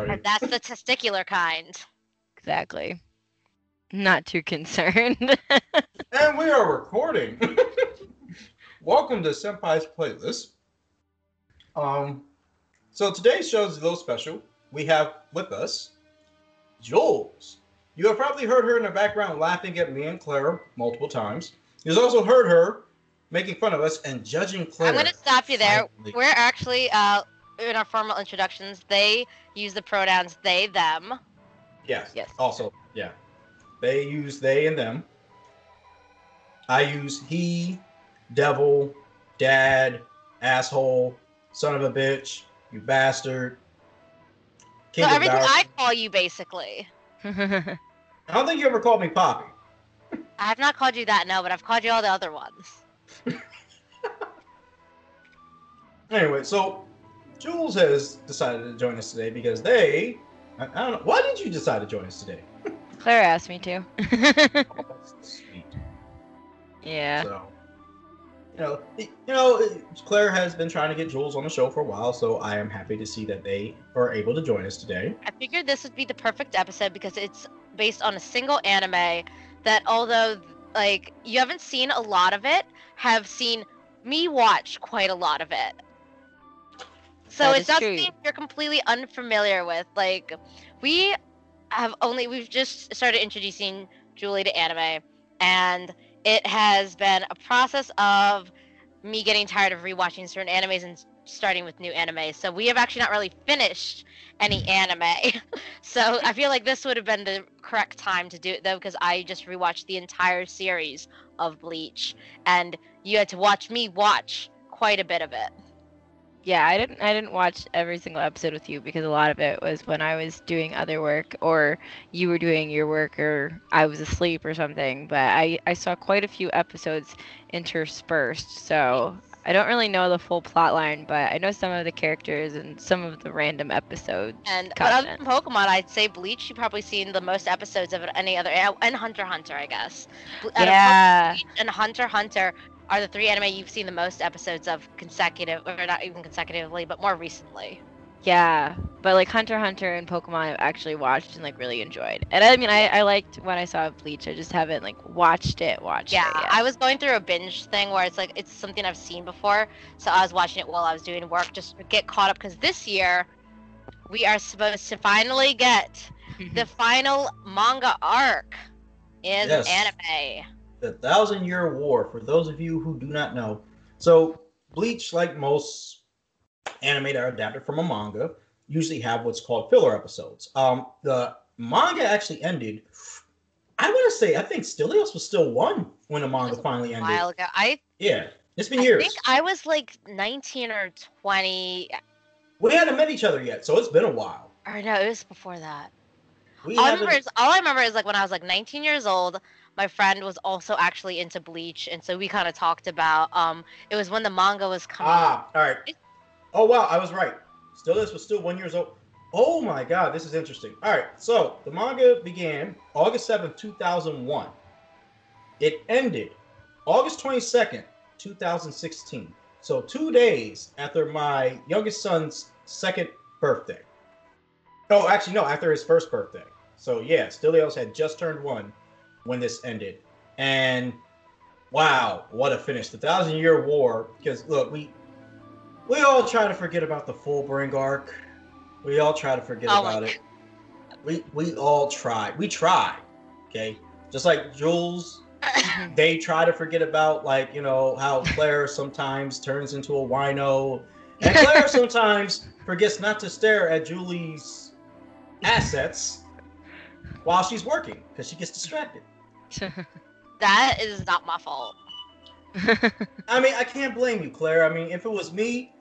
Already. And that's the testicular kind. Exactly. Not too concerned. And we are recording. Welcome to Senpai's playlist. Um, so today's show is a little special. We have with us Jules. You have probably heard her in the background laughing at me and Claire multiple times. You've also heard her making fun of us and judging Claire. I'm gonna stop you there. silently. We're actually uh in our formal introductions, they use the pronouns they, them. Yes. Yes. Also, yeah. They use they and them. I use he, devil, dad, asshole, son of a bitch, you bastard. King so everything I call you basically. I don't think you ever called me Poppy. I have not called you that, no, but I've called you all the other ones. Anyway, so Jules has decided to join us today because they. I, I don't know. Why did you decide to join us today? Claire asked me to. Sweet. yeah. So, you know, you know, Claire has been trying to get Jules on the show for a while, so I am happy to see that they are able to join us today. I figured this would be the perfect episode because it's based on a single anime that although like you haven't seen a lot of it, have seen me watch quite a lot of it. So That it's not true. something you're completely unfamiliar with. Like we have only we've just started introducing Julie to anime and it has been a process of me getting tired of rewatching certain animes and starting with new anime. So we have actually not really finished any anime. so I feel like this would have been the correct time to do it though, because I just rewatched the entire series of Bleach, and you had to watch me watch quite a bit of it. Yeah, I didn't I didn't watch every single episode with you because a lot of it was when I was doing other work or you were doing your work or I was asleep or something. But I, I saw quite a few episodes interspersed, so I don't really know the full plot line, but I know some of the characters and some of the random episodes. And but other than Pokemon, I'd say Bleach. you've probably seen the most episodes of it any other, and Hunter Hunter, I guess. Out uh, Yeah. Bleach and Hunter Hunter are the three anime you've seen the most episodes of consecutive, or not even consecutively, but more recently. Yeah, but like Hunter Hunter and Pokemon I've actually watched and like really enjoyed. And I mean I, I liked what I saw of Bleach. I just haven't like watched it, watched Yeah, it yet. I was going through a binge thing where it's like it's something I've seen before, so I was watching it while I was doing work just to get caught up. Because this year, we are supposed to finally get the final manga arc in Yes. anime. The Thousand Year War, for those of you who do not know. So, Bleach, like most anime that are adapted from a manga, usually have what's called filler episodes. Um, the manga actually ended. I want to say, I think Stelios was still one when the manga finally A ended. while ago, I, Yeah, it's been I years. I think I was like 19 or 20, We hadn't met each other yet, so it's been a while. or no, it was before that. We all I remember is all I remember is like when I was like 19 years old. My friend was also actually into Bleach, and so we kind of talked about. Um, it was when the manga was coming. Ah, all right. Oh wow, I was right. Stelios was still one years old. Oh my god, this is interesting. All right, so the manga began August seventh, two thousand one. It ended August twenty second, two thousand sixteen. So two days after my youngest son's second birthday. Oh, actually no, after his first birthday. So yeah, Stelios had just turned one when this ended, and wow, what a finish! The Thousand Year War. Because look, we we all try to forget about the Fullbring arc. We all try to forget Oh about it. We we all try. We try. Okay. Just like Jules, they try to forget about like, you know, how Claire sometimes turns into a wino. And Claire sometimes forgets not to stare at Julie's assets while she's working because she gets distracted. That is not my fault. I mean, I can't blame you, Claire. I mean, if it was me,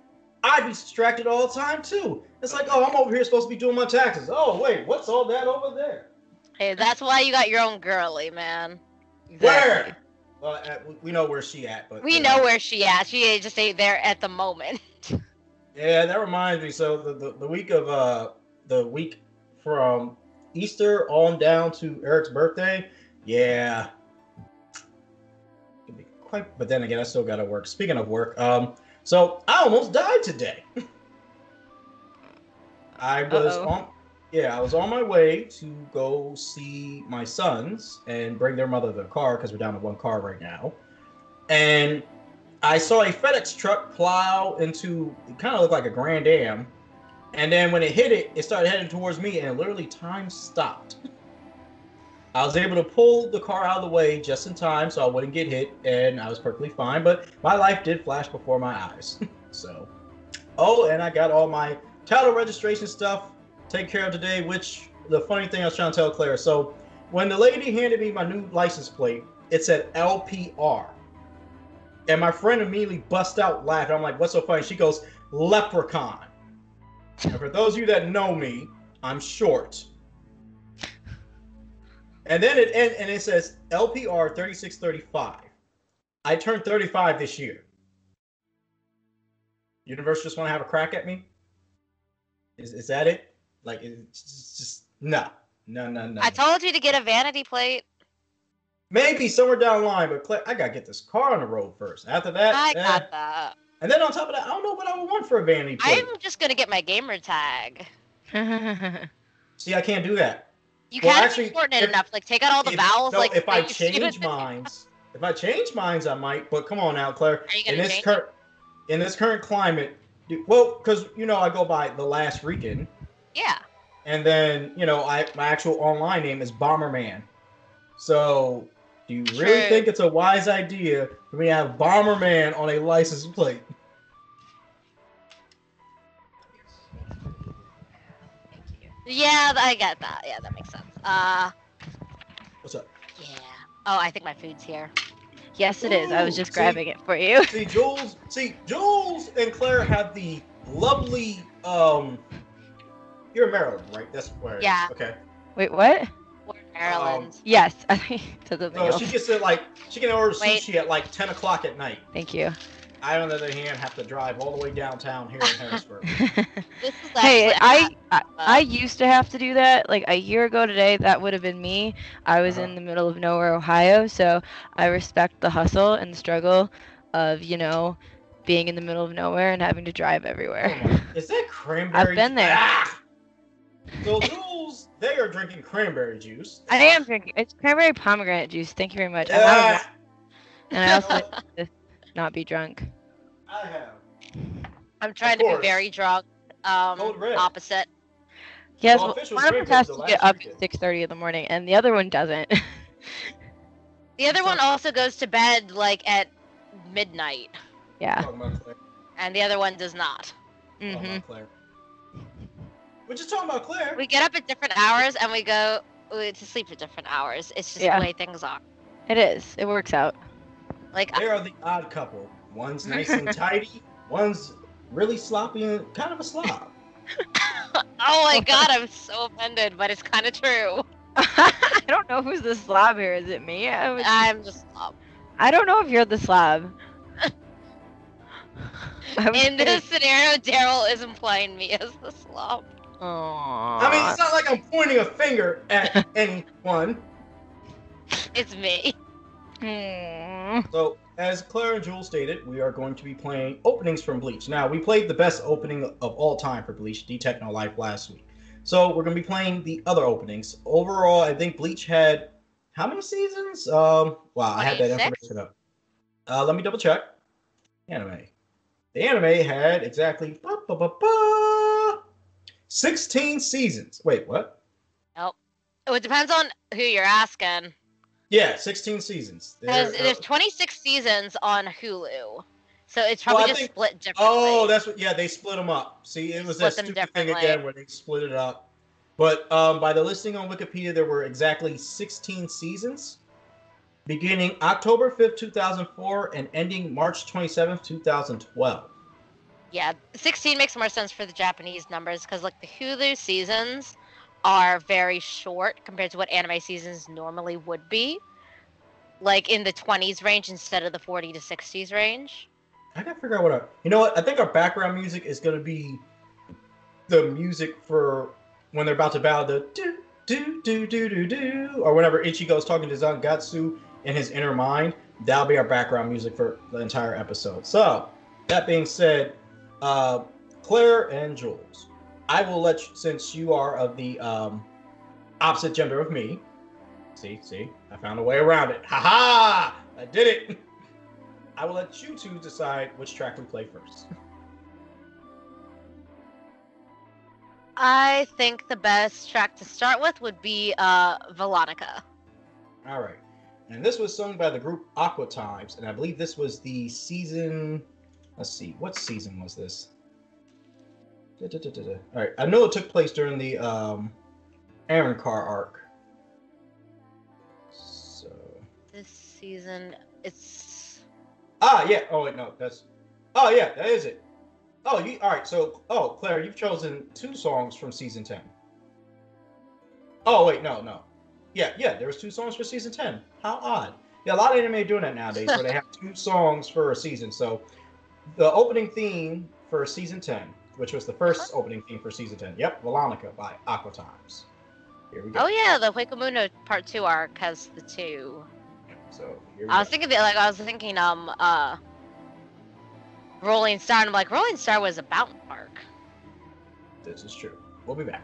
I'd be distracted all the time too. It's like, oh, I'm over here supposed to be doing my taxes. Oh, wait, what's all that over there? Hey, that's why you got your own girly, man. Where? Well, uh, we- know where she at, but We you know where she at. She just ain't there at the moment. Yeah, that reminds me. So the, the, the week of uh the week from Easter on down to Eric's birthday, yeah. Quite, but then again, I still gotta work. Speaking of work, um, so I almost died today. I was Uh-oh. on yeah, I was on my way to go see my sons and bring their mother their car because we're down to one car right now. And I saw a FedEx truck plow into it kind of looked like a Grand Am. And then when it hit it, it started heading towards me and literally time stopped. I was able to pull the car out of the way just in time so I wouldn't get hit and I was perfectly fine, but my life did flash before my eyes. so, oh, and I got all my title registration stuff taken care of today, which the funny thing I was trying to tell Claire. So, when the lady handed me my new license plate, it said LPR. And my friend immediately bust out laughing. I'm like, what's so funny? She goes, leprechaun. And for those of you that know me, I'm short. And then it and, and it says LPR 3635. I turned 35 this year. Universe just want to have a crack at me? Is, is that it? Like it's just, no, no, no, no. I told you to get a vanity plate. Maybe somewhere down the line, but Claire, I gotta get this car on the road first. After that, I eh. got that. And then on top of that, I don't know what I would want for a vanity plate. I'm just gonna get my gamer tag. See, I can't do that. You Well, can't actually, shorten it if- enough. Like take out all the If- vowels. no, like if I change thing. minds, if I change minds, I might. But come on now, Claire. Are you In gonna this change? current, in this current climate, do- well, because you know I go by the last Rican, Yeah. and then you know I my actual online name is Bomberman. So, do you really True. think it's a wise idea for me to have Bomberman on a license plate? Yeah, I get that. Yeah, that makes sense. Uh, What's up? yeah. Oh, I think my food's here. yes, it is. I was Ooh, just see? grabbing it for you. See, Jules. See, Jules and Claire have the lovely. Um, you're in Maryland, right? That's where. Yeah. Okay. Wait, what? We're in Maryland. Yes, I think to something So else. she gets to like she can order Wait. sushi at like ten o'clock at night. Thank you. I, on the other hand, have to drive all the way downtown here in Harrisburg. hey, actually I, I I used to have to do that. Like a year ago today, that would have been me. I was Uh-huh. in the middle of nowhere, Ohio, so I respect the hustle and the struggle of you know being in the middle of nowhere and having to drive Oh everywhere. my- Is that cranberry? I've been there. Ah! So Jules, they are drinking cranberry juice. I am drinking. It's cranberry pomegranate juice. Thank you very much. I'm out Ah, it, and I also like to not be drunk. I have. I'm trying to be very drunk. Um, Code red. opposite. Yes, Well, well, official one of us drink has to get up weekend. at six thirty in the morning, and the other one doesn't. The other one also goes to bed like at midnight, yeah. Talking about Claire. and the other one does not. Talking hmm about Claire. We're just talking about Claire. We get up at different hours and we go to sleep at different hours. It's just Yeah. the way things are. It is. It works out. Like They are the odd couple. One's nice and tidy. One's really sloppy and kind of a slob. oh my god, I'm so offended, but it's kind of true. I don't know who's the slob here. Is it me? I, was, I'm just slob. I don't know if you're the slob. I was In this scenario, Daryl is implying me as the slob. Aww. I mean, it's not like I'm pointing a finger at anyone. It's me. Aw. So, as Claire and Jules stated, we are going to be playing openings from Bleach. Now, we played the best opening of all time for Bleach, D No Life, last week. So, we're going to be playing the other openings. Overall, I think Bleach had how many seasons? Um, wow, I had that information up. Uh, let me double check. Anime. The anime had exactly 16 seasons. Wait, what? Oh, it depends on who you're asking. Yeah, 16 seasons. Because uh, there's 26 seasons on Hulu, so it's probably I just think- split differently. Oh, that's what. Yeah, they split them up. See, it was that Split them stupid thing again where they split it up. But um, by the listing on Wikipedia, there were exactly 16 seasons, beginning October 5th, 2004, and ending March 27th, 2012. Yeah, 16 makes more sense for the Japanese numbers because like the Hulu seasons are very short compared to what anime seasons normally would be. Like in the 20s range instead of the 40 to 60s range. I gotta figure out what. Our, you know what? I think our background music is gonna be the music for when they're about to battle the do do do do do do, or whenever Ichigo's talking to Zangetsu in his inner mind. That'll be our background music for the entire episode. So, that being said, uh, Claire and Jules, I will let you, since you are of the um, opposite gender of me. See, see, I found a way around it. Ha ha! I did it. I will let you two decide which track we play first. I think the best track to start with would be uh, Velonica. All right. And this was sung by the group Aqua Timez, and I believe this was the season. Let's see, what season was this? Da, da, da. All right, I know it took place during the um, Arrancar arc. So. This season, it's Ah, yeah. Oh wait, no, that's. Oh yeah, that is it. Oh, you all right? So, oh, Claire, you've chosen two songs from season ten. Oh wait, no, no. Yeah, yeah. There was two songs for season ten. How odd. Yeah, a lot of anime are doing that nowadays, where they have two songs for a season. So, the opening theme for season ten, which was the first opening theme for season ten. Yep, Velonica by Aqua Timez. Here we go. oh yeah, the Huecomundo Part Two arc has the two. So here we I was go. thinking like I was thinking um uh Rolling Star, and I'm like Rolling Star was a mountain arc. This is true. We'll be back.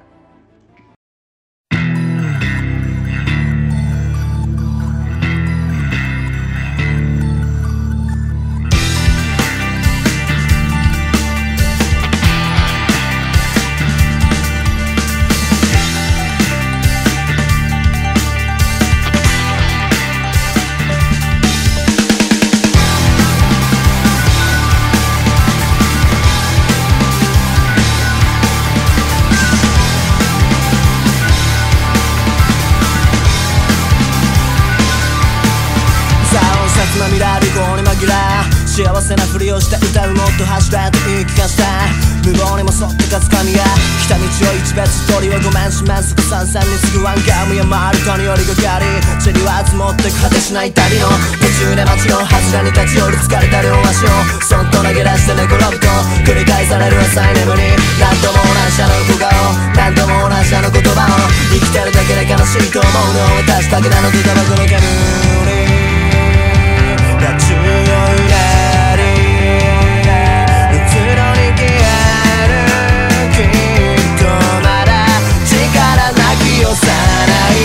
幸せなふりをして歌うもっと走れと言い聞かした無謀にも沿ってかつかみが来た道を一別鳥はごめんしめんすぐ参戦に次ぐワンガムや回るかに寄りがかり。塵は積もって果てしない旅の途中で街の柱に立ち寄る疲れた両足をそっと投げ出して寝転ぶと繰り返される浅い眠り何度も同じあの小顔何度も同じあの言葉を生きてるだけで悲しいと思うのを私だけなのとタバコの煙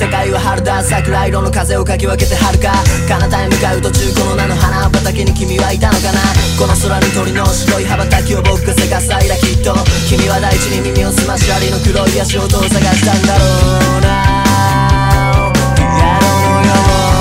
世界は春だ。桜色の風をかき分けて遥か。彼方へ向かう途中この名の花畑に君はいたのかな。この空に鳥の白い羽ばたきを僕がせかす間きっと。君は大地に耳を澄まし針の黒い足音を探したんだろうな。ピアノのよう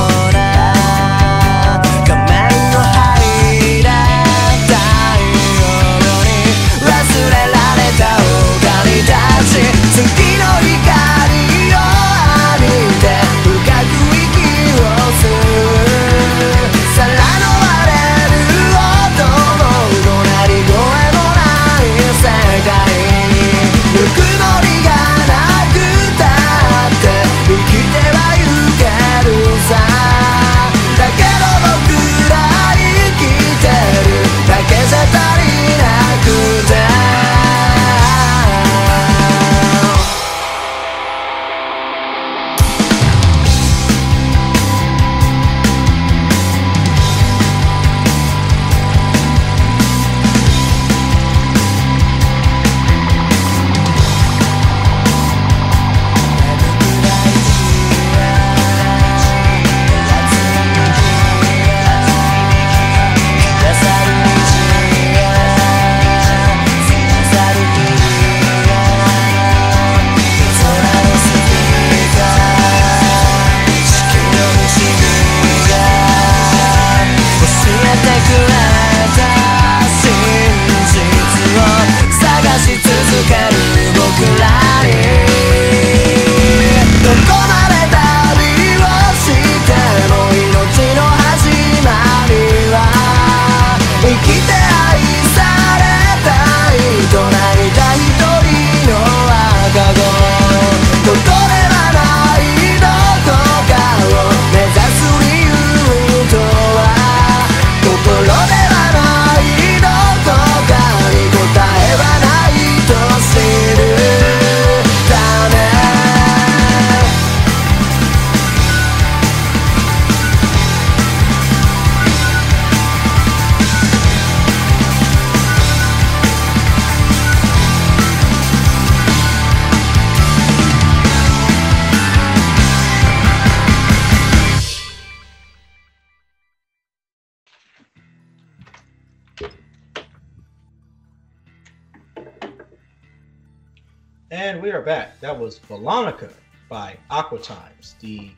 was by Aqua Timez, the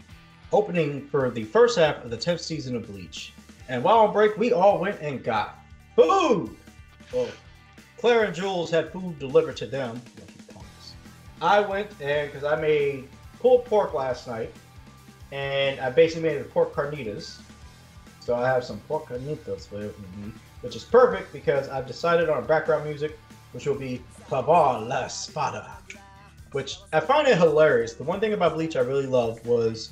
opening for the first half of the 10th season of Bleach. And while on break, we all went and got food. Well, Claire and Jules had food delivered to them. I went and because I made pulled pork last night, and I basically made it pork carnitas. So I have some pork carnitas with me, which is perfect because I've decided on background music, which will be Clavar la Espada, which I find it hilarious. The one thing about Bleach I really loved was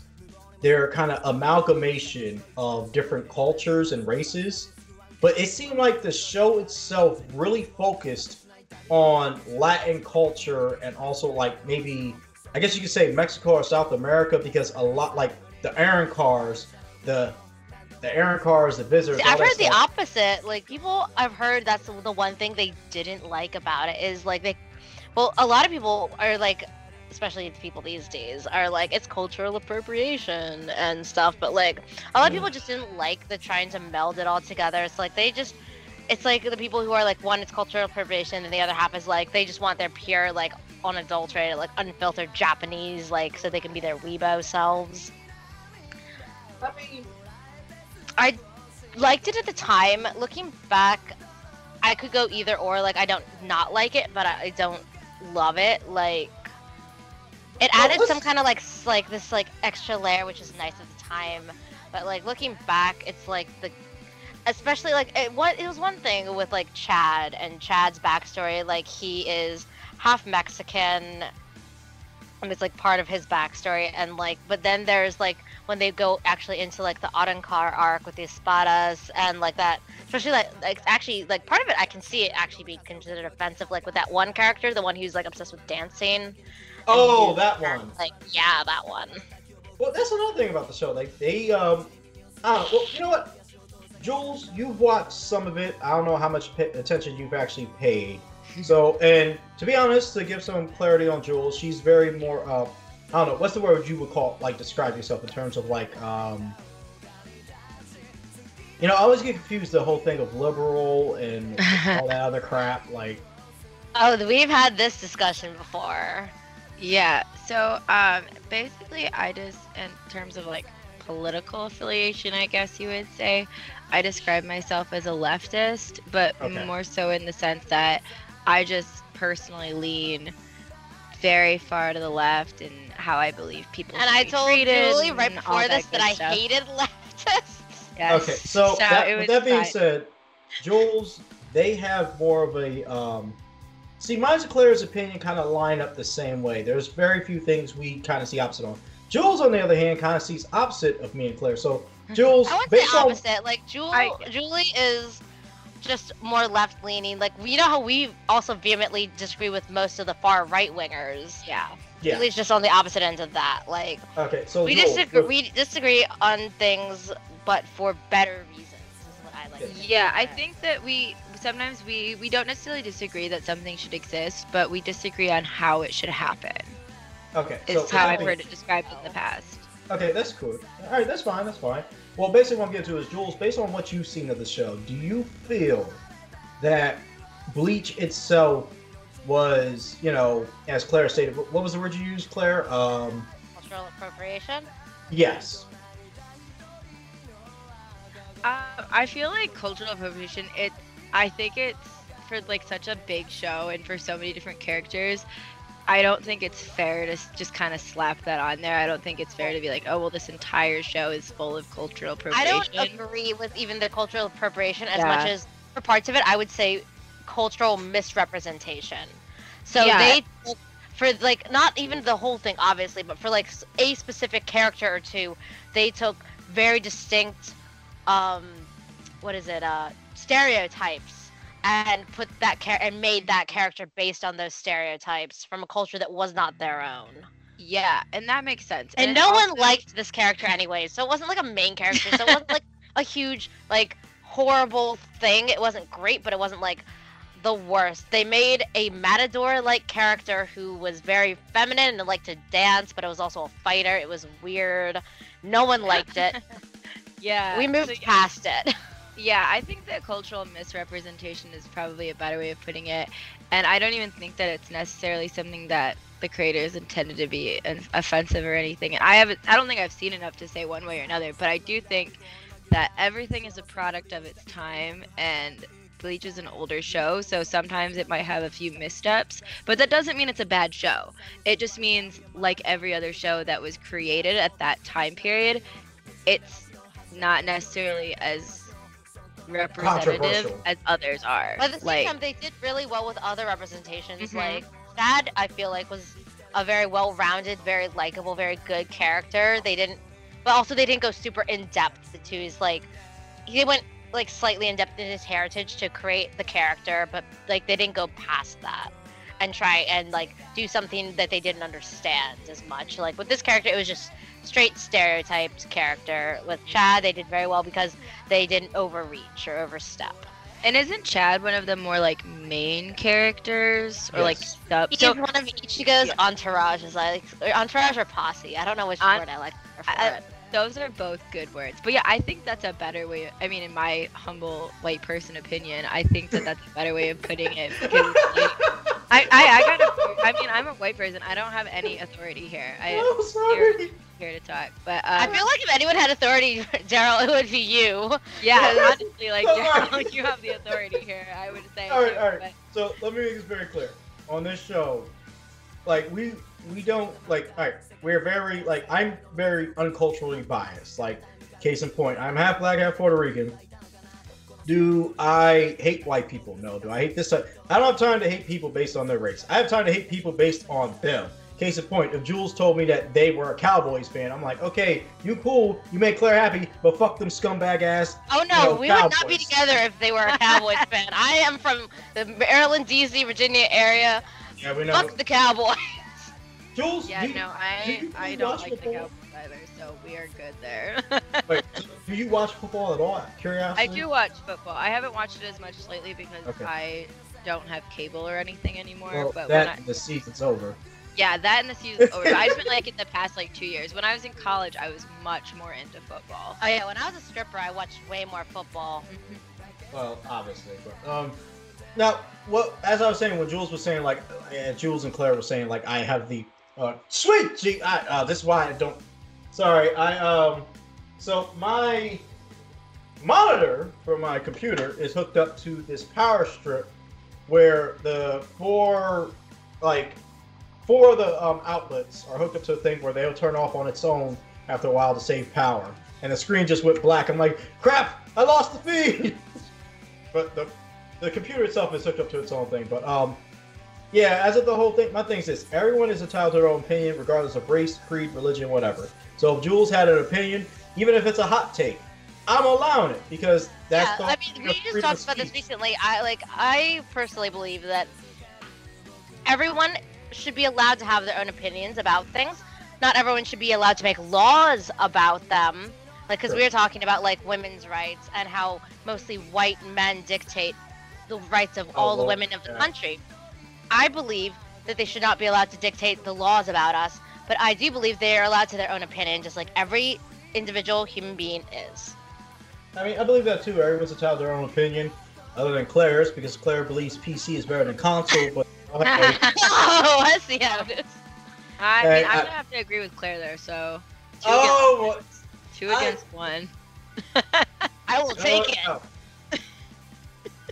their kind of amalgamation of different cultures and races. But it seemed like the show itself really focused on Latin culture and also like maybe I guess you could say Mexico or South America because a lot like the Arrancars, the the Arrancars, the visitors. See, I've heard the opposite. Like people, I've heard that's the one thing they didn't like about it is like they, well, a lot of people are like, especially the people these days, are like it's cultural appropriation and stuff. But like a lot of people just didn't like the trying to meld it all together. It's like they just, it's like the people who are like one, it's cultural appropriation, and the other half is like they just want their pure like unadulterated, like unfiltered Japanese, like so they can be their weebo selves. I mean, I liked it at the time. Looking back, I could go either or. Like I don't not like it, but I, I don't love it. Like it Well, added some kind of like like this like extra layer, which is nice at the time. But like looking back, it's like the especially like it what it was one thing with like Chad and Chad's backstory. Like he is half Mexican. And it's like part of his backstory, and like, but then there's like when they go actually into like the Arrancar arc with the espadas and like that, especially like like actually like part of it I can see it actually be considered offensive, like with that one character, the one who's like obsessed with dancing. oh, that one. Like yeah, that one. Well, that's another thing about the show. Like they, um, I don't know. Well, you know what, Jules, you've watched some of it. I don't know how much attention you've actually paid. So, and to be honest, to give some clarity on Jules, she's very more. Uh, I don't know what's the word you would call like describe yourself in terms of like. um you know, I always get confused the whole thing of liberal and all that other crap. Like, Oh, we've had this discussion before. Yeah. So um, basically, I just, in terms of like political affiliation, I guess you would say, I describe myself as a leftist, but Okay. more so in the sense that I just personally lean very far to the left in how I believe people And should I be told treated Julie right before this good that I stuff. hated leftists. Yes. okay, so, that, with that being fine. said, Jules, they have more of a um, see. Mine's and Claire's opinion kind of line up the same way. There's very few things we kind of see opposite on. Jules, on the other hand, kind of sees opposite of me and Claire. So, Jules, I would say based on opposite. Like Julie, I- Julie is just more left leaning. Like you know how we also vehemently disagree with most of the far right wingers. Yeah. yeah, least just on the opposite end of that. Like okay, so we Jules, disagree. with- We disagree on things, but for better reasons. Is what I like. to Yeah, I think that we sometimes we we don't necessarily disagree that something should exist, but we disagree on how it should happen. okay, Is so how I've heard it described in the past. Okay, that's cool. All right, that's fine. That's fine. Well, basically, what I'm getting to is Jules. Based on what you've seen of the show, do you feel that Bleach itself was, you know, as Claire stated, what was the word you used, Claire? Um, cultural appropriation. yes. Um, I feel like cultural appropriation. It, I think it's for like such a big show and for so many different characters. I don't think it's fair to just kind of slap that on there. I don't think it's fair to be like, oh well, this entire show is full of cultural appropriation. I don't agree with even the cultural appropriation as Yeah. much as for parts of it, I would say cultural misrepresentation. So Yeah. they took for like not even the whole thing obviously, but for like a specific character or two, they took very distinct um what is it? Uh stereotypes and put that character and made that character based on those stereotypes from a culture that was not their own. Yeah, and that makes sense. And it no one liked this character anyway, so it wasn't like a main character. So it wasn't like a huge, like, horrible thing. It wasn't great, but it wasn't like the worst. They made a matador like character who was very feminine and liked to dance, but it was also a fighter. It was weird. No one liked it. Yeah, we moved so yeah, past it. Yeah, I think that cultural misrepresentation is probably a better way of putting it, and I don't even think that it's necessarily something that the creators intended to be offensive or anything. I haven't, I don't think I've seen enough to say one way or another, but I do think that everything is a product of its time, and Bleach is an older show, so sometimes it might have a few missteps, but that doesn't mean it's a bad show. It just means, like every other show that was created at that time period, it's not necessarily as representative as others are. But at the same like, time, they did really well with other representations. Mhm. Like Chad, I feel like was a very well-rounded, very likable, very good character. They didn't, but also they didn't go super in depth to his like. He went like slightly in depth in his heritage to create the character, but like they didn't go past that and try and like do something that they didn't understand as much. Like with this character, it was just straight stereotyped character. With Chad, they did very well because they didn't overreach or overstep. and isn't Chad one of the more like main characters or like Yes. sub? Each So one of Ichigo's Yeah. entourage is like entourage or posse. I don't know which En- word I like for I- it. Those are both good words. But yeah, I think that's a better way. I mean, in my humble white person opinion, I think that that's a better way of putting it because like, I, I, I kind of, I mean, I'm a white person. I don't have any authority here. I am sorry. here to talk. But I uh, feel like if anyone had authority, Daryl, it would be you. yeah, Yes. honestly, like Daryl, sorry. you have the authority here. I would say. All right, too, all right. but- So let me make this very clear. On this show, like we we don't like. All right, we're very like I'm very unculturally biased. Like case in point, I'm half black, half Puerto Rican. Do I hate white people? No. Do I hate this? I don't have time to hate people based on their race. I have time to hate people based on them. Case in point, if Jules told me that they were a Cowboys fan, I'm like, okay, you cool, you make Claire happy, but fuck them scumbag ass. Oh no, No, we would not be together if they were a Cowboys fan. I am from the Maryland, D.C., Virginia area. Yeah, we know. Fuck the Cowboys. Jules, Yeah, do- no, do I you I don't watch like the football? Cowboys either, so we are good there. Wait, do you watch football at all? out Curiosity. I do watch football. I haven't watched it as much lately because Okay. I don't have cable or anything anymore. Well, but when that I, the season's over. yeah, that and the season's over. I just been like in the past like two years. When I was in college, I was much more into football. Oh yeah, when I was a stripper, I watched way more football. Well, obviously, but um, now what? As I was saying, when Jules was saying like, uh, Jules and Claire were saying like, I have the uh, sweet G. I, uh, this is why I don't. Sorry, I um. So my monitor for my computer is hooked up to this power strip, where the four like four of the um, outlets are hooked up to a thing where they'll turn off on its own after a while to save power. And the screen just went black. I'm like, crap! I lost the feed. but the the computer itself is hooked up to its own thing. But um, yeah, as of the whole thing, my thing is this: everyone is entitled to their own opinion, regardless of race, creed, religion, whatever. So if Jules had an opinion, even if it's a hot take, I'm allowing it because that's yeah, the I mean, we just talked about this recently. I like, I personally believe that everyone should be allowed to have their own opinions about things. Not everyone should be allowed to make laws about them. Like, because we were talking about like women's rights and how mostly white men dictate the rights of Oh, all the women of the yeah. country. I believe that they should not be allowed to dictate the laws about us, but I do believe they are allowed to their own opinion, just like every individual human being is. I mean, I believe that too. Everyone's entitled to their own opinion, other than Claire's, because Claire believes PC is better than console. But oh, I see how it is. I Hey, mean, I'm I- gonna have to agree with Claire there. So two oh, against two I- against one. I will take it. No,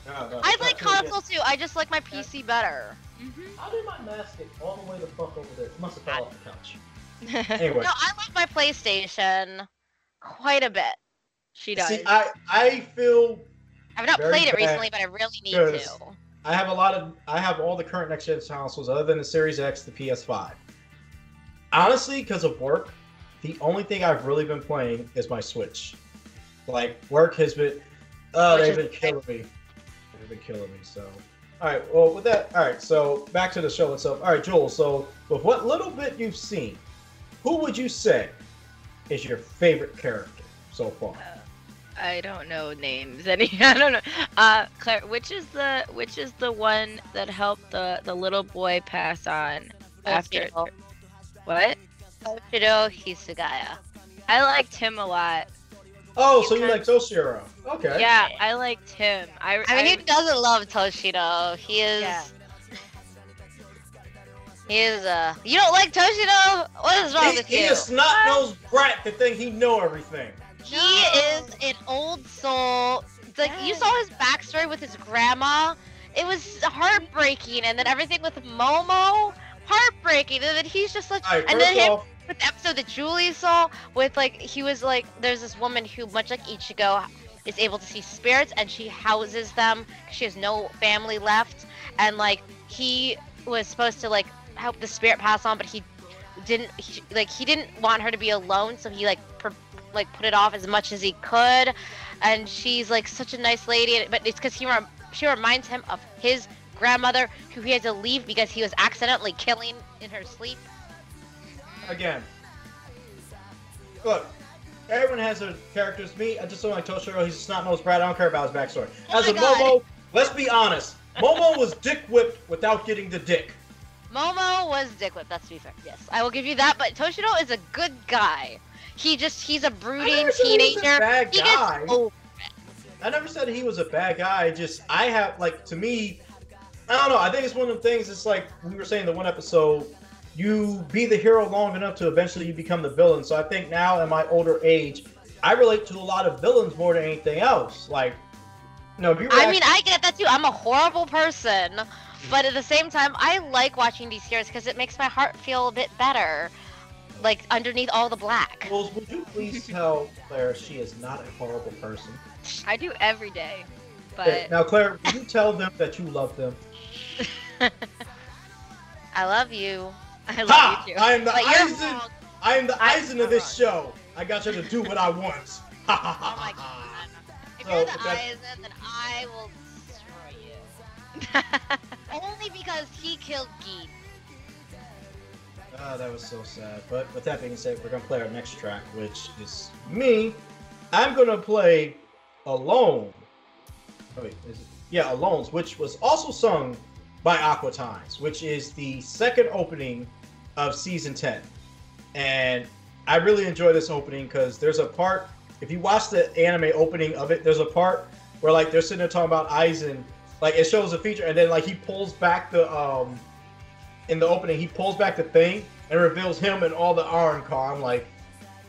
no, no, I like console too. I just like my PC better. Good. How did my mask get all the way the fuck over there? It must have fell off the couch. Anyway, No, I love my PlayStation quite a bit. She does. see, I I feel I've not played it recently, but I really need to. I have a lot of I have all the current next gen consoles other than the Series X, the PS5. Honestly, because of work, the only thing I've really been playing is my Switch. Like work has been, uh, oh, Which they've been killing me. They've been killing me. So, all right. Well, with that, all right. So back to the show itself. All right, Jules. So with what little bit you've seen, who would you say is your favorite character so far? I don't know names any. I don't know. Uh, Claire, which is the which is the one that helped the the little boy pass on after? Toshiro. What? Toshiro Hitsugaya. I liked him a lot. Oh, so you Because- like Toshiro? Okay. Yeah, I liked him. I I mean, who doesn't love Toshiro? He is. Yeah. He is. Uh. You don't like Toshiro? What is wrong He, with you? he you? is snot nosed brat to think he know everything. He is an old soul. It's Like you saw his backstory with his grandma. It was heartbreaking, and then everything with Momo, heartbreaking. And then he's just like, All right, and then him off, with the episode that Julie saw, with like he was like, there's this woman who, much like Ichigo, is able to see spirits, and she houses them She has no family left, and like he was supposed to like help the spirit pass on, but he didn't. He, like he didn't want her to be alone, so he like per, like put it off as much as he could. And she's like such a nice lady, but it's because he rem- she reminds him of his grandmother, who he had to leave because he was accidentally killing in her sleep. Again, look, everyone has their characters. Me, I just don't like Toshiro. He's a snot nosed brat. I don't care about his backstory. Oh As a God. Momo, let's be honest. Momo was dick whipped without getting the dick. Momo was dick whipped, that's to be fair. Yes, I will give you that. But Toshiro is a good guy. He just he's a brooding said he a teenager. bad He guy. gets over. I never said he was a bad guy. Just I have like to me, I don't know. I think it's one of the things. It's like we were saying the one episode. You be the hero long enough to eventually you become the villain. So I think now in my older age, I relate to a lot of villains more than anything else. Like, you know, if you were I mean, I get that too. I'm a horrible person, but at the same time, I like watching these heroes because it makes my heart feel a bit better. Like underneath all the black. Jules, would you please tell Claire she is not a horrible person? I do every day, Okay, but Now, Claire, would you tell them that you love them? I love you. I love Ha! you too. I am the Aizen. I am the Aizen of this show. I got you to do what I want. Oh my god. If So, you're the Aizen, then I will destroy you. Only because he killed Geet. Oh, that was so sad. But with that being said, we're gonna play our next track, which is me. I'm gonna play Alone. Oh, wait, is it? Yeah, Alones, which was also sung by Aqua Timez, which is the second opening of season 10. And I really enjoy this opening because there's a part, if you watch the anime opening of it, there's a part where like they're sitting there talking about Aizen, like it shows a feature, and then like he pulls back the um in the opening, he pulls back the thing and reveals him and all the Arrancar. I'm like,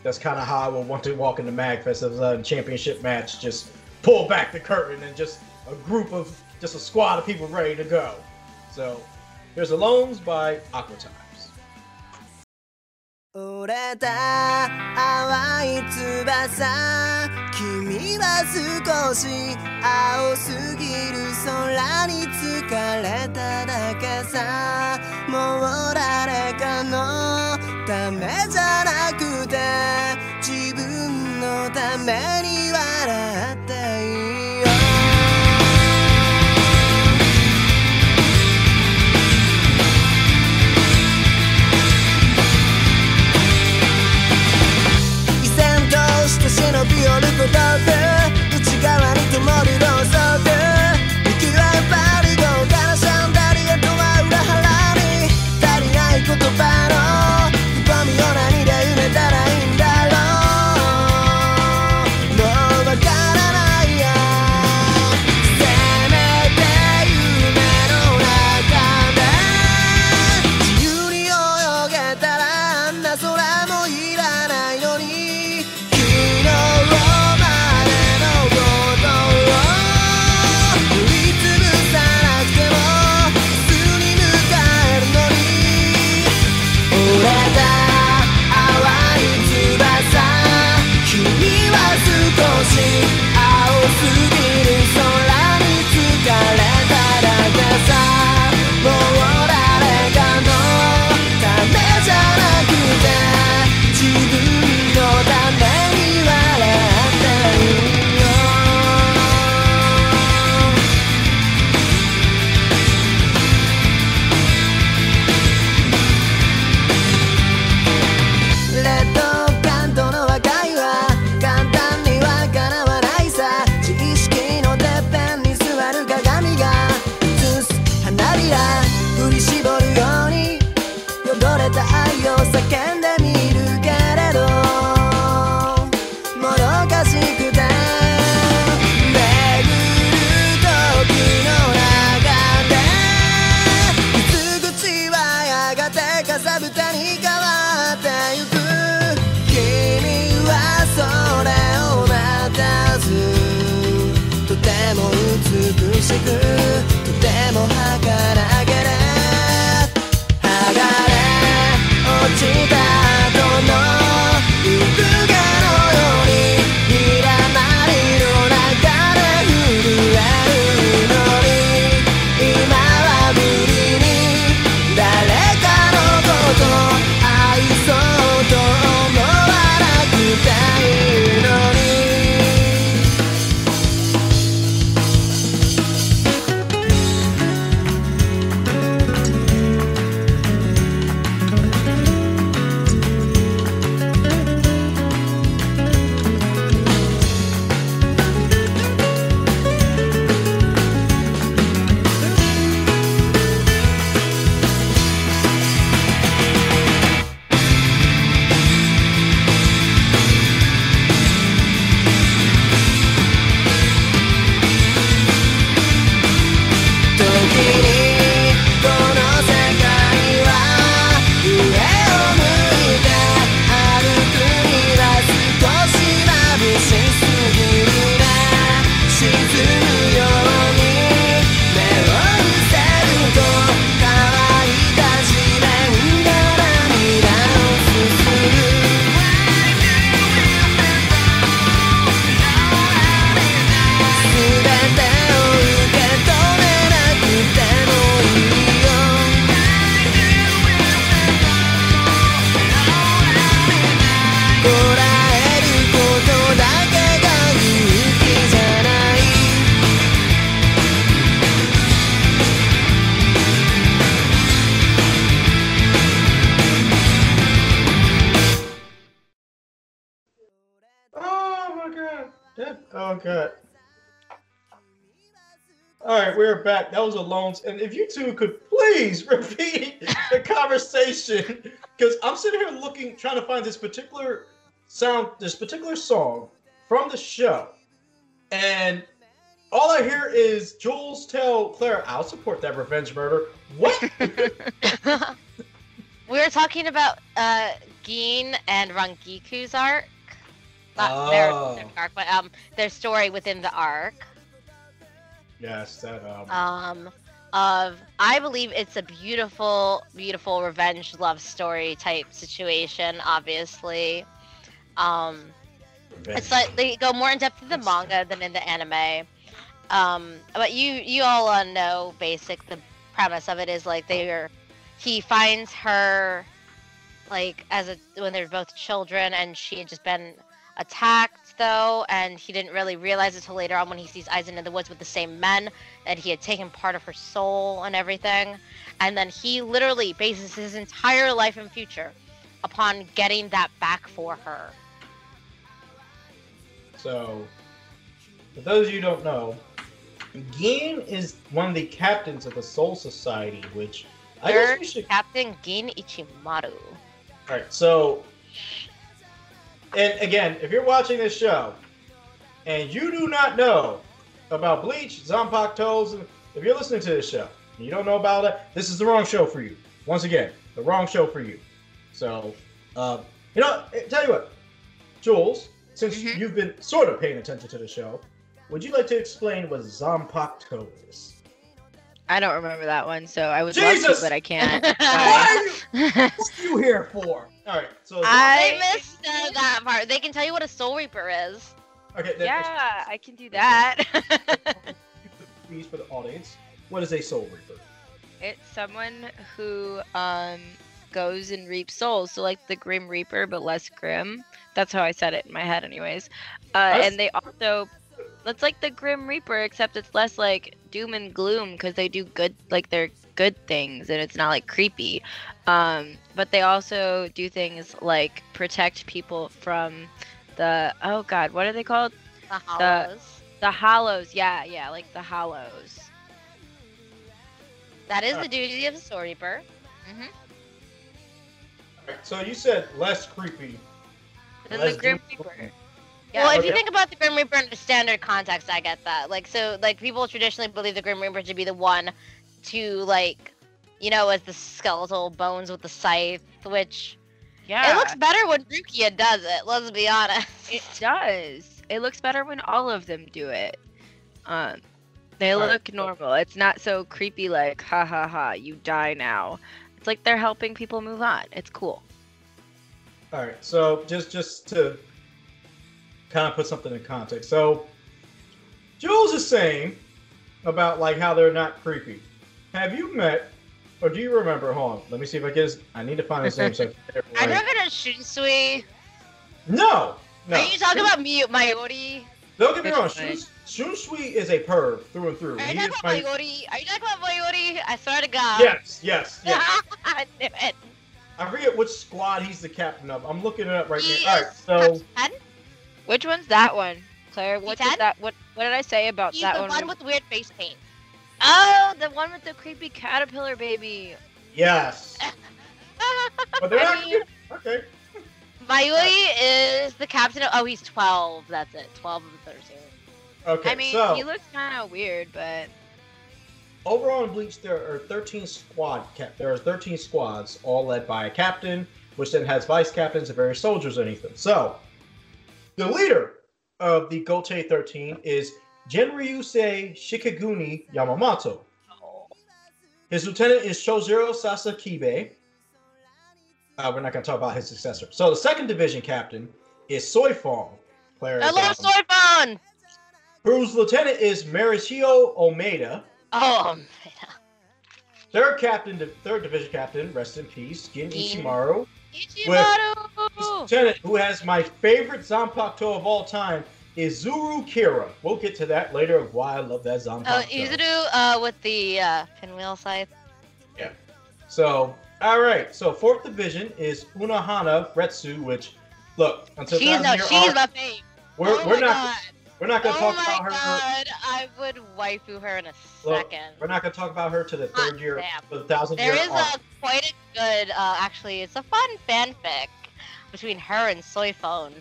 that's kind of how I would want to walk into Magfest as a championship match. Just pull back the curtain and just a group of, just a squad of people ready to go. So, here's the loans by Aqua Timez. 折れた淡い翼。君は少し青すぎる空に疲れただけさ。もう誰かのためじゃなくて自分のために笑って Love. them. That was a long. And if you two could please repeat the conversation, because I'm sitting here looking, trying to find this particular sound, this particular song from the show, and all I hear is Jules tell Clara, "I'll support that revenge murder." What? we were talking about uh Gin and Rangiku's arc. Not their, Oh. their arc, but um their story within the arc. Yes, that. Um, Um of I believe it's a beautiful, beautiful revenge love story type situation, obviously. Um revenge. it's like they go more in depth in the manga than in the anime. Um, but you you all uh, know basic the premise of it is like they're he finds her like as a when they're both children and she had just been attacked though and he didn't really realize until later on when he sees Aizen in the woods with the same men that he had taken part of her soul and everything and then he literally bases his entire life and future upon getting that back for her. So, for those of you who don't know, Gin is one of the captains of the Soul Society, which I guess Third we should. Captain Gin Ichimaru. All right, so, and again, if you're watching this show and you do not know about Bleach, Zanpakuto, Toes, and if you're listening to this show and you don't know about it, this is the wrong show for you. Once again, the wrong show for you. So, uh, you know, eh, tell you what, Jules, since Mhm. you've been sort of paying attention to the show, would you like to explain what Zompak Zanpakuto is? I don't remember that one, so I would love Jesus! to, but I can't. What are you, what are you here for? All right, so I missed uh, that part. They can tell you what a Soul Reaper is. okay, then- yeah, I can do that. please for the audience. What is a soul reaper? it's someone who um goes and reaps souls, so like the Grim Reaper, but less grim. That's how I said it in my head, anyways. Uh, and they also, it's like the Grim Reaper, except it's less like doom and gloom because they do good, like they're good things, and it's not like creepy. Um, but they also do things like protect people from the oh god, what are they called? The Hollows. The Hollows. Yeah, yeah, like the Hollows. that is Uh. the duty of a Soul Reaper. So you said less creepy. Then Let's the Grim do- Reaper. well, if you think about the Grim Reaper in a standard context, I get that. Like, so, like, people traditionally believe the Grim Reaper to be the one to, like, you know, as the skeletal bones with the scythe, which yeah, it looks better when Rukia does it. Let's be honest. It does. It looks better when all of them do it. Um, they Alright. look normal. It's not so creepy like ha ha ha, you die now. It's like they're helping people move on. It's cool. All right. So just just to kind of put something in context. So Jules is saying about like how they're not creepy. Have you met or do you remember? Hold on. Let me see if I get. His, I need to find his name. So I can get it Are you right. talking Shunsui? No. No. Are you talking about Mi- Mayori? Don't get me wrong. Which one? Shun Shui is a perv through and through. Are you He talking is about my- Mayori? Are you talking about Mayori? I swear to God. Yes, yes, yes. I knew forget which squad he's the captain of. I'm looking it up right He now. All right, so Captain Which one's that one? Claire, what P10? did that what what did I say about He's that the one? one with weird face paint. Oh, the one with the creepy caterpillar baby. yes, but they're I not. mean- okay. Mayuri is the captain of. Oh, he's 12. That's it. 12 of the 13. Okay. I mean, so he looks kind of weird, but overall in Bleach, there are 13 squad cap. There are 13 squads, all led by a captain, which then has vice captains and various soldiers underneath them. So, the leader of the Gotei 13 is Genryusei Shigekuni Yamamoto. His lieutenant is Shozero Sasakibe. Uh, we're not going to talk about his successor. So, the second division captain is Soifong. Is, love um, Soifon! whose lieutenant is Marichio Omaeda. Oh, man. Third captain, third division captain, rest in peace, Gin Gin. Ichimaru. Ichimaru! Who has my favorite Zanpakuto of all time, is Zuru Kira. We'll get to that later of why I love that Zanpakuto. Oh, Izuru uh, with the uh, pinwheel scythe. Yeah. So, all right. So, fourth division is Unohana Retsu, which, look, until She's no, she's Arc, my fave. we're, oh we're not God. We're not gonna oh talk about her. god, I would waifu her in a Look, second. We're not gonna talk about her to the Hot third year, damn. the thousand There year is arc. a quite a good, uh, actually, it's a fun fanfic between her and Soifone.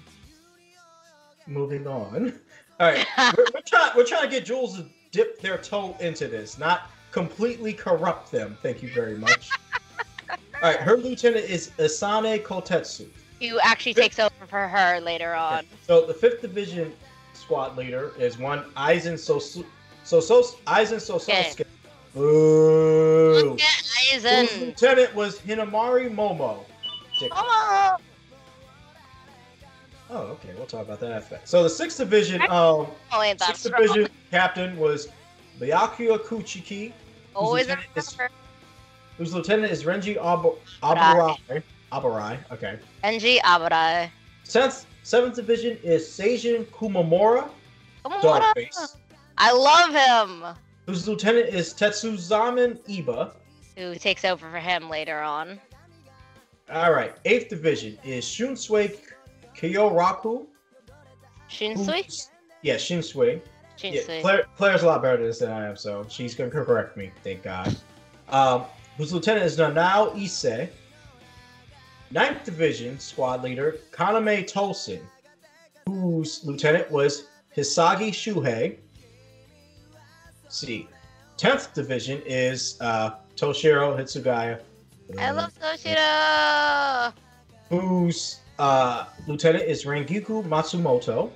Moving on. All right, we're, we're trying we're trying to get Jules to dip their toe into this, not completely corrupt them. Thank you very much. All right, her lieutenant is Isane Kotetsu. Who actually takes over for her later on. So the fifth division squad leader is one Sosu. So so Aizen Sososuke. Ooh. Look at Whose lieutenant was Hinamori Momo. Oh, Oh, okay. We'll talk about that after that. So the sixth division, um, sixth division captain was Byakuya Kuchiki, Always lieutenant is- whose lieutenant is Renji Ab- Abarai. Abarai. Okay. Enji Abarai. Seventh, seventh division is Seijin Komamura, face, I love him. whose lieutenant is Tetsuzaemon Iba. Who takes over for him later on. All right. Eighth division is Shunsui Kyoraku. Shinsui? who's- Yeah, Shinsui. Yeah, Shinsui. Claire, Claire's a lot better at this than I am, so she's gonna correct me. Thank God. Um, whose lieutenant is Nanao Ise. Ninth Division squad leader Kaname Tosen, whose lieutenant was Hisagi Shuhei. see, tenth division is uh, Toshiro Hitsugaya. I love Toshiro. whose uh, lieutenant is Rangiku Matsumoto.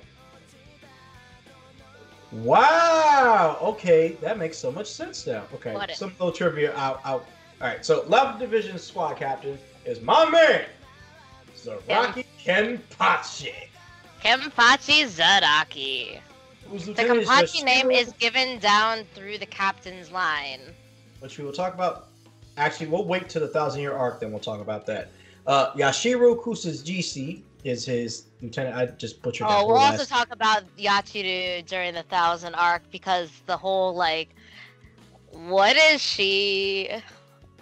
Wow. Okay, that makes so much sense now. Okay, some little trivia out. Out. All right. So, 11th Division squad captain is my man, Zaraki Kenpachi. Kenpachi. Whose The Kenpachi name is given down through the captain's line. which we will talk about. Actually, we'll wait to the thousand year arc, then we'll talk about that. Uh, Yashiro GC is his lieutenant. I just butchered that Oh, we'll also talk about Yachiru during the Thousand arc because the whole like, what is she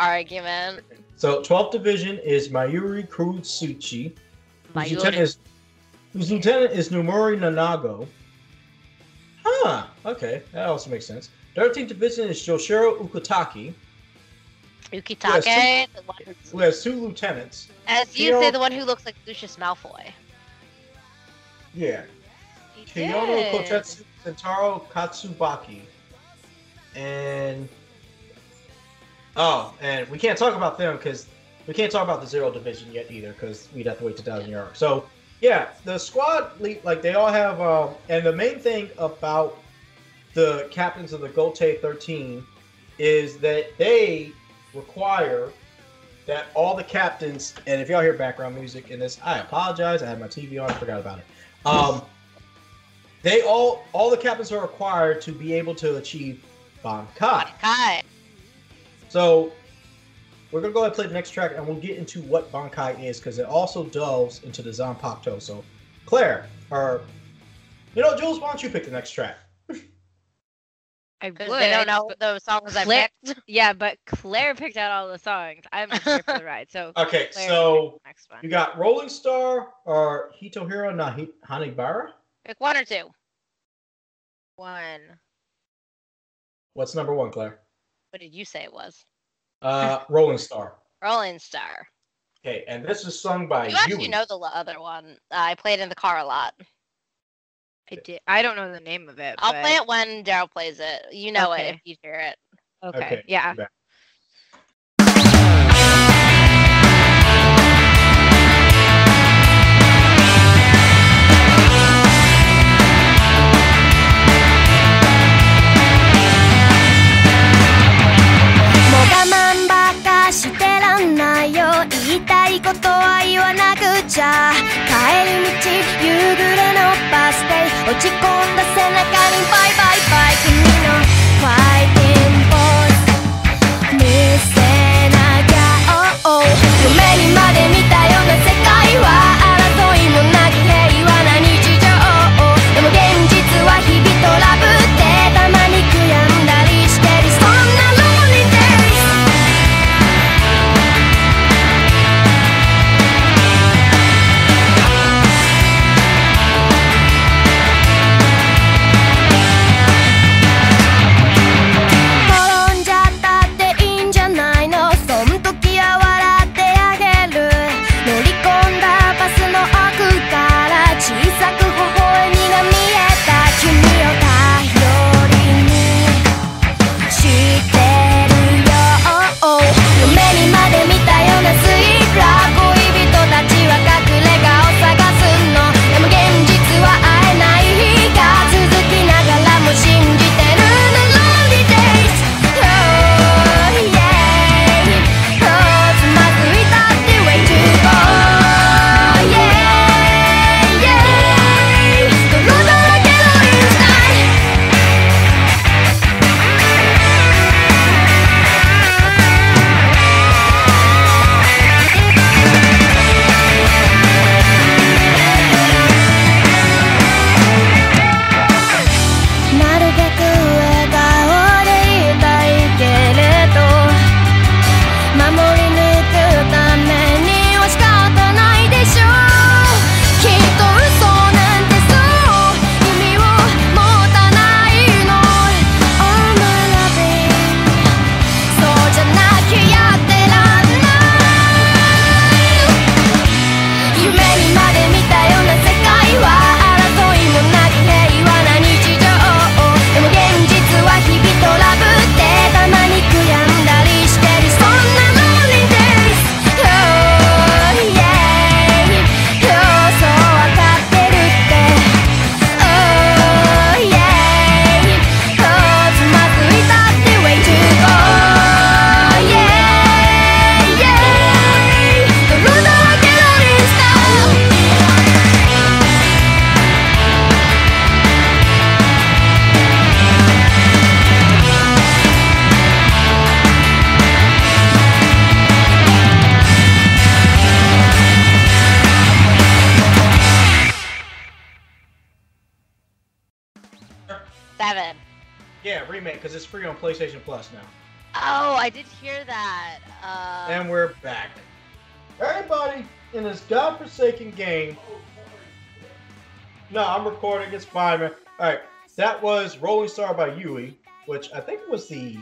argument. So 12th division is Mayuri Kurotsuchi, whose lieutenant is whose lieutenant is Nomori Nanago. Huh. Okay, that also makes sense. 13th division is Joshiro Ukutaki. Ukitake, Yes, the one who's, who has two lieutenants. as you Kyo- say, the one who looks like Lucius Malfoy. Yeah, Kiyono. Kotetsu, Sentaro Kotsubaki, and oh, and we can't talk about them because we can't talk about the Zero Division yet either because we'd have to wait to thousand year arc. So yeah, the squad like they all have, um, and the main thing about the captains of the Gotei 13 is that they require that all the captains, and if y'all hear background music in this, I apologize. I had my TV on, I forgot about it. Um, they all, all the captains are required to be able to achieve Bankai. Kai. So we're gonna go ahead and play the next track, and we'll get into what Bankai is because it also delves into the Zanpakuto. So Claire, or you know, Jules, why don't you pick the next track? I would. they I don't know just- those songs I Claire- picked. Yeah, but Claire picked out all the songs. I'm just here for the ride. So Okay, Claire so next one. you got Rolling Star or Hitohiro Nahi- Hanibara. Pick one or two. one. What's number one, Claire? What did you say it was? Uh, Rolling Star. Rolling Star. Okay, and this is sung by You actually Yui. know the other one. Uh, I played in the car a lot. I did. I don't know the name of it. I'll but... play it when Daryl plays it. You know it if you hear it. Okay. Yeah. 言いたいことは言わなくちゃ帰り道夕暮れのバス停落ち込んだ背中にバイバイバイ君のファイティングボーズ見せなきゃ、oh, oh 夢にまで見たような PlayStation Plus now. Oh, I did hear that. Uh, And we're back. Everybody in this godforsaken game. No, I'm recording. It's fine, man. All right, that was Rolling Star by Yui, which I think was the.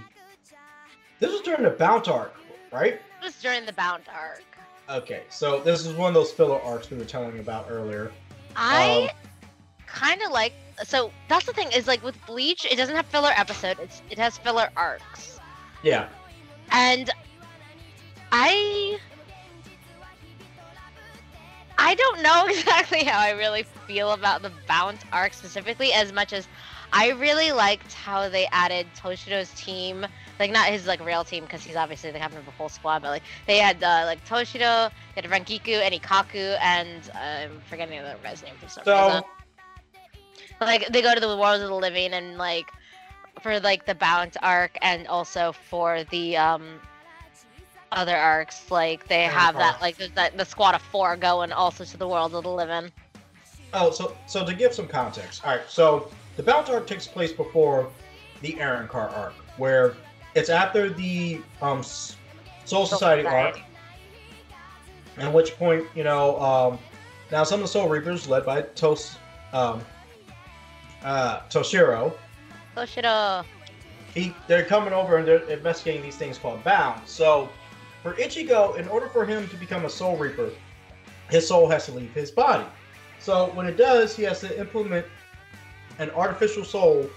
This was during the Bounce arc, right? It was during the Bount arc. Okay, so this is one of those filler arcs we were telling you about earlier. I Um, kind of like. So that's the thing is like with Bleach, it doesn't have filler episode. It's it has filler arcs, Yeah, and I. I don't know exactly how I really feel about the Bount arc specifically, as much as I really liked how they added Toshido's team. Like not his like real team because he's obviously the captain of the whole squad, but like they had uh, like Toshido, they had Rankiku and Ikkaku, and uh, I'm forgetting the other guy's name for some reason. Like they go to the world of the living and like for like the balance arc and also for the um other arcs, like they have that like the, the, squad of four going also to the world of the living. oh, so so to give some context, all right. So the balance arc takes place before the Arrancar arc, where it's after the um Soul Society arc. At which point, you know, um, now some of the Soul Reapers, led by Tos, um, uh, Toshiro, Toshido. he they're coming over and they're investigating these things called bound. So for Ichigo, in order for him to become a Soul Reaper, his soul has to leave his body. So when it does, he has to implement an artificial soul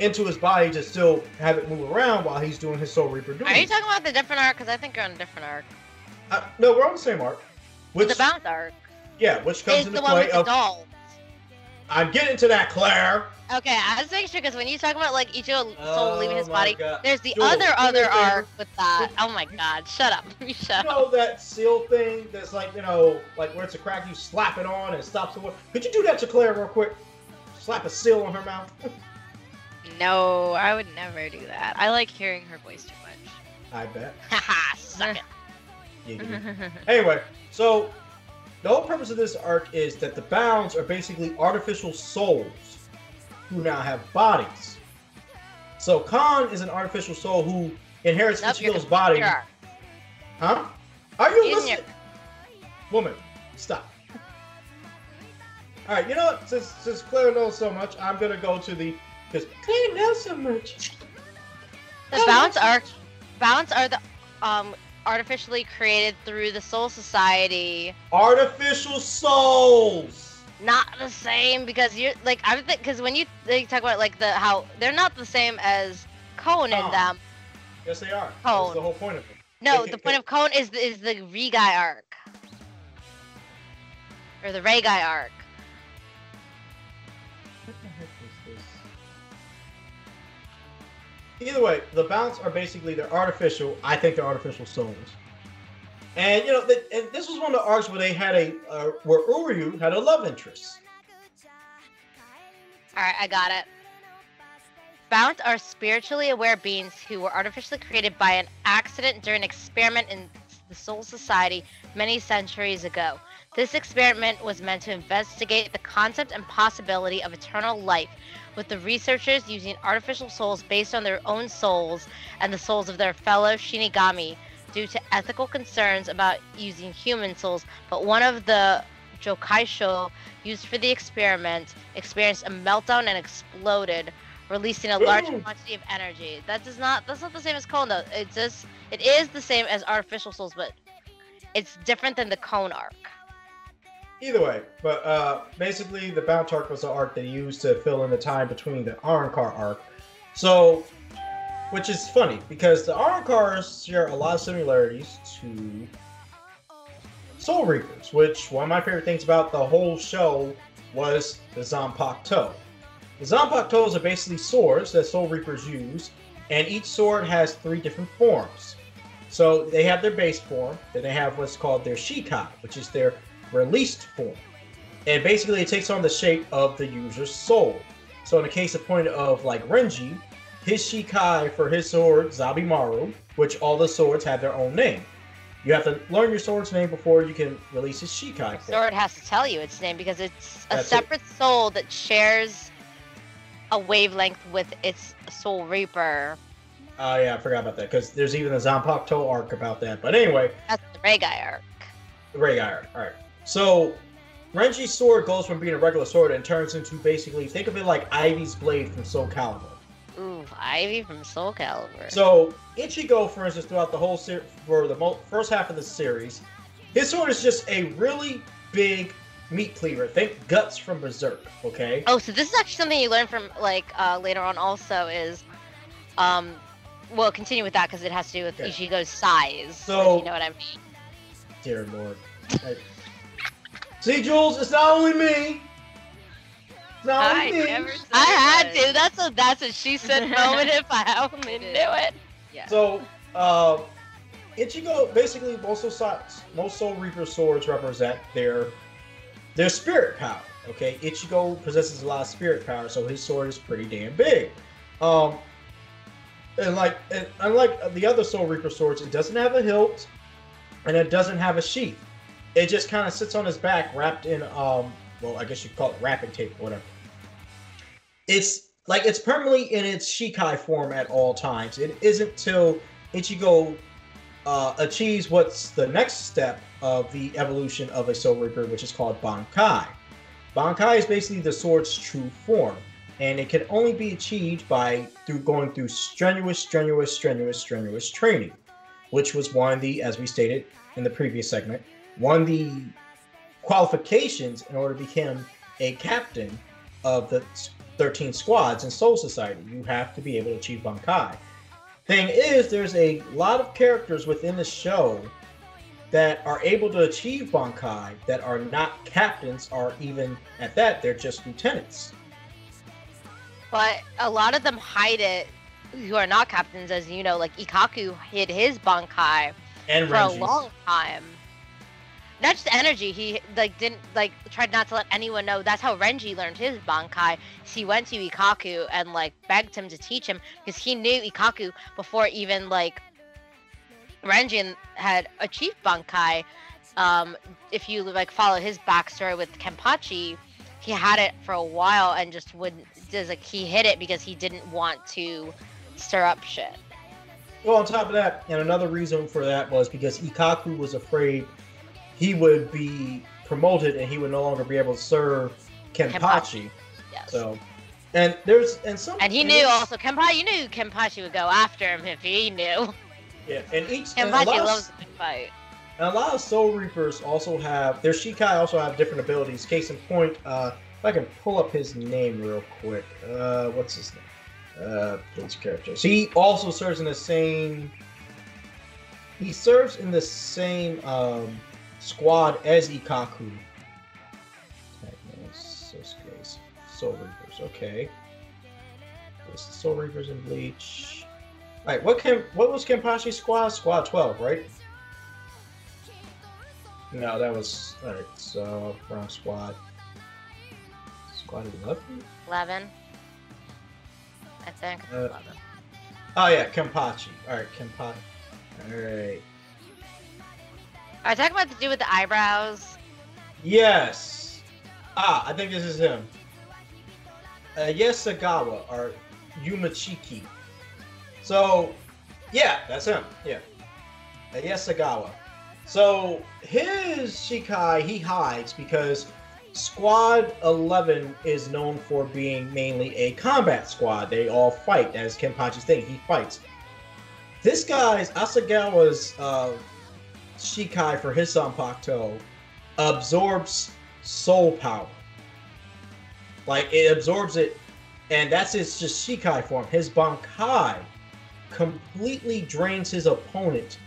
into his body to still have it move around while he's doing his Soul Reaper duties. Are you talking about the different arc? Because I think you're on a different arc. Uh, no, we're on the same arc. Which the bounce arc yeah, which comes is into the one play of dolls. I'm getting to that, Claire. Okay, I was making sure because when you talk about like Ichigo soul oh leaving his Oh body, God. there's the Jules, do other other arc with that. Oh my god, shut up. You shut You up. know that seal thing that's like, you know, like where it's a crack, you slap it on and it stops the water. Could you do that to Claire real quick? Slap a seal on her mouth. No, I would never do that. I like hearing her voice too much. I bet. Haha, suck it. Giggity. anyway, so the whole purpose of this arc is that the bounds are basically artificial souls who now have bodies. So Kon is an artificial soul who inherits Nope, Ichigo's body. Huh? Are you your- listening? Woman, stop. All right, you know what? Since since Claire knows so much, I'm gonna go to the because Claire knows so much. The bounce yes. arc, bounce are the um artificially created through the Soul Society. Artificial souls. Not the same because you're like I would think because when you they talk about like the how they're not the same as Kon in Oh. them. Yes, they are. Oh. That's the whole point of it. No, the point of Kon is is the Reigai arc or the Reigai arc. Either way, the bounce are basically they're artificial. I think they're artificial souls. And you know, and this was one of the arcs where they had a uh, where Uryu had a love interest. All right, I got it. Bount are spiritually aware beings who were artificially created by an accident during an experiment in the Soul Society many centuries ago. This experiment was meant to investigate the concept and possibility of eternal life, with the researchers using artificial souls based on their own souls and the souls of their fellow Shinigami due to ethical concerns about using human souls. But one of the Jokaisho used for the experiment experienced a meltdown and exploded, releasing a large Ooh. quantity of energy. That does not that's not the same as Kon though. It's just it is the same as artificial souls, but it's different than the Kon arc. Either way, but uh, basically the bounce arc was the arc they used to fill in the time between the Arrancar arc. So, which is funny because the Arrancars share a lot of similarities to Soul Reapers, which one of my favorite things about the whole show was the Zanpakuto. The Zanpakutos are basically swords that Soul Reapers use, and each sword has three different forms. So they have their base form, then they have what's called their Shikai, which is their released form. And basically it takes on the shape of the user's soul. So in the case of point of like Renji, his Shikai for his sword, Zabimaru, which all the swords have their own name. You have to learn your sword's name before you can release his Shikai form. Sword has to tell you its name because it's a That's it. separate soul that shares a wavelength with its soul reaper. Oh yeah, I forgot about that because there's even a Zanpakuto arc about that. But anyway, That's the Reigai arc. The Ray Iron. All right. So Renji's sword goes from being a regular sword and turns into basically think of it like Ivy's blade from Soul Calibur. Ooh. Ivy from Soul Calibur. So Ichigo, for instance, throughout the whole series, for the mo- first half of the series, his sword is just a really big meat cleaver. Think guts from Berserk. Okay. Oh, so this is actually something you learn from like uh, later on. Also, is um, well, continue with that because it has to do with Okay. Ichigo's size. So- if you know what I mean. Dear Lord. Like- See, Jules, it's not only me. It's not I only me. never said I had it to. That's a that's a she said moment. If I only knew it. Yeah. So, uh, Ichigo basically most of so- most Soul Reaper swords represent their their spirit power. Okay, Ichigo possesses a lot of spirit power, so his sword is pretty damn big. Um, and like and unlike the other Soul Reaper swords, it doesn't have a hilt, and it doesn't have a sheath. It just kind of sits on his back, wrapped in um, well, I guess you call it wrapping tape or whatever. It's like it's permanently in its Shikai form at all times. It isn't till Ichigo uh, achieves what's the next step of the evolution of a Soul Reaper, which is called Bankai. Bankai is basically the sword's true form, and it can only be achieved by through going through strenuous, strenuous, strenuous, strenuous training, which was one of the, as we stated in the previous segment, of the qualifications in order to become a captain of the 13 squads in Soul Society. You have to be able to achieve Bankai. Thing is, there's a lot of characters within the show that are able to achieve Bankai that are not captains, or even at that, they're just lieutenants. But a lot of them hide it. Who are not captains, as you know, like Ikkaku hid his Bankai And for a long time. Not just energy. He like didn't like tried not to let anyone know. That's how Renji learned his Bankai. He went to Ikkaku and like begged him to teach him because he knew Ikkaku before even like Renji had achieved Bankai. Um, if you like follow his backstory with Kenpachi, he had it for a while and just wouldn't. Just like he hid it because he didn't want to stir up shit. Well, on top of that, and another reason for that was because Ikkaku was afraid he would be promoted and he would no longer be able to serve Kenpachi. Kenpachi. Yes. So, and there's and some And he knew also Kenpachi. You knew Kenpachi would go after him if he knew. Yeah, and each and a Kenpachi of- loves a good fight. And a lot of Soul Reapers also have their Shikai also have different abilities. Case in point, uh, if I can pull up his name real quick. Uh, what's his name? Uh, those characters. He also serves in the same. He serves in the same um, squad as Ikkaku. Sasuke's Soul Reapers. Okay. This is Soul Reapers in Bleach. All right, what can what was Kenpachi's squad? Squad twelve, right? No, that was alright. So from squad, squad eleven. Eleven. I think. Uh, Eleven. Oh yeah, Kenpachi. All right, Kenpachi. All right. Are you talking about to do with the eyebrows? Yes. Ah, I think this is him. Uh, Yesagawa or Yumachiki. So, yeah, that's him. Yeah. Uh, Yesagawa. So his Shikai he hides because Squad 11 is known for being mainly a combat squad. They all fight, as Kenpachi's thing. He fights. This guy's Asagawa's uh, Shikai for his Zanpakuto absorbs soul power. Like it absorbs it, and that's its just Shikai form. His Bankai completely drains his opponent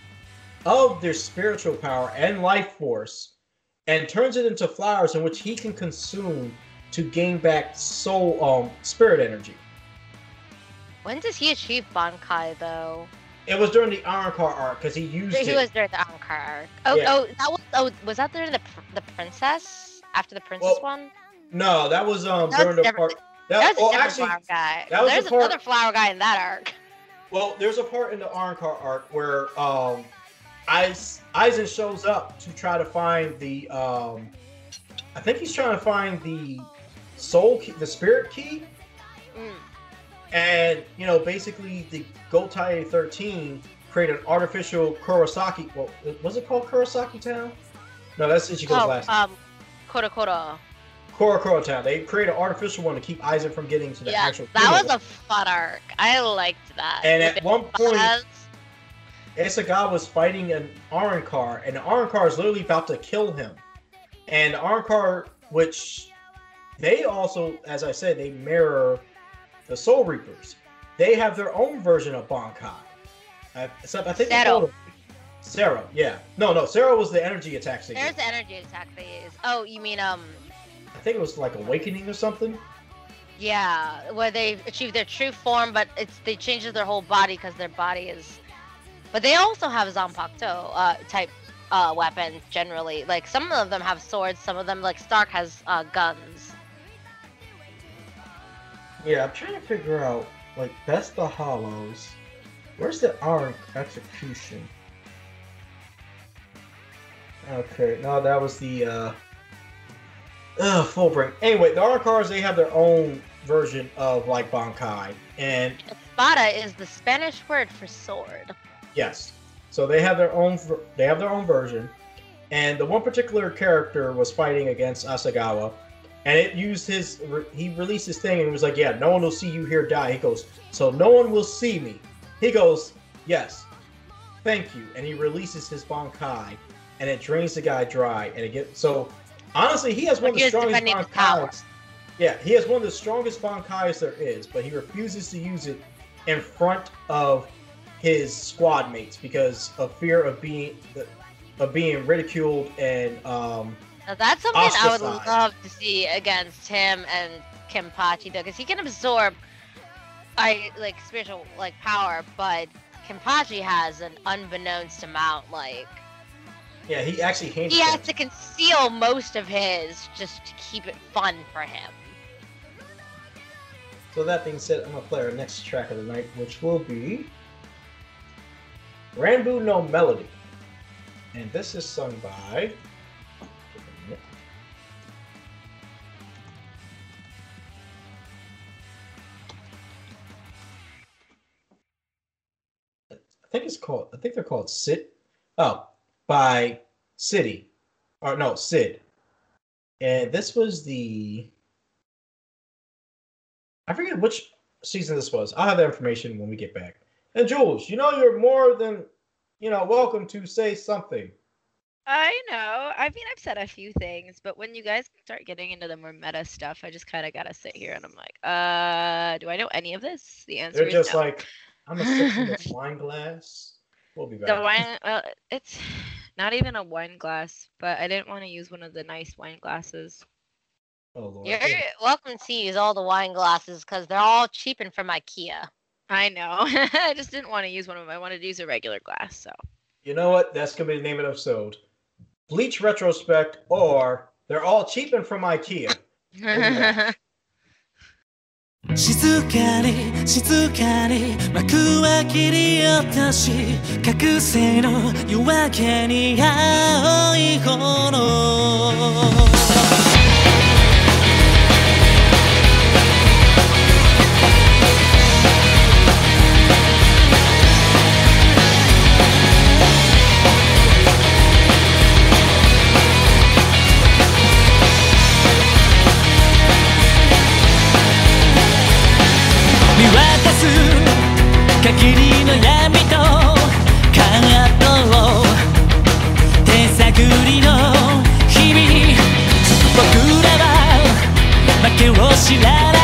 of their spiritual power and life force and turns it into flowers in which he can consume to gain back soul um spirit energy. When does he achieve Bankai though? It was during the Arrancar arc because he used He it. was during the Ankar arc. Oh, Yeah. oh, that was. Oh, was that during the the princess after the princess Well, one? No, that was um That was during the different. part. That That, was a well, actually, flower guy. that was the There's part- another flower guy in that arc. Well, there's a part in the Arrancar arc where um, Eis- Aizen shows up to try to find the. Um, I think he's trying to find the soul key, the spirit key, Mm. And you know, basically the Gotei 13 created an artificial Kurosaki. Well, was it called Kurosaki Town? No, that's Ichigo's Oh, last. um, Kora. Korokoro Town. They create an artificial one to keep Aizen from getting to the yeah, actual. that was a fun arc. I liked that. And at one point, Isagawa was fighting an Arrancar, and the Arrancar is literally about to kill him. And the Arrancar, which they also, as I said, they mirror the Soul Reapers. They have their own version of Bankai. I, so I think they Zero. Zero, yeah. No, no, Cero was the energy attack. There's the energy attack phase. Oh, you mean um, I think it was like Awakening or something. yeah, where they achieve their true form, but it's they changes their whole body because their body is. But they also have Zanpakuto uh, type uh, weapons generally. Like some of them have swords, some of them like Stark has uh, guns. Yeah, I'm trying to figure out, like, that's the Hollows. Where's the Iron Execution? Okay, no, that was the, uh... Ugh, full. Anyway, the Arrancars, they have their own version of, like, Bankai. And, Espada is the Spanish word for sword. yes. So they have their own, they have their own version. And the one particular character was fighting against Asagawa. And it used his, he released his thing and he was like, yeah, no one will see you here die. He goes, so no one will see me. He goes, yes, thank you. And he releases his Bankai and it drains the guy dry. And it gets, so honestly, he has one of the strongest. Bankais. Yeah, he has one of the strongest Bankais there is, but he refuses to use it in front of his squad mates because of fear of being of being ridiculed and um Now that's something I would love to see against him and Kenpachi though, because he can absorb, I like spiritual like power, but Kenpachi has an unbeknownst amount. Like yeah he actually he has to conceal most of his just to keep it fun for him. So that being said, I'm gonna play our next track of the night, which will be Ranbu no Melody. And this is sung by think it's called I think they're called Sid oh by City. Or no, Sid. And this was the I forget which season this was. I'll have that information when we get back. And Jules, you know you're more than you know welcome to say something. I know. I mean, I've said a few things, but when you guys start getting into the more meta stuff, I just kind of gotta sit here and I'm like, uh, do I know any of this? The answer They're is just no. like I'm gonna sip from this wine glass. We'll be back. the wine. Well, it's not even a wine glass, but I didn't want to use one of the nice wine glasses. Oh lord. You're welcome to use all the wine glasses because they're all cheaping from IKEA. I know. I just didn't want to use one of them. I wanted to use a regular glass. So You know what? That's gonna be the name of the episode. Bleach retrospect, or they're all cheaping from IKEA. 静かに静かに幕は切り落とし覚醒の夜明けに青い炎。りの日々僕らは負けを知らない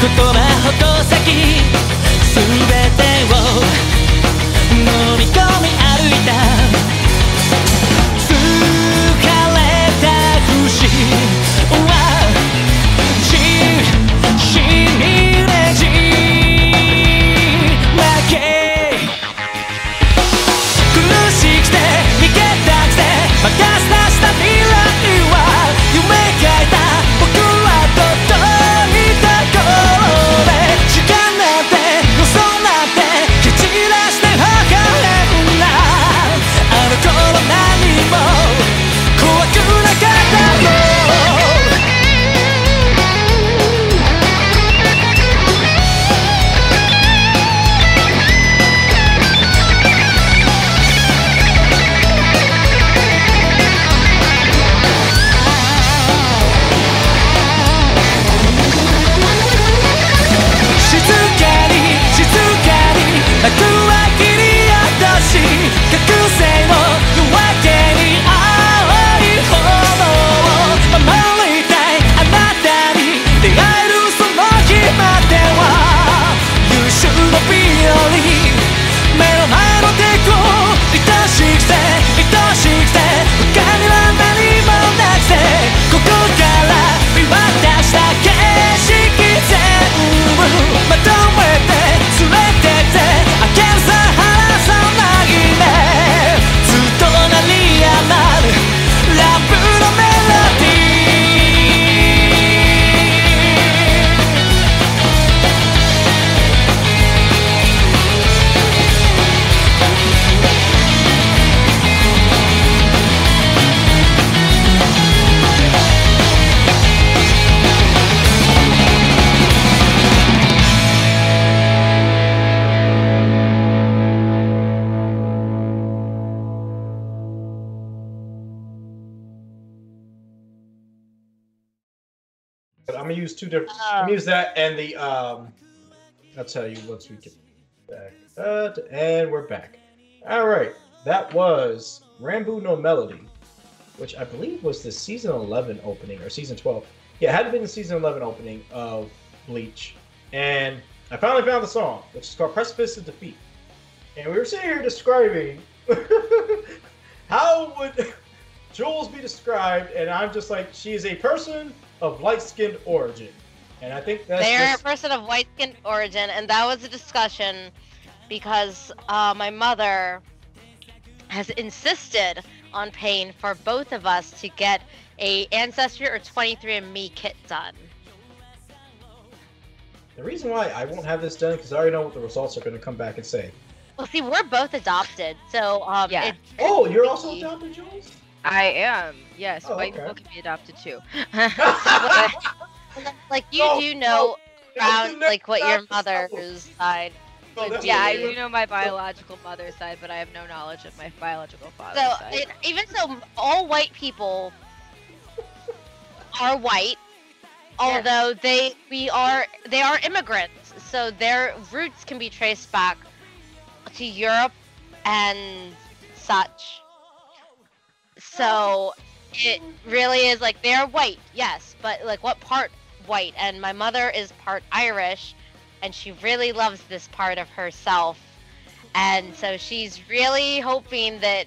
言葉 two different. Gonna use that and the um. I'll tell you once we get back. Uh, and we're back. All right, that was Ranbu No Melody, which I believe was the season 11 opening or season 12. Yeah, it had to be the season 11 opening of Bleach, and I finally found the song, which is called Precipice of Defeat. And we were sitting here describing how would Jules be described, and I'm just like, she is a person of light-skinned origin, and I think that's They're just- a person of white skin origin, and that was a discussion because uh, my mother has insisted on paying for both of us to get a Ancestry or 23andMe kit done. the reason why I won't have this done because I already know what the results are going to come back and say. Well, see, we're both adopted, so um, Yeah. it, Oh, you're also adopted, Jules? I am. Yes, Oh, white okay. people can be adopted too. like you No, do know no, around like what your mother's side. No, yeah, I do know my biological mother's side, but I have no knowledge of my biological father's So side. it, even so, all white people are white, although they we are they are immigrants, so their roots can be traced back to Europe and such. So it really is like they're white, yes, but like what part white? And my mother is part Irish, and she really loves this part of herself. And so she's really hoping that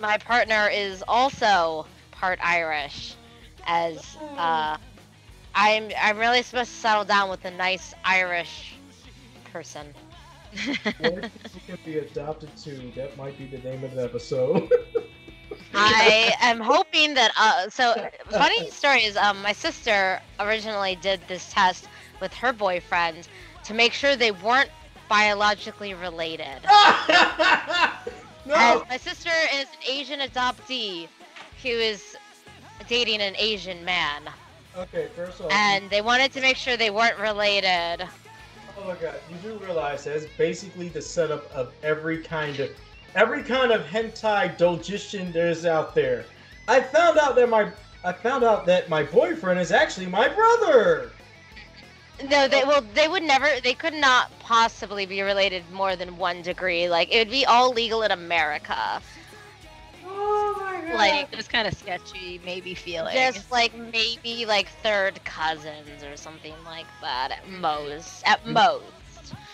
my partner is also part Irish, as uh, I'm I'm really supposed to settle down with a nice Irish person. People can be adopted too. That might be the name of the episode. I am hoping that. Uh, so funny story is, um, my sister originally did this test with her boyfriend to make sure they weren't biologically related. no. And my sister is an Asian adoptee who is dating an Asian man, Okay, first off, and they wanted to make sure they weren't related. oh my god, you do realize that's basically the setup of every kind of every kind of hentai dojishin there's out there. I found out that my I found out that my boyfriend is actually my brother. No, they well, they would never. They could not possibly be related more than one degree. Like it would be all legal in America. Oh my god. Like Just kind of sketchy, maybe feeling. just like maybe like third cousins or something like that at most. At mm. most.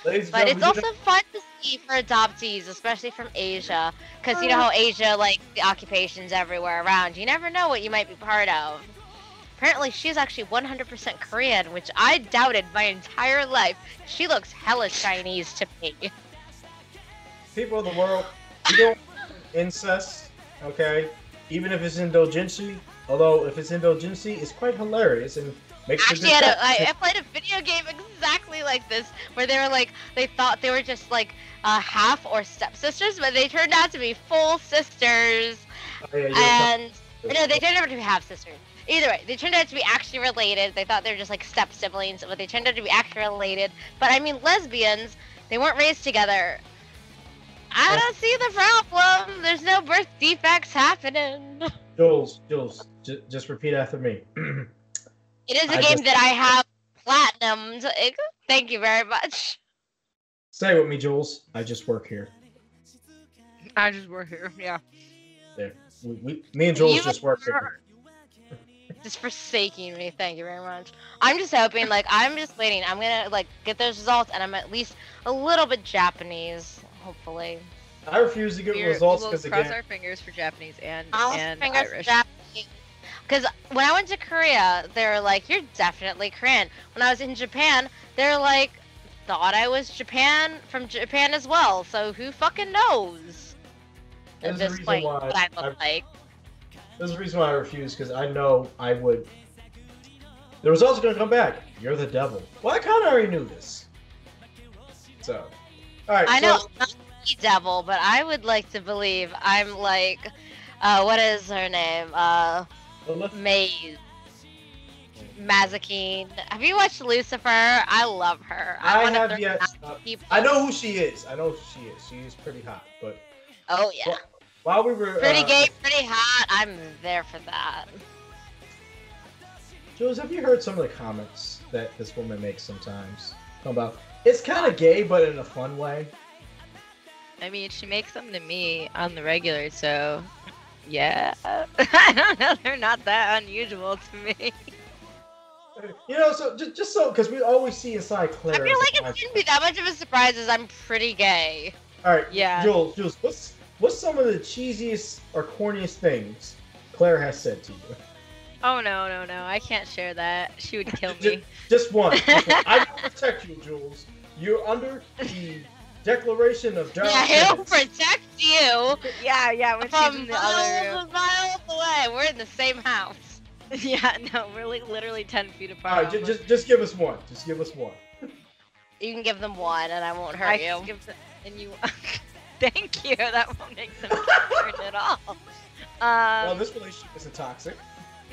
Ladies But it's also fun to see for adoptees, especially from Asia, because you know how Asia, like the occupations everywhere around. You never know what you might be part of. Apparently, she's actually 100% Korean, which I doubted my entire life. She looks hella Chinese to me. people of the world, we don't incest, okay? Even if it's indulgency, although if it's indulgency, it's quite hilarious and makes for Actually, I, had a, content. I, I played a video game exactly like this, where they were like, they thought they were just like uh, half or stepsisters, but they turned out to be full sisters. Oh, yeah, and no, they turned out to be half sisters. Either way, they turned out to be actually related. They thought they were just like step siblings, but they turned out to be actually related. But I mean, lesbians, they weren't raised together. I don't see the problem. There's no birth defects happening. Jules, Jules, j- just repeat after me. It is a I game just- that I have platinumed. It- Thank you very much. Say it with me, Jules. I just work here. I just work here. Yeah. There. We, we, me and Jules You just work here. are Just forsaking me. Thank you very much. I'm just hoping, like, I'm just waiting. I'm gonna like get those results, and I'm at least a little bit Japanese, hopefully. I refuse to get We're- results we'll because cross our fingers for Japanese and I'll and fingers Irish. Japanese. Because when I went to Korea, they were like, "You're definitely Korean." When I was in Japan, they're like, "Thought I was Japan from Japan as well." So who fucking knows? There's At this reason point, why what I look I- like. there's a reason why I refuse because I know I would. The results are gonna come back. You're the devil. Well, I kind of already knew this. So, all right. I so- know I'm not the devil, but I would like to believe I'm like, uh, what is her name? Uh, Maze. Mazikeen. Have you watched Lucifer? I love her. I wanna have yet. uh. I know who she is. I know who she is. She is pretty hot. But Oh yeah. Well, while we were Pretty uh, gay, pretty hot. I'm there for that. Jules, have you heard some of the comments that this woman makes sometimes? About it's kind of gay, but in a fun way. I mean, she makes them to me on the regular, so yeah. I don't know. They're not that unusual to me. You know, so just, just so because we always see inside Claire. I feel like it shouldn't be that much of a surprise as I'm pretty gay. All right, Yeah. Jules, Jules, what's what's some of the cheesiest or corniest things Claire has said to you? Oh no, no, no! I can't share that. She would kill me. Just one. Just one. I will protect you, Jules. You're under the Declaration of Dark. Yeah, he'll protect you Yeah, yeah. When she's from the miles and miles away. We're in the same house. Yeah, no, we're like literally ten feet apart. right, ju- just just give us one. Just give us one. You can give them one, and I won't hurt I you. can give the, and you. Thank you. That won't make them concerned at all. well, Um, this relationship isn't toxic.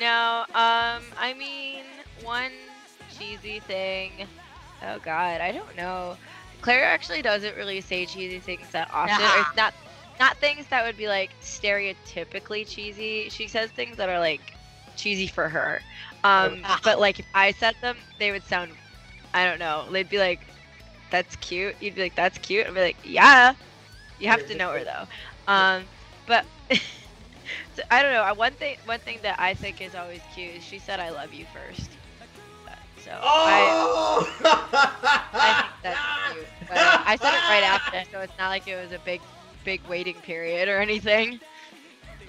no, um, I mean, one cheesy thing. Oh God, I don't know. Claire actually doesn't really say cheesy things that often. Or it's not not things that would be like stereotypically cheesy. She says things that are like cheesy for her. Um, but like if I said them, they would sound I don't know. They'd be like, "That's cute." You'd be like, "That's cute." I'd be like, "Yeah." You have to know her though. Um, but so, I don't know. One thing, one thing that I think is always cute is she said, "I love you" first. So I, Oh! I think that's cute. But I said it right after, so it's not like it was a big, big waiting period or anything.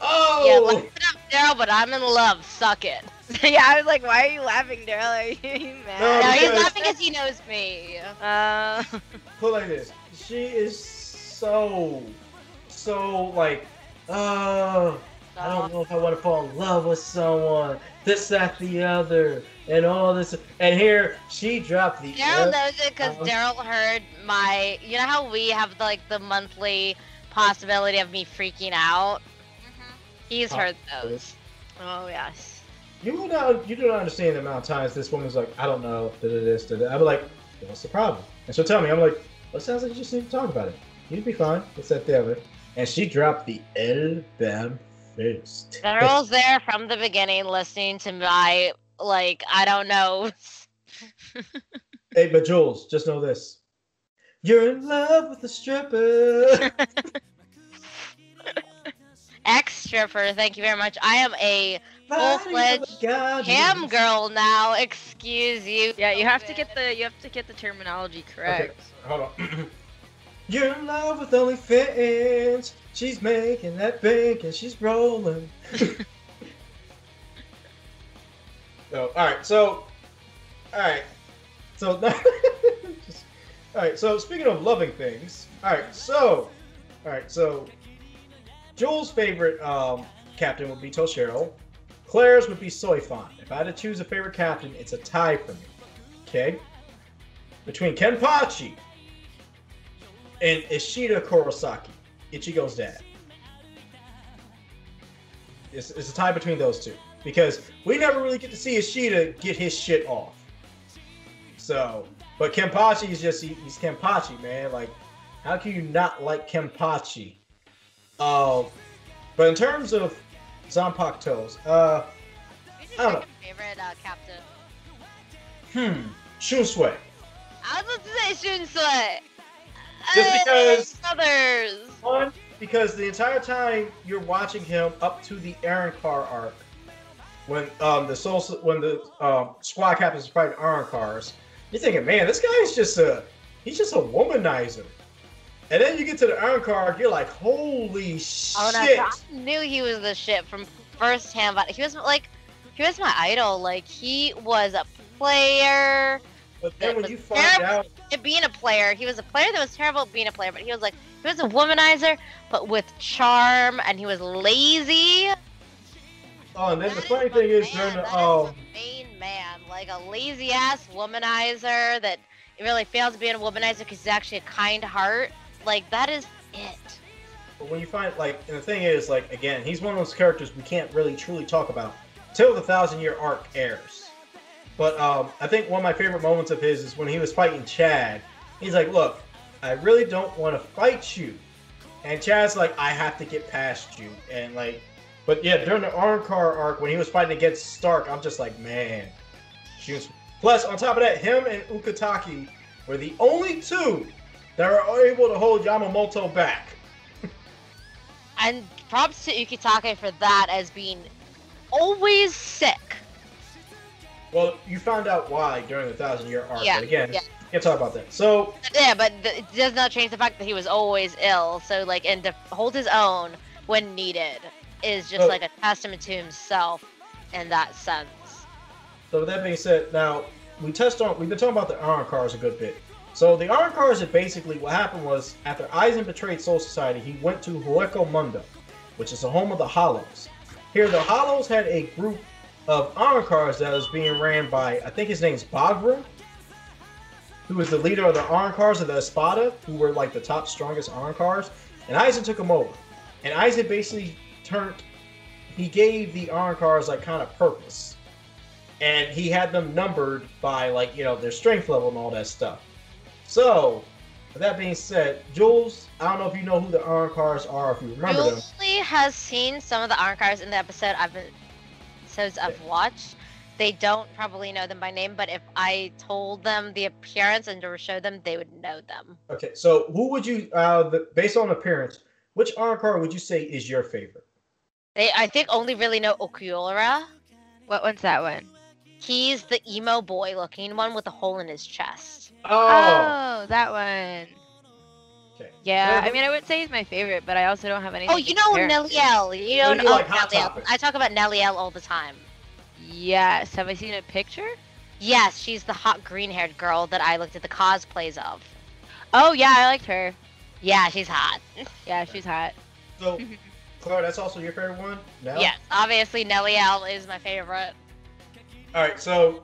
oh! Yeah, listen up, Daryl, but I'm in love. Suck it. yeah, I was like, "Why are you laughing, Daryl? Are you mad?" No, No, he's laughing because he knows me. Uh, Put it like this. She is so, so like, uh, I don't know if I want to fall in love with someone. This, that, the other, and all this. And here she dropped the. Daryl knows it because Uh-huh. Daryl heard my. You know how we have like the monthly possibility of me freaking out. He's heard those. oh yes. You will not. You do not understand the amount of times this woman's like, I don't know. Da, da, this, da, da. I'm like, what's the problem? And she'll tell me. I'm like, well, it sounds like you just need to talk about it. You'd be fine. It's that the other. And she dropped the L bam first. Daryl's there from the beginning, listening to my like I don't know. Hey, but Jules, just know this. You're in love with a stripper. Ex stripper, thank you very much. I am a Full-fledged cam girl now. Excuse you. Yeah, you have to get the you have to get the terminology Okay, correct. hold on. You're in love with OnlyFans. She's making that bank and she's rolling. oh, all right. So, all right. So, just, all right. So, speaking of loving things, all right. So, all right. So, Joel's favorite um, captain would be Toshiro. Claire's would be Soi Fon. If I had to choose a favorite captain, it's a tie for me. Okay. Between Kenpachi and Isshin Kurosaki, Ichigo's dad. It's, it's a tie between those two because we never really get to see Isshin get his shit off. So, but Kenpachi is just he, he's Kenpachi, man. Like, how can you not like Kenpachi? Uh, but in terms of Zanpakutos, uh, I don't know. favorite uh, captain? hmm, Shunsui. I was about to say Shunsui. Just because- others. One, because the entire time you're watching him up to the Arrancar arc, when um the soul when the um, squad captains are fighting Arrancars, you're thinking, man, this guy is just a he's just a womanizer. And then you get to the Arrancar, you're like, holy Oh no, shit! I knew he was the shit from firsthand. But he was like, he was my idol. Like he was a player. But then when you find out, At being a player, he was a player that was terrible at being a player. But he was like, he was a womanizer, but with charm, and he was lazy. oh, and then the funny thing is during that the um, main man, like a lazy ass womanizer that really fails to be a womanizer because he's actually a kind heart. Like that is it. But when you find like, and the thing is, like, again, he's one of those characters we can't really truly talk about till the thousand year arc airs. But um, I think one of my favorite moments of his is when he was fighting Chad. He's like, "Look, I really don't want to fight you, And Chad's like, I have to get past you. And like, but yeah, during the Arrancar arc, when he was fighting against Stark, I'm just like, man. Plus, on top of that, him and Ukitake were the only two that were able to hold Yamamoto back. And props to Ukitake for that as being always sick. Well, you found out why during the Thousand Year arc. Yeah, But again, yeah. can't talk about that. So, Yeah, but th- it does not change the fact that he was always ill. So like, and to hold his own when needed is just Oh. like a testament to himself in that sense. So with that being said, now we touched on we've been talking about the Arrancars a good bit. So the Arrancars are basically what happened was after Aizen betrayed Soul Society, he went to Hueco Mundo, which is the home of the Hollows. Here the Hollows had a group of Arrancars that was being ran by I think his name's Bagra, who was the leader of the Arrancars of the Espada, who were like the top strongest Arrancars, and Aizen took him over. And Aizen basically turned he gave the Arrancars like kind of purpose and he had them numbered by like you know their strength level and all that stuff. So, with that being said, Jules, I don't know if you know who the Arrancars are, if you remember them. Julie has seen some of the Arrancars in the episode I've been episodes I've watched. They don't probably know them by name, but if I told them the appearance and to show them, they would know them. Okay, so who would you, uh, the, based on appearance, which Iron would you say is your favorite? They, I think, only really know Ulquiorra. What one's that one? He's the emo boy looking one with a hole in his chest. Oh, Oh, that one. Okay. Yeah, I mean, I would say he's my favorite, but I also don't have any. Oh, you know Nelly. Nelliel. You So know you like oh, Hot Nelliel. Topic. I talk about Nelliel all the time. Yes. Have I seen a picture? Yes, she's the hot green-haired girl that I looked at the cosplays of. Oh yeah, I liked her. Yeah, she's hot. Yeah, she's hot. So, Claire, that's also your favorite one? No? Yes, obviously Nelliel is my favorite. All right, so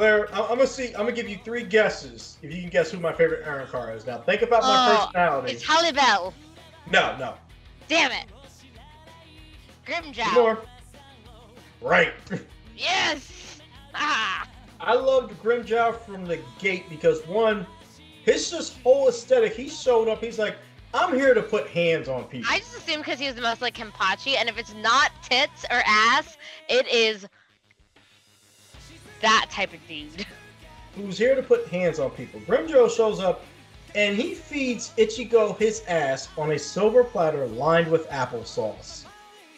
Claire, I'm gonna see. I'm gonna give you three guesses if you can guess who my favorite Arrancar is. Now, think about my Oh, personality. It's Harribel. No, no. Damn it. Two Grimmjow. more. Right. Yes. Ah. I loved Grimmjow from the gate because one, his just whole aesthetic. He showed up. He's like, I'm here to put hands on people. I just assume because he was the most like Kenpachi, and if it's not tits or ass, it is that type of dude. Who's here to put hands on people? Grimmjow shows up, and he feeds Ichigo his ass on a silver platter lined with applesauce.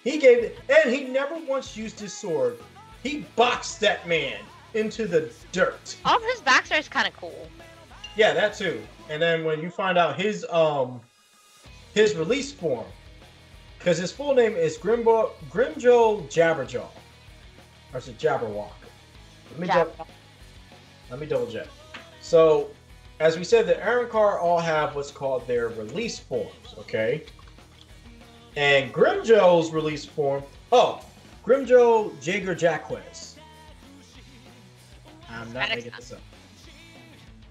He gave it, and he never once used his sword. He boxed that man into the dirt. All of his backstory is kind of cool. Yeah, that too. And then when you find out his um his release form, because his full name is Grimbo Grimmjow Jabberjaw, or is it Jabberwock? Let me Jab- dou- let me double check. So, as we said, the Arrancar all have what's called their release forms. Okay. And Grimmjow's release form. Oh, Grimjo Jaeger Jacquez. I'm not making this up.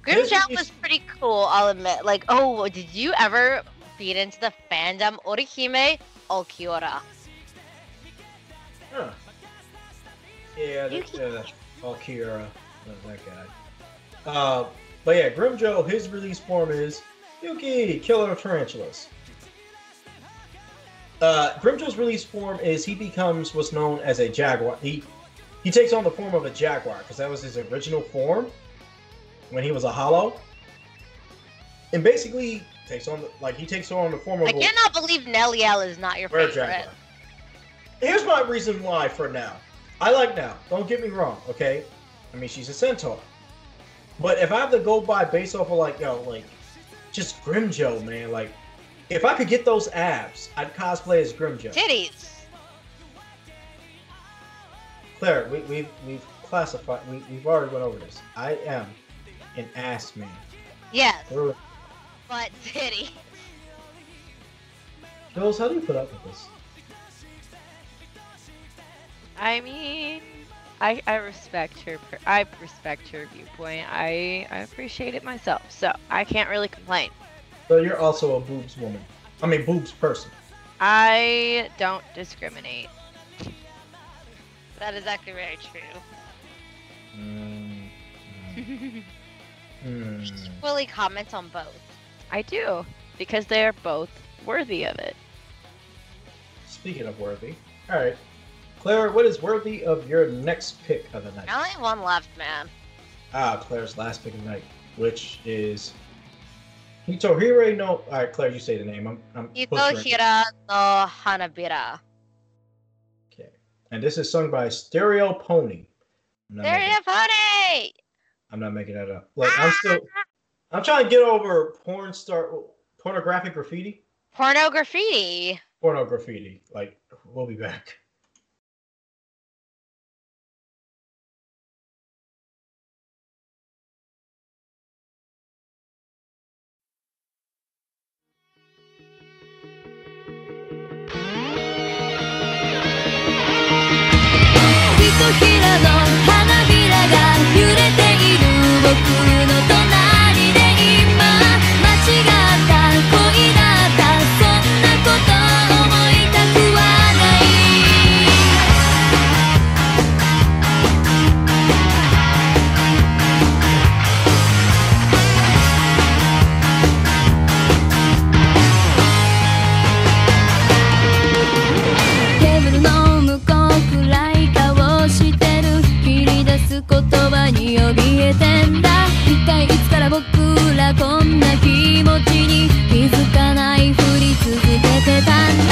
Is- was pretty cool, I'll admit. Like, oh, did you ever feed into the fandom Orihime Ulquiorra? Huh. Yeah, that, Yuki. Uh, Akira, that, that guy. Uh, but yeah, Grimmjow, his release form is Yuki, Killer of Tarantulas. Uh, Grimmjow's release form is he becomes what's known as a jaguar. He he takes on the form of a jaguar because that was his original form when he was a hollow. And basically takes on the, like he takes on the form of I a cannot believe Nelliel is not your favorite. Jaguar. Here's my reason why for now. I like now. Don't get me wrong, okay? I mean, she's a centaur. But if I have to go by based off of like, yo, like just Grimmjow, man, like if I could get those abs, I'd cosplay as Grimmjow. Titties. Claire, we, we've we've classified. We, we've already went over this. I am an ass man. Yes, We're- but titty. Jules, how do you put up with this? I mean, I I respect her. I respect her viewpoint. I I appreciate it myself, so I can't really complain. So you're also a boobs woman. I mean, boobs person. I don't discriminate. That is actually very true. Mm. Mm. Willie comments on both. I do because they are both worthy of it. Speaking of worthy, all right. Claire, what is worthy of your next pick of the night? I only one left, man. Ah, Claire's last pick of the night, which is Hitohira no. All right, Claire, you say the name. I'm. I'm Hitohira no Hanabira. Okay, and this is sung by Stereopony. Stereo Pony. I'm not making that up. Like ah! I'm still. I'm trying to get over porn star pornographic graffiti. Porno graffiti. Porno graffiti. Like we'll be back. van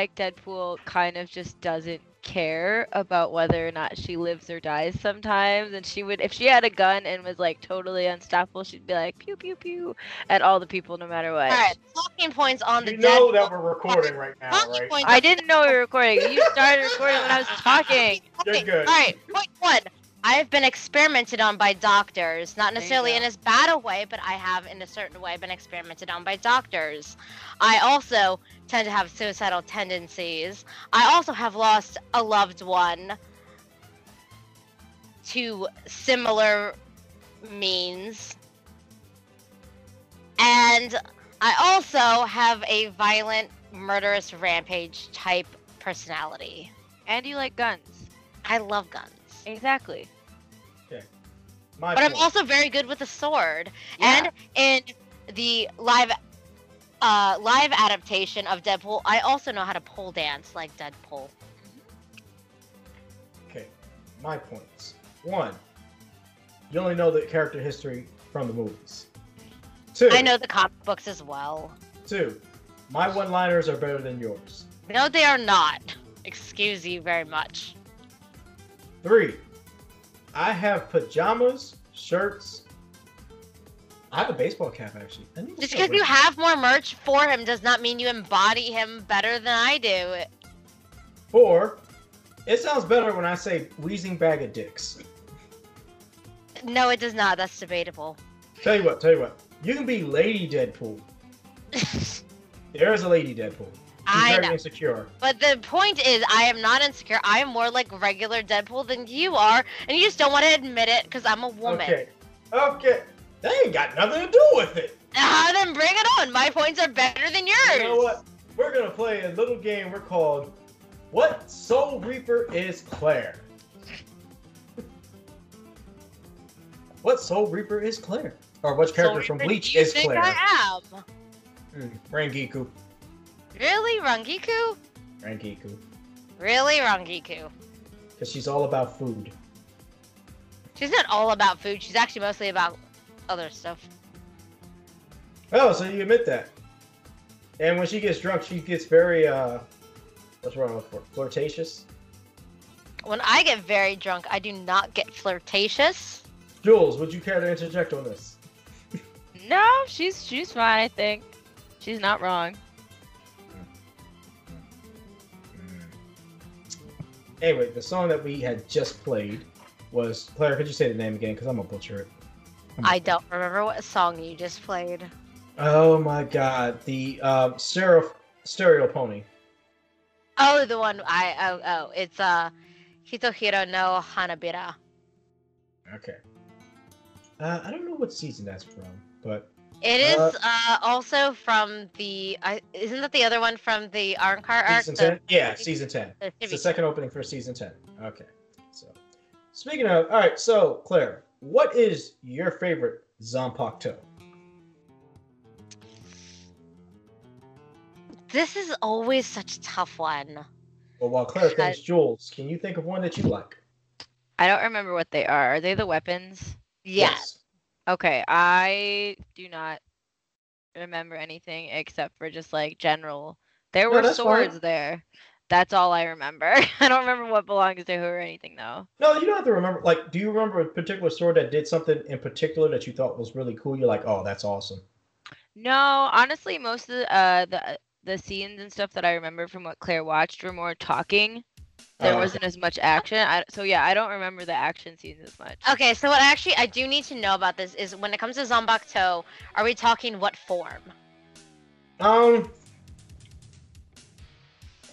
like Deadpool kind of just doesn't care about whether or not she lives or dies sometimes. And she would if she had a gun and was like totally unstoppable she'd be like pew pew pew at all the people no matter what. All right talking points on you the you know that we're recording right now talking right? i didn't know we were recording. You started recording when i was talking. You're good. all right point one. I've been experimented on by doctors, not necessarily in as bad a way, but I have in a certain way been experimented on by doctors. I also tend to have suicidal tendencies. I also have lost a loved one to similar means. And I also have a violent, murderous rampage type personality. And you like guns. I love guns. Exactly. Okay. My but point. I'm also very good with a sword. Yeah. And in the live uh live adaptation of Deadpool, I also know how to pole dance like Deadpool. Okay, my points. One, you only know the character history from the movies. Two, I know the comic books as well. Two, my one-liners are better than yours. No, they are not. Excuse you very much. Three, I have pajamas, shirts. I have a baseball cap actually. I need to Just because you have more merch for him does not mean you embody him better than I do. Or, it sounds better when I say wheezing bag of dicks. No, it does not. That's debatable. Tell you what, tell you what. You can be Lady Deadpool. There is a Lady Deadpool. She's I very know. insecure. But the point is, I am not insecure. I am more like regular Deadpool than you are, and you just don't want to admit it because I'm a woman. Okay. Okay. That ain't got nothing to do with it. Ah, then bring it on. My points are better than yours. You know what? We're gonna play a little game we're called What Soul Reaper is Claire? what Soul Reaper is Claire? Or which character from Reaper, Bleach do you is think Claire? I am. Hmm, Rangiku. Really, Rangiku? Rangiku. Really, Rangiku? Because she's all about food. She's not all about food. She's actually mostly about other stuff. Oh, so you admit that. And when she gets drunk, she gets very, uh, what's wrong with her? Flirtatious? When I get very drunk, I do not get flirtatious. Jules, would you care to interject on this? No, she's she's fine. I think she's not wrong. Anyway, the song that we had just played was Claire. Could you say the name again? Because I'm gonna butcher it. I don't remember what song you just played. Oh my God, the uh, stereo Stereopony. Oh, the one I oh oh, it's uh Hitohira no Hanabira. Okay. Uh, I don't know what season that's from, but It is Uh, uh, also from the isn't that the other one from the Arrancar arc? season ten. Yeah, season ten. the It's the second opening for season ten. Okay. So, speaking of, all right. So, Claire, what is your favorite Zanpakuto? This is always such a tough one. Well, while Claire I- thinks, Jules, can you think of one that you like? I don't remember what they are. Are they the weapons? Yes. Okay, I do not remember anything except for just like general. There No, were that's fine. swords there. That's all I remember. I don't remember what belongs to who or anything though. No, you don't have to remember. Like, do you remember a particular sword that did something in particular that you thought was really cool? You're like, oh, that's awesome. No, honestly, most of the uh, the the scenes and stuff that I remember from what Claire watched were more talking. There Oh, wasn't as much action. I, so yeah, I don't remember the action scenes as much. Okay, so what actually I do need to know about this is when it comes to Zanpakuto, are we talking what form? Um.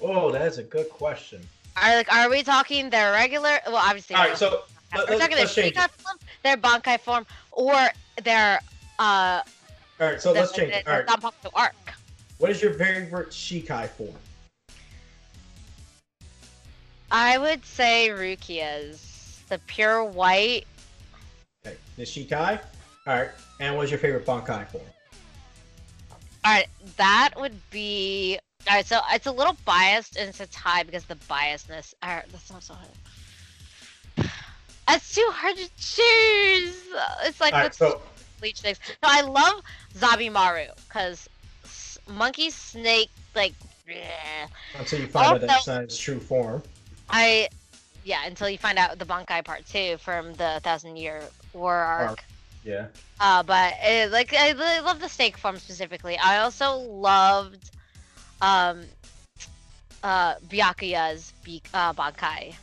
Oh, that's a good question. Are like are we talking their regular? Well, obviously. All so let- we're talking their. Shikai form, their Bankai form, or their uh. all right, so let's change it. All right, the Zanpakuto arc. what is your favorite Shikai form? I would say Rukia's the pure white. Okay, the Shikai. All right, and what's your favorite Bankai form? All right, that would be. All right, so it's a little biased and it's a tie because the biasness. All right, that's not so hard. That's too hard to choose. It's like All right, so bleach things. No, I love Zabimaru because monkey snake like. bleh. until you find out that's not its true form. I, yeah, until you find out the Bankai part two from the Thousand Year War arc. Arc. Yeah. Uh, but it, like I really love the snake form specifically. I also loved, um, uh, Byakuya's Bi- uh, Bankai.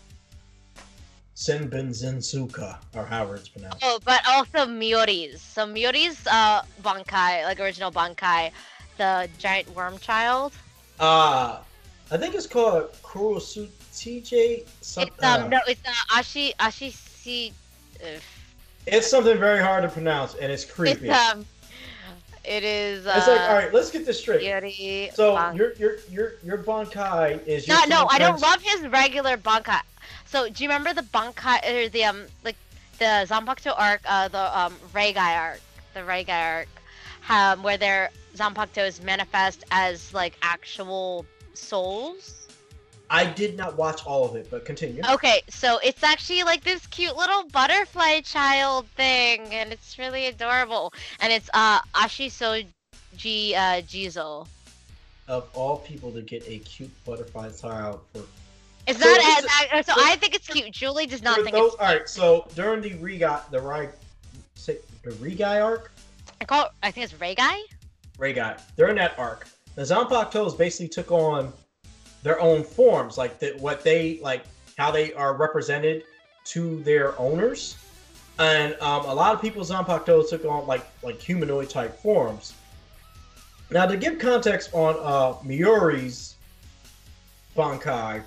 Senbin Zensuka, or how it's pronounced. Oh, but also Mayuri's. So Mayuri's uh Bankai, like original Bankai, the giant worm child. Uh, I think it's called Kurosutije. Some, It's um uh, no, it's uh, Ashi Ashi uh, it's something very hard to pronounce, and it's It's creepy. um, it is. Uh, It's like, all right, let's get this straight. Yuri So your your your your Bankai is your No, no, I don't love his regular Bankai. So do you remember the Bankai or the um like the Zanpakuto arc, uh the um Reigai arc, the Reigai arc, um where their Zanpakutos manifest as like actual souls? I did not watch all of it, but continue. Okay, so it's actually like this cute little butterfly child thing, and it's really adorable. And it's uh Ashisogi uh Jizo. Of all people to get a cute butterfly child for It's So not as, I- so I think it's cute. Julie does not think those, it's. all right. So during the Regai the Rai say the Regai arc, I call. I think it's Reigai. Regai during that arc, the Zanpakutos basically took on their own forms, like the, what they like how they are represented to their owners, and um, a lot of people Zanpakutos took on like like humanoid type forms. Now to give context on uh Mayuri's Bankai,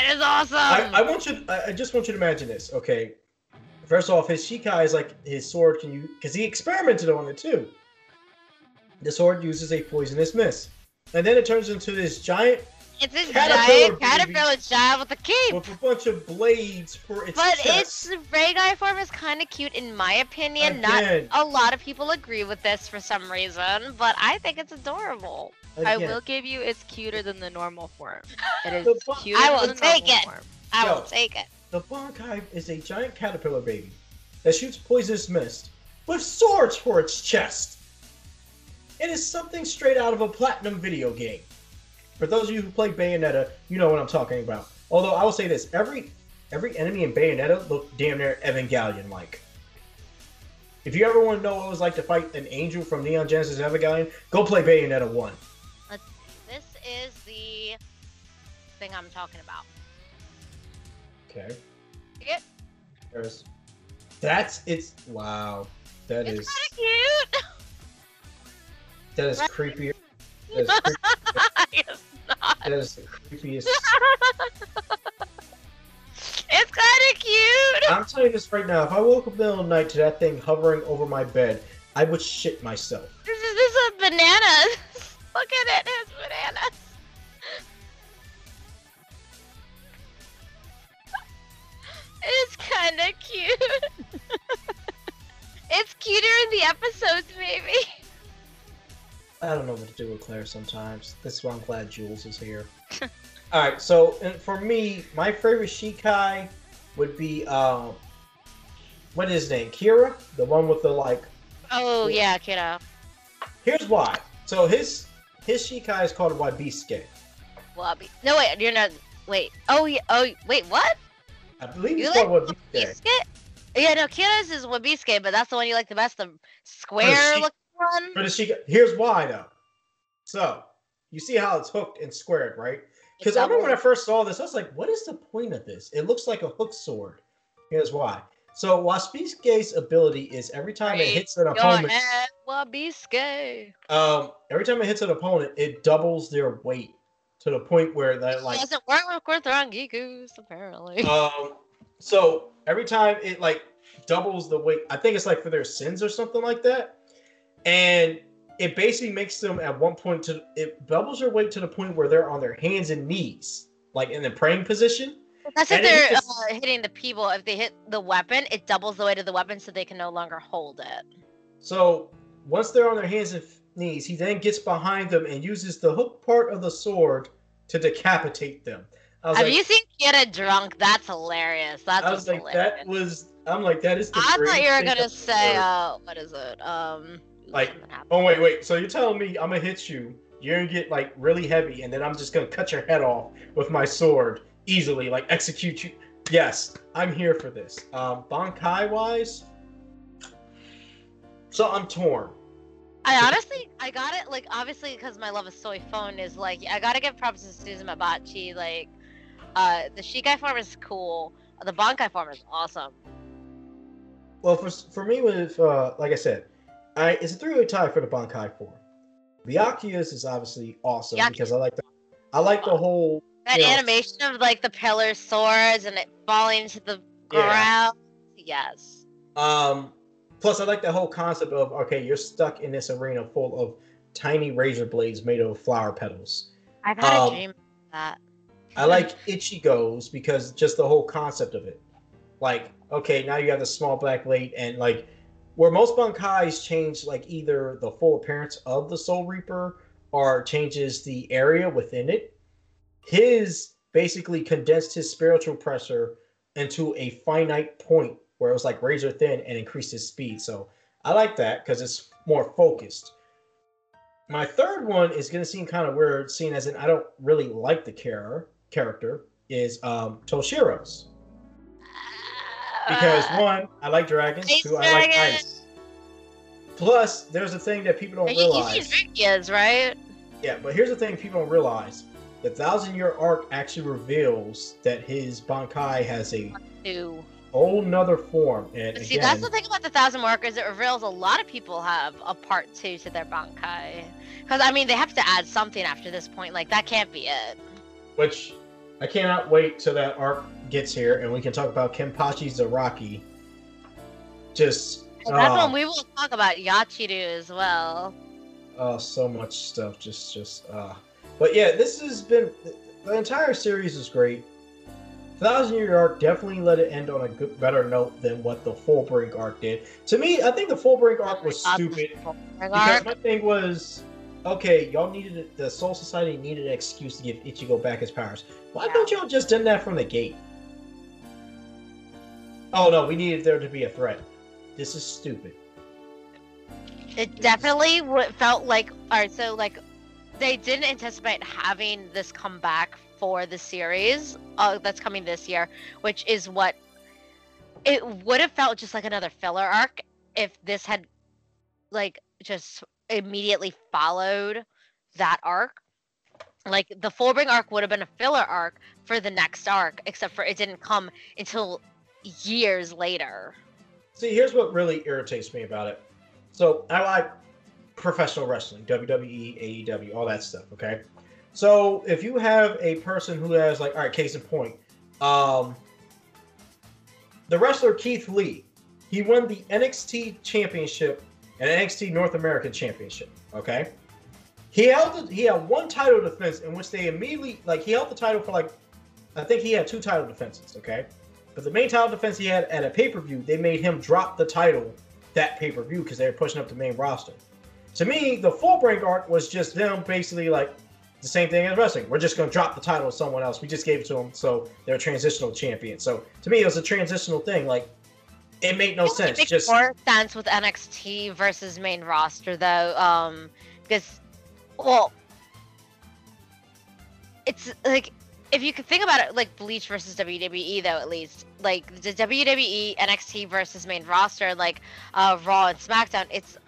It is awesome. I, I want you. I, I just want you to imagine this. Okay, first off, his Shikai is like his sword can you because he experimented on it too. The sword uses a poisonous mist, and then it turns into this giant it's a Caterpillar giant caterpillar child with a cape. with a bunch of blades for its But chest. its Reigai form is kind of cute in my opinion. Not a lot of people agree with this for some reason, but I think it's adorable. I will give you it's cuter than the normal form. It is The cuter I will than the take normal it. form. I Yo. will take it. The Bankai is a giant caterpillar baby that shoots poisonous mist with swords for its chest. It is something straight out of a platinum video game. For those of you who play Bayonetta, you know what I'm talking about. Although I will say this, every every enemy in Bayonetta looked damn near Evangelion like. If you ever want to know what it was like to fight an angel from Neon Genesis Evangelion, go play Bayonetta 1. This is the thing I'm talking about. Okay. Yeah. There's that's it's wow. That It's is cute. that is creepier. That is, creep, it's not. that is the creepiest. It's kind of cute. I'm telling you this right now. If I woke up in the middle of the night to that thing hovering over my bed, I would shit myself. This is this is bananas. Look at it, it's bananas. It's kind of cute. it's cuter in the episodes, maybe. I don't know what to do with Claire sometimes. This is why I'm glad Jules is here. All right, so and for me, my favorite Shikai would be um, what is his name? Kira, the one with the like. Oh yeah, kiddo. Here's why. So his his Shikai is called Wabisuke. Wabi. No wait, you're not. Wait. Oh yeah. Oh wait. What? I believe You he's like called Wabisuke. Wabisuke? Yeah, no, Kira's is Wabisuke, but that's the one you like the best. The square she- looking one. Shikai, here's why though. So you see how it's hooked and squared, right? Because I remember when I first saw this, I was like, what is the point of this? It looks like a hook sword. Here's why. So Wabisuke's ability is every time it hits an Your opponent, head, um, every time it hits an opponent, it doubles their weight to the point where that like doesn't work with Kortharangikus, apparently. Um, so every time it like doubles the weight, I think it's like for their sins or something like that, and it basically makes them at one point to it doubles their weight to the point where they're on their hands and knees, like in the praying position. That's if they're uh, hitting the people. If they hit the weapon, it doubles the weight of the weapon, so they can no longer hold it. So once they're on their hands and f- knees, he then gets behind them and uses the hook part of the sword to decapitate them. I was Have like, you seen Kira drunk? That's hilarious. That's I was like, hilarious. that was. I'm like, that is the. I thought you were gonna say, uh, what is it? Um, Like. Oh wait, wait. So you're telling me I'm gonna hit you? You're gonna get like really heavy, and then I'm just gonna cut your head off with my sword easily, like execute you. Yes, I'm here for this. Um, Bankai wise, so I'm torn. I honestly, I got it. Like, obviously, because my love of Soi Fon is like, I gotta give props to Suzumebachi. Like, uh, the Shikai form is cool. The Bankai form is awesome. Well, for for me, with uh, like I said, I it's a three-way tie for the Bankai form. Byakuya's is obviously awesome because I like the I like the whole That Yeah. animation of like the pillar swords and it falling to the Yeah. ground. Yes. Um, Plus, I like the whole concept of okay, you're stuck in this arena full of tiny razor blades made of flower petals. I've had Um, a dream of that. I like Ichigo's because just the whole concept of it. Like, okay, now you have the small black blade, and like, where most Bankais change like either the full appearance of the Soul Reaper or changes the area within it. His basically condensed his spiritual pressure into a finite point where it was like razor thin and increased his speed. So I like that because it's more focused. My third one is going to seem kind of weird, seeing as in I don't really like the character. Character is um, Toshiro's because Uh, one, I like dragons. Two, I like ice. Plus, there's a thing that people don't you, you realize. seen Rukia's, right? Yeah, but here's the thing people don't realize. The thousand year arc actually reveals that his Bankai has a Two. whole nother form. And See, again, that's the thing about the Thousand Markers. It reveals a lot of people have a part two to their Bankai. Because, I mean, they have to add something after this point. Like, that can't be it. which I cannot wait till that arc gets here and we can talk about Kenpachi Zaraki. Just And that's oh, when we will talk about Yachiru as well. oh, so much stuff. Just, just, uh. But yeah, this has been the entire series is great. Thousand Year Arc definitely let it end on a good, better note than what the Fullbring arc did. To me, I think the Fullbring arc was stupid. Because my thing was, okay, y'all needed the Soul Society needed an excuse to give Ichigo back his powers. Why Yeah. don't y'all just done that from the gate? Oh no, we needed there to be a threat. This is stupid. It definitely felt like, alright, so like, they didn't anticipate having this come back for the series uh, that's coming this year, which is what it would have felt just like another filler arc if this had, like, just immediately followed that arc. Like, the Fullbring arc would have been a filler arc for the next arc, except for it didn't come until years later. See, here's what really irritates me about it. So I like professional wrestling, WWE, AEW, all that stuff. Okay, so if you have a person who has like, all right, case in point, um, the wrestler Keith Lee, he won the NXT Championship and NXT North American Championship. Okay, he held the, he had one title defense in which they immediately like he held the title for like, I think he had two title defenses. Okay. But the main title defense he had at a pay per view, they made him drop the title that pay per view because they were pushing up the main roster. To me, the Fullbring arc was just them basically like the same thing as wrestling. We're just going to drop the title to someone else. We just gave it to them, so they're a transitional champion. So to me, it was a transitional thing. Like it made no It sense. makes Just more sense with NXT versus main roster though, um, because, well, it's like if you could think about it, like Bleach versus WWE though, at least like the WWE NXT versus main roster, like uh, Raw and SmackDown, it's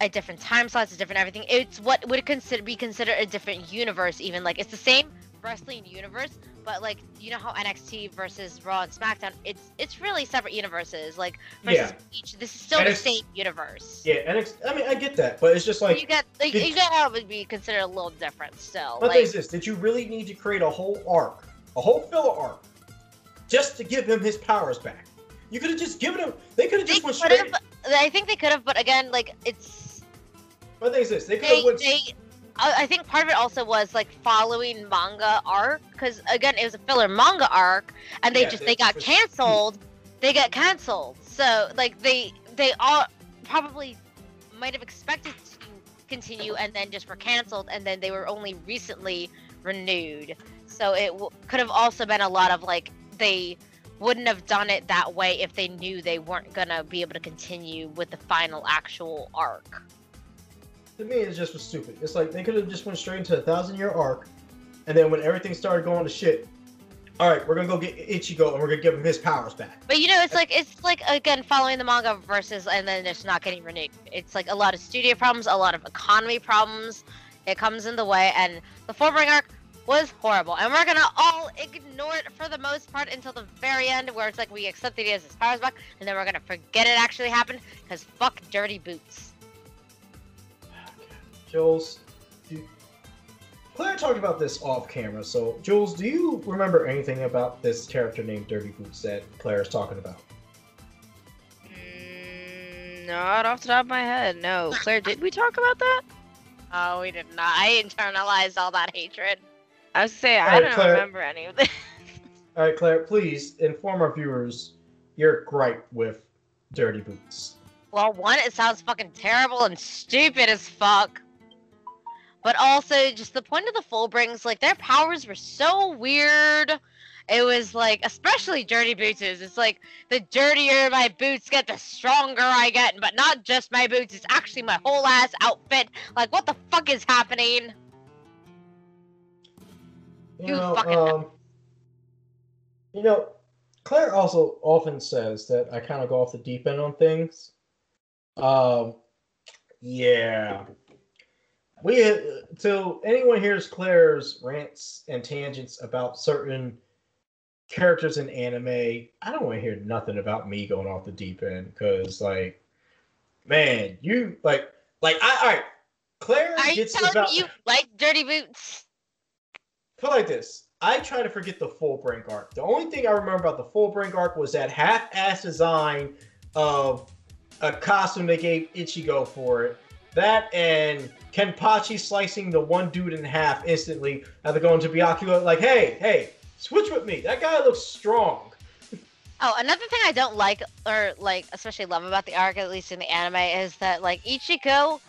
a different time slots, it's different everything. It's what would consider be considered a different universe, even like it's the same wrestling universe, but like you know how NXT versus Raw and SmackDown, it's it's really separate universes. Like Yeah. each, this is still And the same universe. yeah, NXT. I mean, I get that, but it's just you like get like, did- you got how it would be considered a little different still. my like, thing is this: Did you really need to create a whole arc, a whole filler arc, just to give him his powers back? You could have just given him. They could have just went straight. I think they could have, but again, like it's My thing is this: They could have went. they. I I think part of it also was like following manga arc, because again, it was a filler manga arc, and they Yeah, just they- they got canceled. They got canceled, so like they they all probably might have expected to continue, and then just were canceled, and then they were only recently renewed. So it w- could have also been a lot of like they wouldn't have done it that way if they knew they weren't gonna be able to continue with the final actual arc. To me, it just was stupid. It's like they could have just went straight into a thousand year arc, and then when everything started going to shit, all right, we're gonna go get Ichigo and we're gonna give him his powers back. But you know, it's like it's like again following the manga versus and then it's not getting renewed. It's like a lot of studio problems, a lot of economy problems. It comes in the way, and the Fullbring arc was horrible. And we're gonna all ignore it for the most part until the very end, where it's like we accept that he has his powers back, and then we're gonna forget it actually happened because fuck dirty boots. Jules, do... Claire talked about this off camera. So, Jules, do you remember anything about this character named Dirty Boots that Claire is talking about? Mm, not off the top of my head. No, Claire, did we talk about that? Oh, we did not. I internalized all that hatred. I was say I Alright, don't Claire. remember any of this. All right, Claire, please inform our viewers your gripe with Dirty Boots. Well, one, it sounds fucking terrible and stupid as fuck. But also, just the point of the Fullbrings, like their powers were so weird. It was like, especially Dirty Boots is. It's like the dirtier my boots get, the stronger I get. But not just my boots; it's actually my whole ass outfit. Like, what the fuck is happening? You You know, fucking- um, you know, Claire also often says that I kind of go off the deep end on things. Um, yeah. We uh, till anyone hears Claire's rants and tangents about certain characters in anime, I don't want to hear nothing about me going off the deep end because, like, man, you like, like I, all right. Claire Are you gets telling about you like Dirty Boots? put like this. I try to forget the Fullbring arc. The only thing I remember about the Fullbring arc was that half-ass design of a costume they gave Ichigo for it. That and Kenpachi slicing the one dude in half instantly after going to Byakuya like, hey, hey, switch with me. That guy looks strong. Oh, another thing I don't like, or like, especially love about the arc, at least in the anime, is that like Ichigo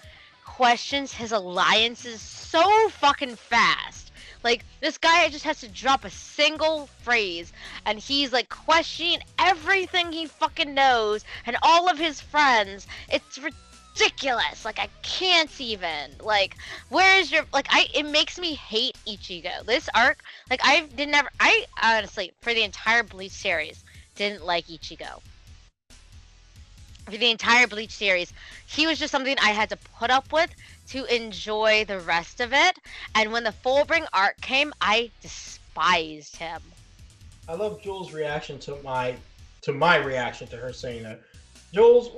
questions his alliances so fucking fast. Like this guy just has to drop a single phrase, and he's like questioning everything he fucking knows and all of his friends. It's ridiculous. Like I can't even. Like, where's your like? I it makes me hate Ichigo. This arc, like I did never. I honestly, for the entire Bleach series, didn't like Ichigo. For the entire Bleach series, he was just something I had to put up with to enjoy the rest of it. And when the Fullbring arc came, I despised him. I love Jules' reaction to my to my reaction to her saying that. Jules,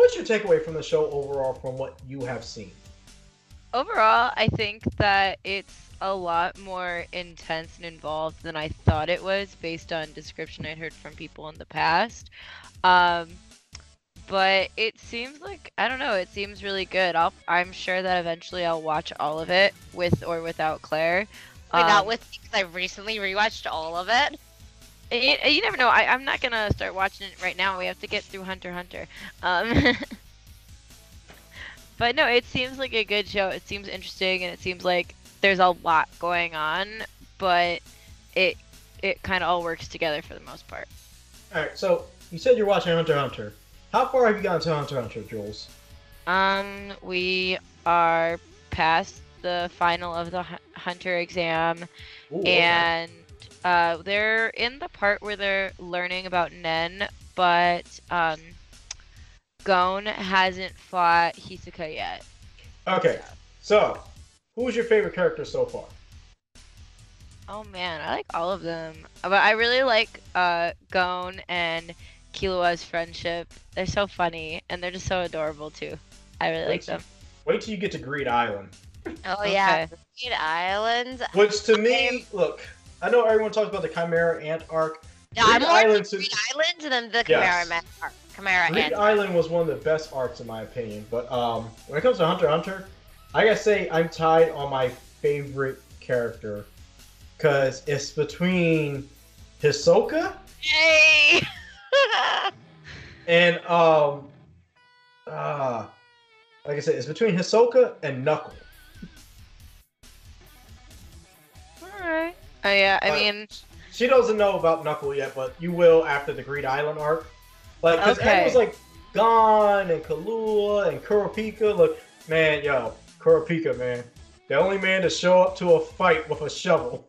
what's your takeaway from the show overall from what you have seen? Overall, I think that it's a lot more intense and involved than I thought it was based on description I'd heard from people in the past. Um, but it seems like I don't know. It seems really good. I'll, I'm sure that eventually I'll watch all of it with or without Claire. Wait, not Um, with because I recently rewatched all of it. It, you never know. I, I'm not gonna start watching it right now. We have to get through Hunter Hunter. Um, but no, it seems like a good show. It seems interesting, and it seems like there's a lot going on. But it it kind of all works together for the most part. All right, so you said you're watching Hunter Hunter. How far have you gotten to Hunter Hunter, Jules? Um, we are past the final of the Hunter exam. Ooh, and uh, they're in the part where they're learning about Nen, but um, Gon hasn't fought Hisoka yet. Okay, so who's your favorite character so far? Oh man, I like all of them, but I really like uh, Gon and Killua's friendship. They're so funny and they're just so adorable too. I really like Wait till- them. Wait till you get to Greed Island. Oh yeah, Okay. Greed Island. Which to me, look, I know everyone talks about the Chimera Ant arc. No, I'm Greed more Island to- Island than the Chimera Ant arc. Chimera Greed Ant. Island was one of the best arcs in my opinion. But um, when it comes to Hunter Hunter, I gotta say I'm tied on my favorite character because it's between Hisoka Yay! and um, uh, like I said, it's between Hisoka and Knuckle. Alright. Oh yeah, I But- mean, She doesn't know about Knuckle yet, but you will after the Greed Island arc. Like, because Okay. was like Gon and Killua and Kurapika. Look, man, yo, Kurapika, man, the only man to show up to a fight with a shovel.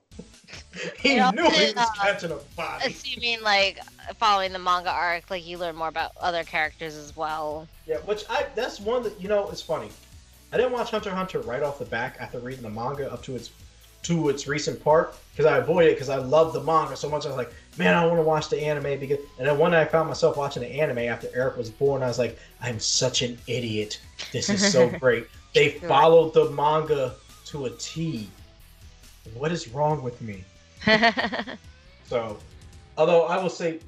he Yeah, knew he was uh, catching a body. Assuming like following the manga arc, like you learn more about other characters as well. Yeah, which I that's one that you know is funny. I didn't watch Hunter x Hunter right off the back after reading the manga up to its to its recent part because I avoided it because I love the manga so much. I was like, man, I want to watch the anime because. And then one night I found myself watching the anime after Eric was born. I was like, I'm such an idiot. This is so great. They followed the manga to a T. What is wrong with me? So, although I will say,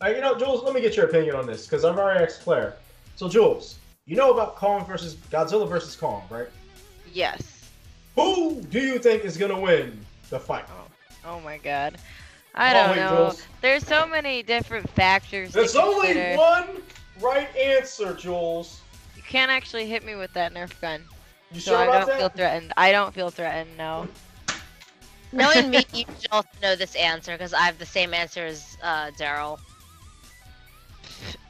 uh, you know, Jules, let me get your opinion on this because I've already asked Claire. So Jules, you know about Kong versus Godzilla versus Kong, right? Yes. Who do you think is gonna win the fight? Oh my god. I Come don't wait, know. Jules. There's so many different factors. to There's only consider. one right answer, Jules. You can't actually hit me with that Nerf gun. You So sure I about don't feel that? threatened. I don't feel threatened, no. Knowing me, you should also know this answer because I have the same answer as uh, Daryl.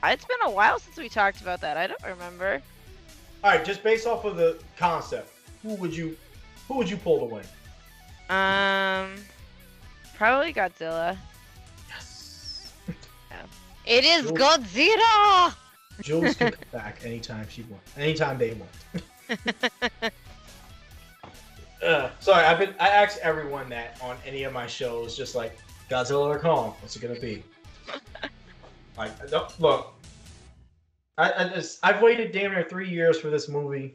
It's been a while since we talked about that. I don't remember. All right, just based off of the concept, who would you, who would you pull to win? Um, probably Godzilla. Yes. It is Jules. Godzilla! Jules can come back anytime she wants, anytime they want. uh, sorry, I've been. I asked everyone that on any of my shows, just like Godzilla or Kong, what's it gonna be? like, look, I, I just I've waited damn near three years for this movie,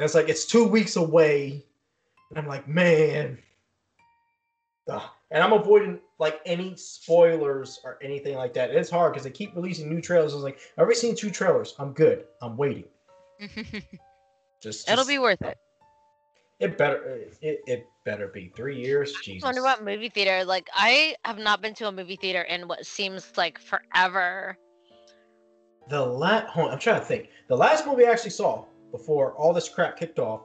and it's like it's two weeks away, and I'm like, man. Ugh. And I'm avoiding like any spoilers or anything like that. It's hard because they keep releasing new trailers. I was like, I've already seen two trailers. I'm good. I'm waiting. Just, It'll just- be worth it. It better. It, it better be three years. Jesus. I wonder what movie theater. Like, I have not been to a movie theater in what seems like forever. The last. I'm trying to think. The last movie I actually saw before all this crap kicked off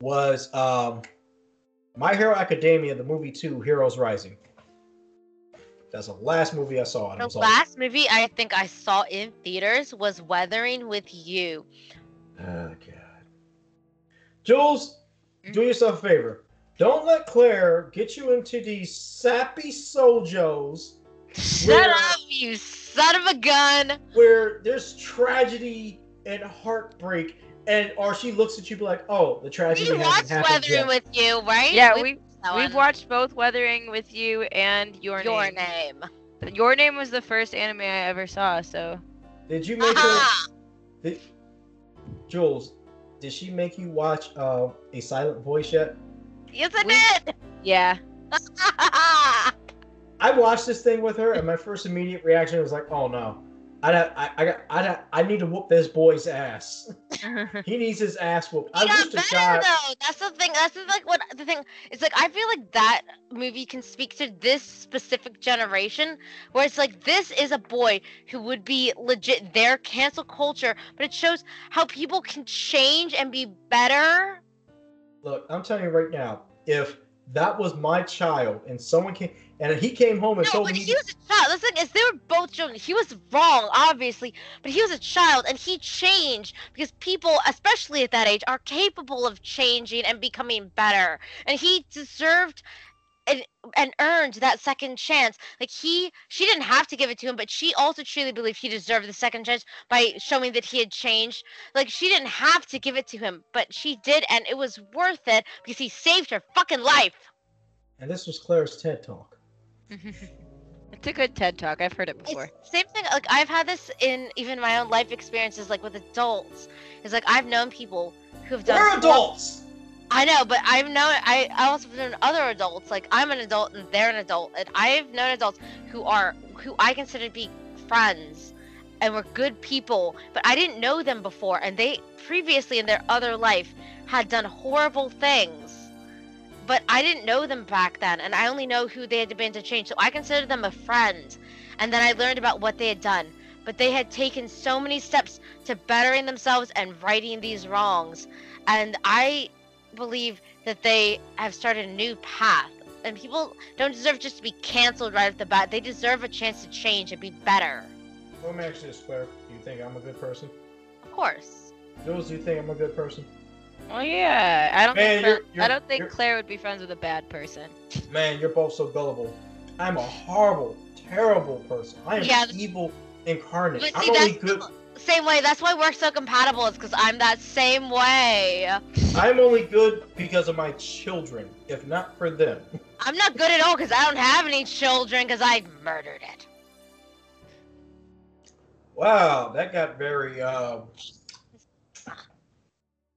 was um, My Hero Academia, the movie two, Heroes Rising. That's the last movie I saw. And The was all- last movie I think I saw in theaters was Weathering with You. Oh god. Jules, do yourself a favor. Don't let Claire get you into these sappy shojos Shut Where- up, you son of a gun! where there's tragedy and heartbreak, and or she looks at you be like, "Oh, the tragedy We hasn't watched happened Weathering yet." with You, right? Yeah, We we watched that we've watched both Weathering with You and Your, Your Name. Name. Your Name was the first anime I ever saw, so Did you make her? Aha! Did, Jules, did she make you watch uh, a silent voice yet? Yes, I We- did! yeah. I watched this thing with her, and my first immediate reaction was like, "Oh no, I I I got I I need to whoop this boy's ass. He needs his ass whooped. I He got wish to better God." though. That's the thing. That's the, like what the thing. It's like I feel like that movie can speak to this specific generation, where it's like this is a boy who would be legit their cancel culture, but it shows how people can change and be better. Look, I'm telling you right now, if that was my child and someone came and he came home and No, told but me, he was a child. The thing is, they were both children. He was wrong, obviously, but he was a child, and he changed because people, especially at that age, are capable of changing and becoming better. And he deserved and, and earned that second chance. Like he, she didn't have to give it to him, but she also truly believed he deserved the second chance by showing that he had changed. Like she didn't have to give it to him, but she did, and it was worth it because he saved her fucking life. and this was Claire's TED talk. it's a good TED talk. I've heard it before. It's same thing. Like I've had this in even my own life experiences, like with adults. It's like I've known people who've done. We're hor- adults. I know, but I've known. I I also known other adults. Like I'm an adult and they're an adult, and I've known adults who are who I consider to be friends, and were good people. But I didn't know them before, and they previously in their other life had done horrible things. But I didn't know them back then, and I only know who they had been to change. So I considered them a friend. And then I learned about what they had done. But they had taken so many steps to bettering themselves and righting these wrongs. And I believe that they have started a new path. And people don't deserve just to be canceled right off the bat. They deserve a chance to change and be better. Let me ask you this, Claire. Do you think I'm a good person? Of course. Jules, do you think I'm a good person? Oh yeah. I don't Man, think you're- Claire- you're- I don't think Claire would be friends with a bad person. Man, you're both so gullible. I'm a horrible, terrible person. I am Yeah, evil incarnate. I'm see, only that's good. Same way. That's why we're so compatible. Is because I'm that same way. I'm only good because of my children. If not for them, I'm not good at all because I don't have any children because I murdered it. wow, that got very uh,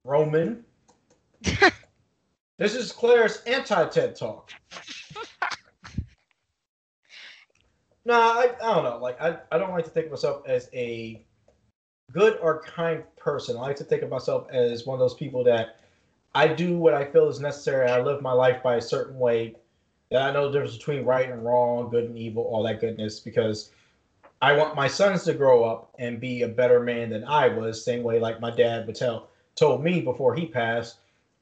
Roman. this is Claire's anti-TED talk. No, I, I don't know. Like I, I don't like to think of myself as a good or kind person. I like to think of myself as one of those people that I do what I feel is necessary. I live my life by a certain way. That I know the difference between right and wrong, good and evil, all that goodness, because I want my sons to grow up and be a better man than I was, same way like my dad would tell told me before he passed,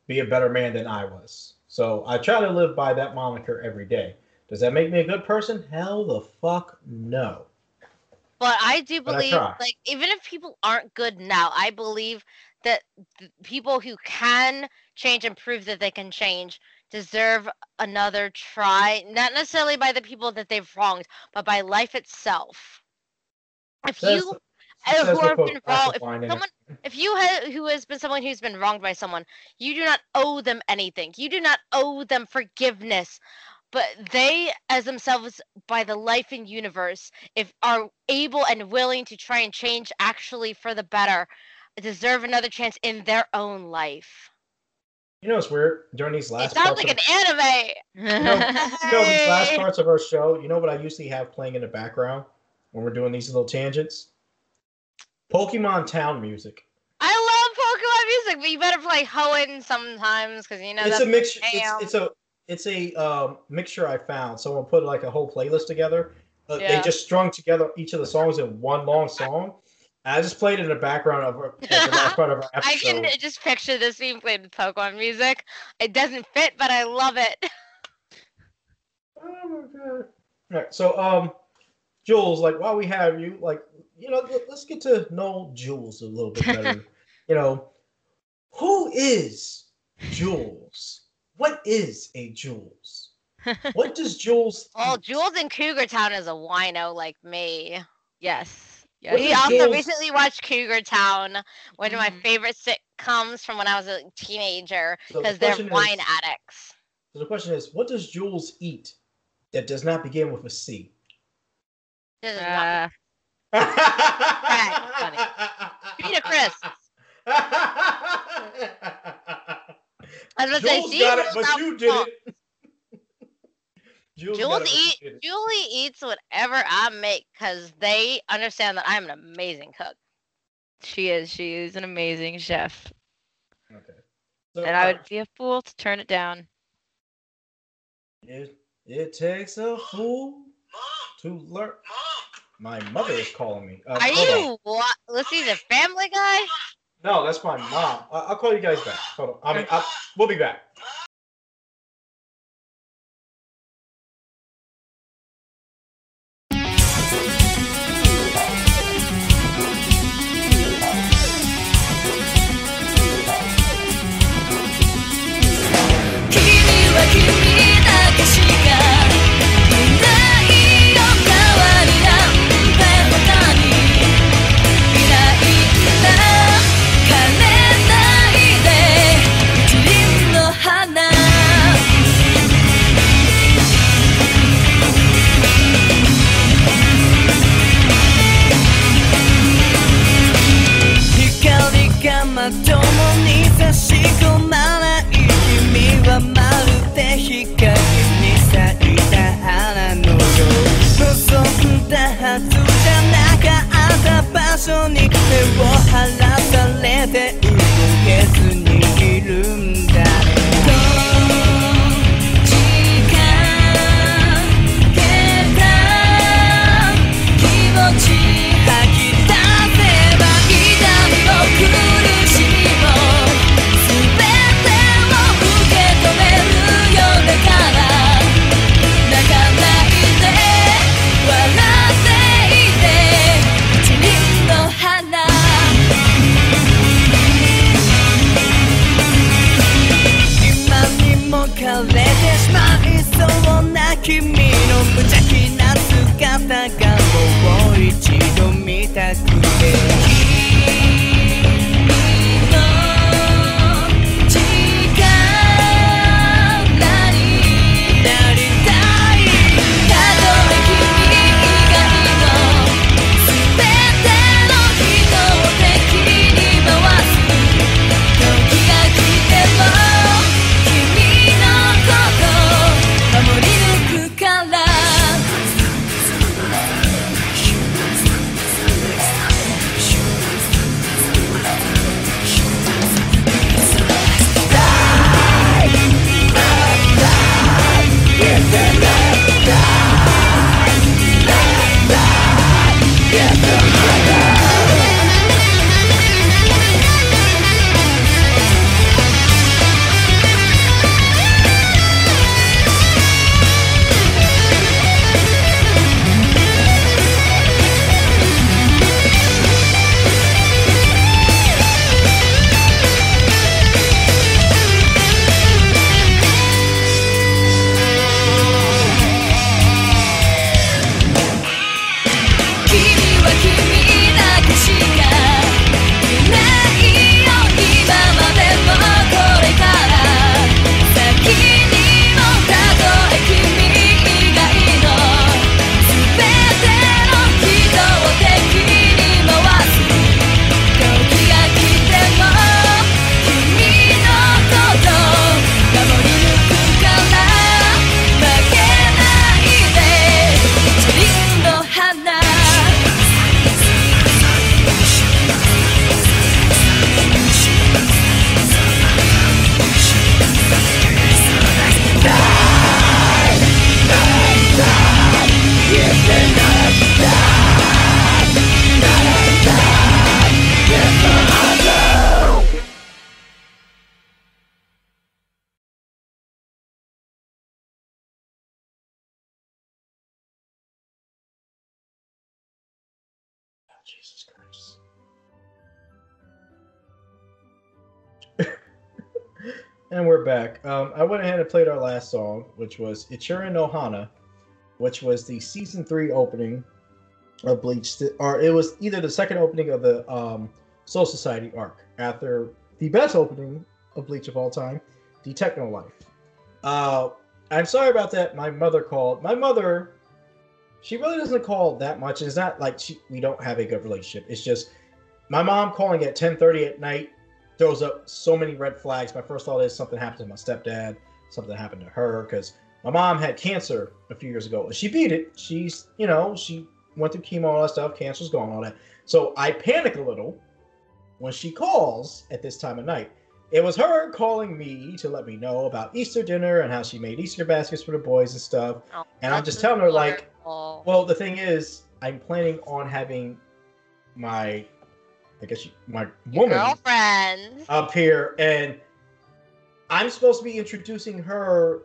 be a better man than I was. So I try to live by that moniker every day. Does that make me a good person? Hell the fuck no. But I do But I believe, like, even if people aren't good now, I believe that th- people who can change and prove that they can change deserve another try. Not necessarily by the people that they've wronged, but by life itself. If Says- you, uh, who have been "Glass wrong, if wine it." someone, if you ha- who has been someone who's been wronged by someone, you do not owe them anything. You do not owe them forgiveness. But they, as themselves, by the life and universe, if are able and willing to try and change actually for the better, deserve another chance in their own life. You know it's weird during these last It last sounds parts like of, an anime. you know, these last parts of our show. You know what I usually have playing in the background when we're doing these little tangents? Pokemon Town music. I love Pokemon music, but you better play Hoenn sometimes because you know it's that's a mixture. jam. It's, it's a it's a um, mixture I found. Someone put like a whole playlist together. Uh, They just strung together each of the songs in one long song. I just played it in the background of, our, the last part of our I can just picture this being played with Pokemon music. It doesn't fit, but I love it. Oh my god! All right, so um, Jules, like while we have you, like you know, let's get to know Jules a little bit better. you know, who is Jules? What is a Jules? What does Jules? Well, eat? Jules in Cougar Town is a wino like me. yes. Yes. What We also Jules- recently watched Cougar Town, one of my Mhm. favorite sitcoms from when I was a teenager, So the because they're question is- wine addicts. So the question is, what does Jules eat that does not begin with a C? This is not Uh, funny. Peter Crisps. I was gonna say, got it, but out you did front. it. Jules, Jules it, but you eat it. Julie eats whatever I make because they understand that I'm an amazing cook. she is. She is an amazing chef. Okay. So, And I would be a fool to turn it down. It, it takes a fool to learn. My mother is calling me. Uh, Are hold on. you what, listening to Family Guy? No, that's my mom. I- will call you guys back. Hold on. I mean, I- we'll be back. Keep me. 込まない君はまるで光に咲いた花のよう望んだはずじゃなかった場所に手を離され Um, I went ahead and played our last song, which was Ichirin no Hana, which was the season three opening of Bleach, or it was either the second opening of the um, Soul Society arc after the best opening of Bleach of all time, D-Technolife. Uh, I'm sorry about that. My mother called. My mother, she really doesn't call that much. It's not like she, we don't have a good relationship. It's just my mom calling at 10:30 at night throws up so many red flags. My first thought is something happened to my stepdad, something happened to her, because my mom had cancer a few years ago. She beat it. She's, you know, she went through chemo, all that stuff. Cancer's gone, all that. So I panic a little when she calls at this time of night. It was her calling me to let me know about Easter dinner and how she made Easter baskets for the boys and stuff. Oh, And I'm just telling her, like, well, the thing is, I'm planning on having my, I guess, you- my Your woman girlfriend. up here, and I'm supposed to be introducing her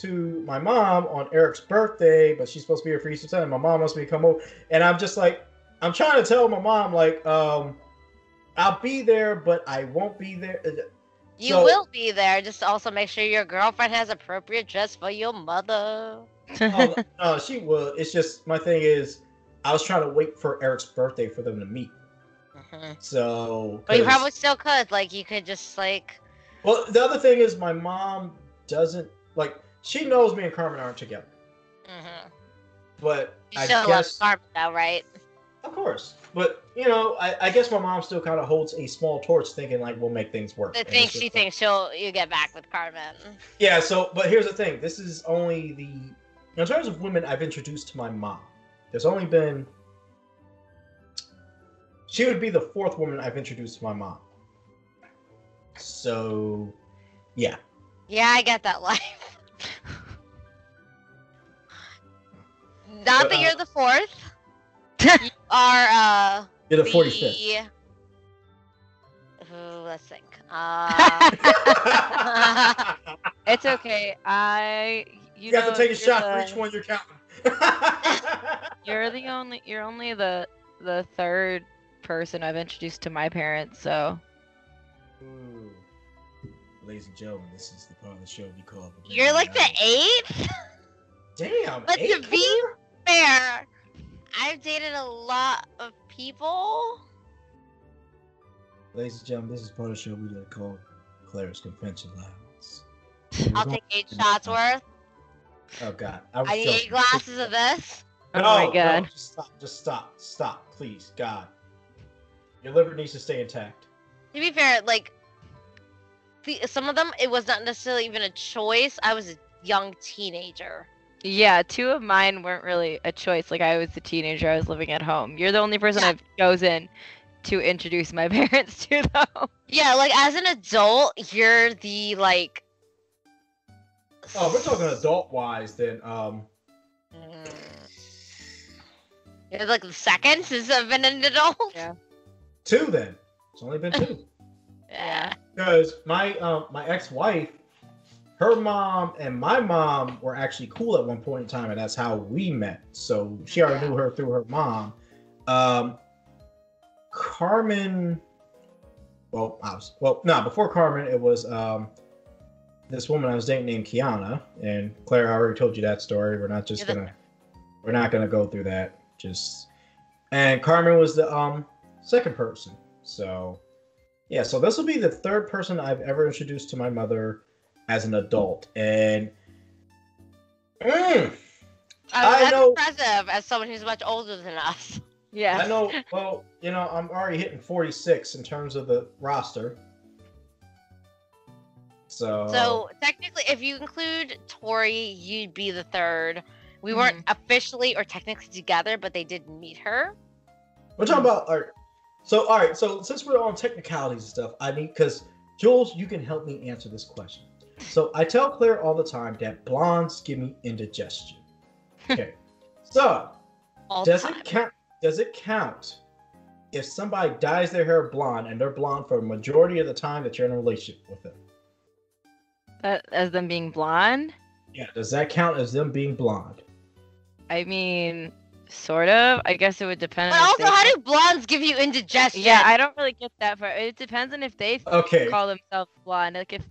to my mom on Eric's birthday, but she's supposed to be here for Easter time. And my mom wants me to come over, and I'm just like, I'm trying to tell my mom, like, um, I'll be there, but I won't be there. You So- will be there. Just also make sure your girlfriend has appropriate dress for your mother. oh, no, she will. It's just my thing is, I was trying to wait for Eric's birthday for them to meet. Mhm. So, But you probably still could. Like you could just like. Well, the other thing is, my mom doesn't like. She knows me and Carmen aren't together, mhm. but You I still love Carmen though, right? of course. But you know, I, I guess my mom still kind of holds a small torch, thinking like we'll make things work. The And thing it's just she like- thinks she'll you get back with Carmen. Yeah. So, but here's the thing. This is only the in terms of women I've introduced to my mom. There's only been. She would be the fourth woman I've introduced to my mom. So, yeah. Yeah, I get that life. Not But, that uh, you're the fourth. you are uh You're the 45th. the- Ooh, let's think. Uh, It's okay. I you, You, know, have to take a shot for each one you're counting. You're the only you're only the the third person I've introduced to my parents, so Ooh. Ladies and gentlemen, this is the part of the show we call. the you're like the Midnight eighth. Damn. But to eight? be fair, I've dated a lot of people. Ladies and gentlemen, this is part of the show we like call Claire's Convention Lounge. I'll take eight shots worth. Oh God. I, was I need eight glasses of this. Oh No, my no, god. just stop. Just stop. Stop, please. God. Your liver needs to stay intact. To be fair, like the, some of them, it was not necessarily even a choice. I was a young teenager. Yeah, two of mine weren't really a choice. Like I was a teenager, I was living at home. You're the only person Yeah. I've chosen to introduce my parents to though. Yeah, like as an adult, you're the like. Oh, we're talking adult wise. Then, um, Mm. You're like the second since I've been an adult. Yeah. Two. Then it's only been two. Yeah. because my um my ex-wife her mom and my mom were actually cool at one point in time and that's how we met so she already Yeah. knew her through her mom um carmen well i was well no before carmen it was um this woman i was dating named kiana and claire i already told you that story we're not just Yeah, gonna we're not gonna go through that just and carmen was the um second person so yeah, so this will be the third person I've ever introduced to my mother as an adult, and Mm, I, I that's know- impressive as someone who's much older than us. Yeah. I know. Well, you know, I'm already hitting 46 in terms of the roster. So, So technically, if you include Tori, you'd be the third. We weren't officially or technically together, but they did meet her. we're talking about all right. So, all right. So, since we're on technicalities and stuff, I need because Jules, you can help me answer this question. So, I tell Claire all the time that blondes give me indigestion. Okay. so, All Does time. it count? Does it count if somebody dyes their hair blonde and they're blonde for a majority of the time that you're in a relationship with them? That, as them being blonde? Yeah. Does that count as them being blonde? I mean, Sort of. I guess it would depend. But on also, how do blondes give you indigestion? Yeah, I don't really get that far. It depends on if they Okay. call themselves blonde. Like if,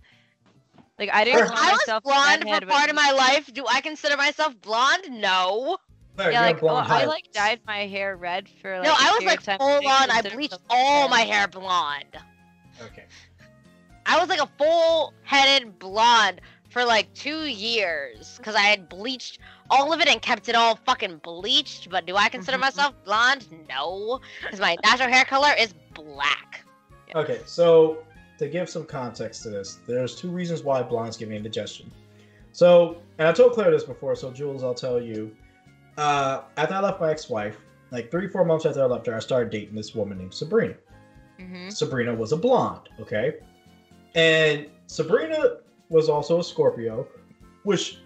like I didn't If call I was myself blonde for but- part of my life. Do I consider myself blonde? No. Claire, Yeah, like well, I like dyed my hair red for like. no, I was like of full didn't on. I bleached all blonde. my hair blonde. Okay. I was like a full headed blonde for like two years because I had bleached all of it and kept it all fucking bleached. But do I consider Mhm. myself blonde? No, because my natural hair color is black. Okay, so to give some context to this, there's two reasons why blondes give me indigestion. So, and I told Claire this before, so Jules, I'll tell you. Uh, after I left my ex-wife, like three, four months after I left her, I started dating this woman named Sabrina. Mhm. Sabrina was a blonde, okay? And Sabrina was also a Scorpio, which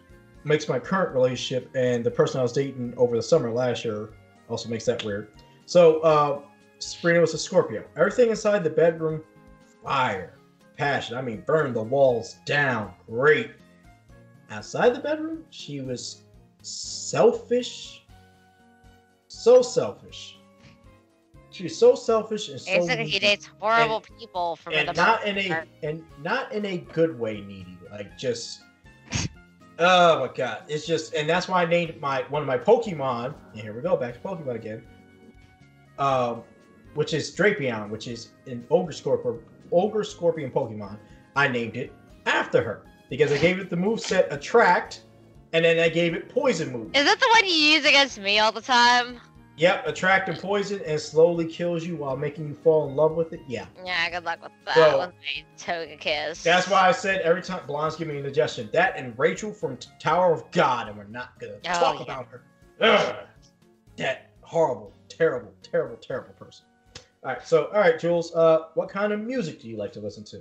makes my current relationship and the person I was dating over the summer last year also makes that weird. So, uh, Sabrina was a Scorpio. Everything inside the bedroom, fire, passion. I mean, burn the walls down, great. Outside the bedroom, she was selfish, so selfish. She was so selfish and so Basically, he dates horrible people for and the not in a part. and not in a good way needy like just oh my god. It's just and that's why i named my one of my pokemon and here we go back to pokemon again um which is drapion which is an ogre scorpion ogre scorpion pokemon. I named it after her because i gave it the move set attract and then i gave it poison move. Is that the one you use against me all the time? Yep attract and poison and slowly kills you while making you fall in love with it yeah Yeah, good luck with that. So- with my Togekiss. That's why I said every time blondes give me an indigestion. That and Rachel from T- Tower of God, and we're not gonna Oh, talk yeah. about her. Ugh. That horrible, terrible, terrible, terrible person. All right, so all right, Jules. Uh, what kind of music do you like to listen to?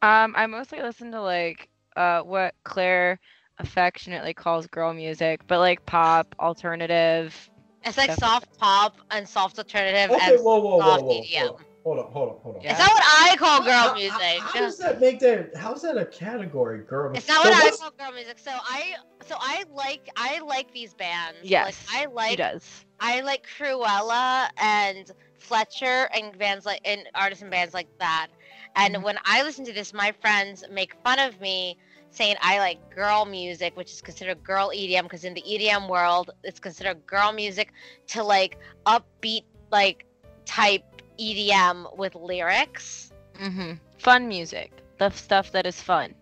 Um, I mostly listen to like uh what Claire affectionately calls girl music, but like pop, alternative. It's like Definitely. soft pop and soft alternative Okay, and whoa, whoa, whoa, soft whoa, EDM. whoa. Hold on, hold on, hold on. Yeah. It's not what I call How- girl how- music. How, does that make that? How's that a category, girl? Music. It's not So what I call girl music. So I so I like I like these bands. Yes, Like I He like does. I like Cruella and Fletcher and bands like and artists and bands like that. And Mhm. when I listen to this, my friends make fun of me saying I like girl music, which is considered girl EDM because in the EDM world, it's considered girl music to like upbeat like type EDM with lyrics. Mm-hmm. Fun music. The stuff that is fun.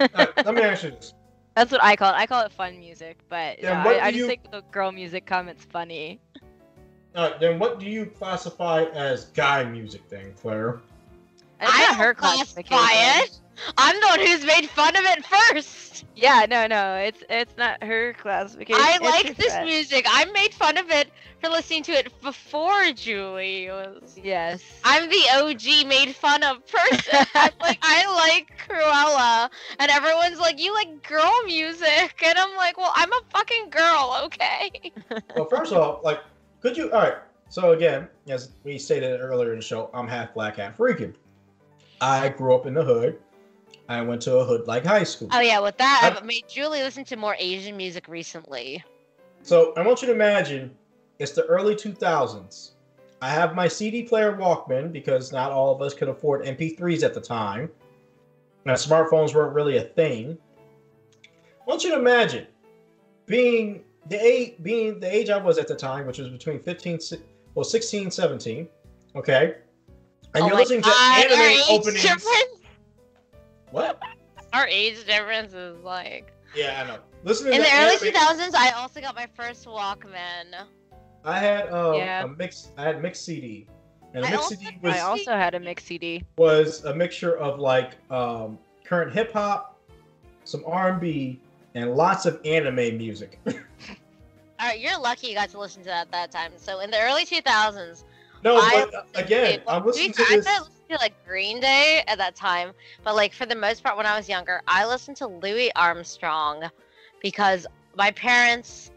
All right, let me ask you this. That's what I call it. I call it fun music, but Then no, I, I do just you- think the girl music comment's funny. All right, then what do you classify as guy music, then, Claire? It's I not don't her classify classification. it. I'm the one who's made fun of it first. Yeah, no, no, it's it's not her classification. I it's like this friend. music. I made fun of it for listening to it before Julie was. Yes. I'm the OG made fun of person. I'm like I like Cruella, and everyone's like, "You like girl music," and I'm like, "Well, I'm a fucking girl, okay?" Well, first of all, like, could you? All right. So again, as we stated earlier in the show, I'm half black, half Rican. I grew up in the hood. I went to a hood like high school. Oh yeah, with that, I- I've made Julie listen to more Asian music recently. So I want you to imagine it's the early 2000s. I have my CD player Walkman because not all of us could afford MP3s at the time. Now, smartphones weren't really a thing. I want you to imagine being the age, being the age I was at the time, which was between 15, well, 16, 17. Okay. And oh you're listening God, to anime openings. What? Our age difference is like. Yeah, I know. Listening In to the early 2000s, I also got my first Walkman. I had uh, Yeah. a mix. I had mixed CD, and a I mixed also- CD was I also had a mix CD. was a mixture of like um, current hip hop, some R and B, and lots of anime music. All right, you're lucky you got to listen to that that time. So in the early 2000s, no, I- but uh, again, well, I'm listening to I this. to like Green Day at that time, but like for the most part, when I was younger, I listened to Louis Armstrong because my parents.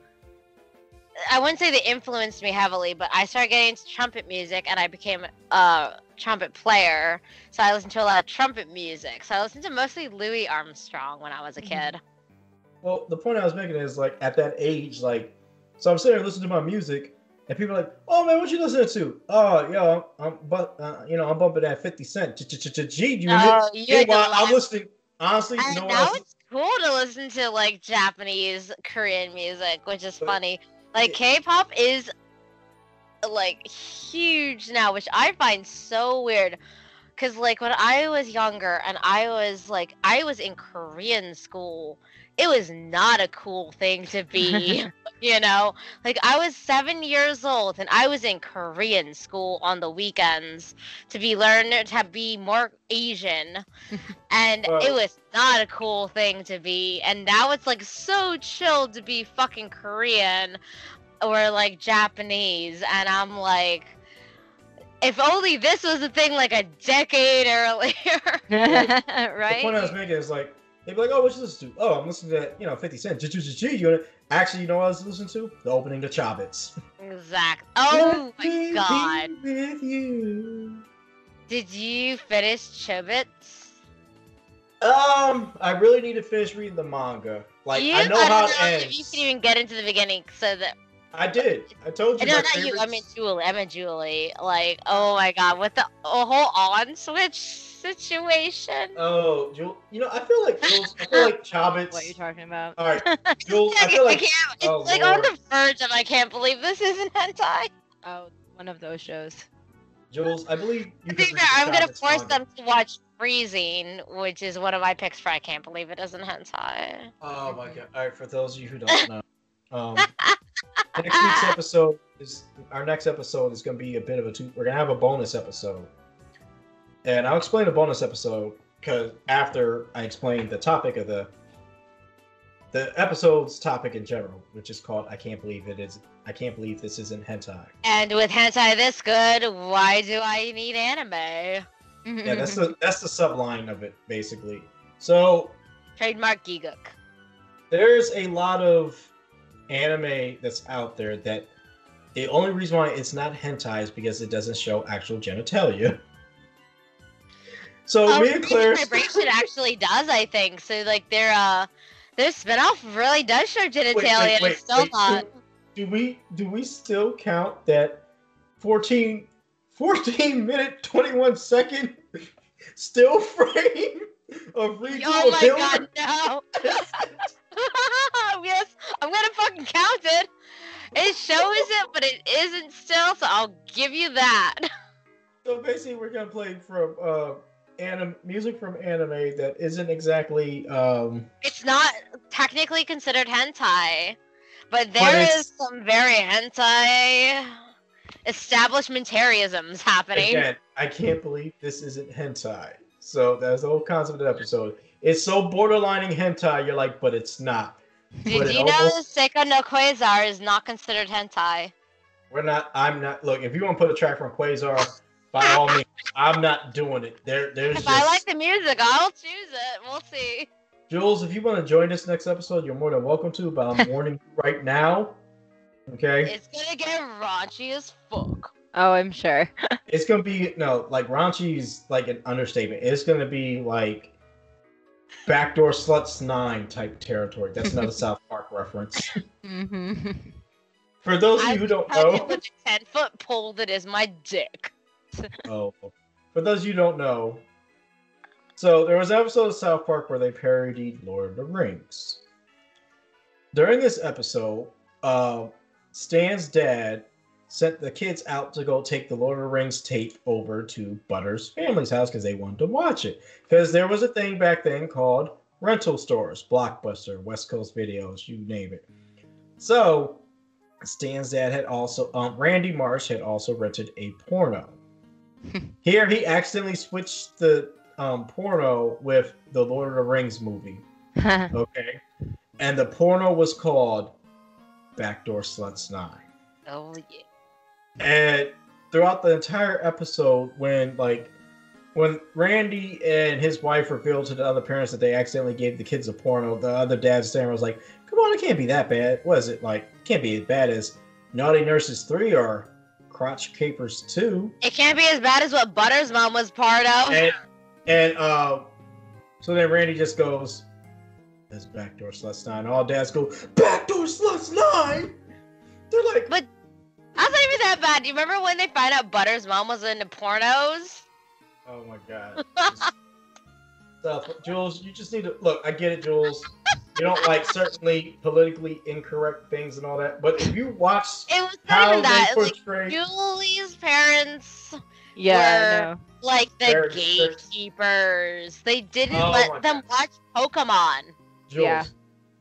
I wouldn't say they influenced me heavily, but I started getting into trumpet music and I became a trumpet player. So I listened to a lot of trumpet music. So I listened to mostly Louis Armstrong when I was a Mhm. kid. Well, the point I was making is like at that age, like So I'm sitting there listening to my music, and people are like, "Oh man, what you listening to?" Oh, yo, I'm but uh, you know I'm bumping that 50 Cent G unit. Oh, you had Meanwhile, I'm listening. Honestly, know now it's cool to listen to like Japanese Korean music, which is funny. Like K-pop is like huge now, which I find so weird. Cause like when I was younger and I was like I was in Korean school, it was not a cool thing to be. you know, like I was seven years old and I was in Korean school on the weekends to be learned to be more Asian, and Well- it was not a cool thing to be. And now it's like so chill to be fucking Korean or like Japanese, and I'm like. If only this was a thing like a decade earlier. right? The right? point I was making is like they'd be like, "Oh, what you listen to?" Oh, I'm listening to you know 50 Cent G unit. Actually, you know what I was listening to? The opening to Chobits. Exactly. Oh my god. With you. Did you finish Chobits? Um, I really need to finish reading the manga. Like you, I know don't how it know ends. if you can even get into the beginning, so that I did. I told you. no, not you. I mean favorites- Julie. I Julie. Like, oh my god, with the whole on switch situation. Oh, Jules. You know, I feel like Jules. I feel like Chobits. what you're talking about. All right, Jules. I feel like can't. It's oh, like on the verge of I can't believe this isn't hentai. Oh, one of those shows. Jules. I believe you. I think that I'm gonna force manga. them to watch Freezing, which is one of my picks for I can't believe it isn't hentai. Oh my god! All right, for those of you who don't know, um, next week's episode is our next episode is going to be a bit of a two. We're going to have a bonus episode, and I'll explain the bonus episode because after I explain the topic of the the episode's topic in general, which is called "I can't believe it is." I can't believe this isn't hentai. And with hentai this good, why do I need anime? Yeah, that's the that's the subline of it basically. So Trademark Giguk. there's a lot of anime that's out there that the only reason why it's not hentai is because it doesn't show actual genitalia. So Oh, me and Claire, Vibration actually does, I think. So like their uh their spinoff really does show genitalia and it's still not. Do, do we do we still count that 14, 14 minute 21 second still frame of Riku Oh my god, no. yes, I'm gonna fucking count it. It shows it, but it isn't still, so I'll give you that. So basically, we're gonna play from uh, anim- music from anime that isn't exactly. Um, It's not technically considered hentai, but there it's- is some very hentai establishmentarianisms happening. again, I can't believe this isn't hentai. So that's the whole concept of the episode. It's so borderlining hentai. You're like, but it's not. Did But you know almost- Seikon no Qwaser is not considered hentai? We're not. I'm not. Look, if you want to put a track from Qwaser, by all means, I'm not doing it. There, there's If just I like the music, I'll choose it. We'll see. Jules. If you want to join us next episode, you're more than welcome to. But I'm warning you right now. Okay, It's gonna get raunchy as fuck. Oh, I'm sure. it's gonna be no like raunchy's like an understatement. It's gonna be like backdoor sluts nine type territory. That's another South Park reference. hmm For those of you who don't know, with a ten foot pole that is my dick. oh, for those you don't know, so there was an episode of South Park where they parodied Lord of the Rings. During this episode, uh, Stan's dad sent the kids out to go take the Lord of the Rings tape over to Butter's family's house because they wanted to watch it. Because there was a thing back then called rental stores, Blockbuster, West Coast Videos, you name it. So Stan's dad had also, um, Randy Marsh had also rented a porno. Here he accidentally switched the um, porno with the Lord of the Rings movie. Okay. And the porno was called Backdoor Sluts 9. Oh yeah. And throughout the entire episode, when like when Randy and his wife revealed to the other parents that they accidentally gave the kids a porno, the other dad's standing was like, "Come on, it can't be that bad. What is it like? It can't be as bad as Naughty Nurses three or Crotch Capers two. It can't be as bad as what Butter's mom was part of. And and uh, so then Randy just goes, "That's backdoor sluts nine." All dads go, "Backdoor sluts nine. They're like, But- That's not even that bad. Do you remember when they find out Butter's mom was into pornos? oh my god. Stuff, Jules. You just need to look. I get it, Jules. You don't like certainly politically incorrect things and all that, but if you watch It was not how even they that. Like, Julie's parents, Yeah, Where- I like the Very- very- gatekeepers, they didn't Oh let them God. watch Pokemon. Jules, Yeah.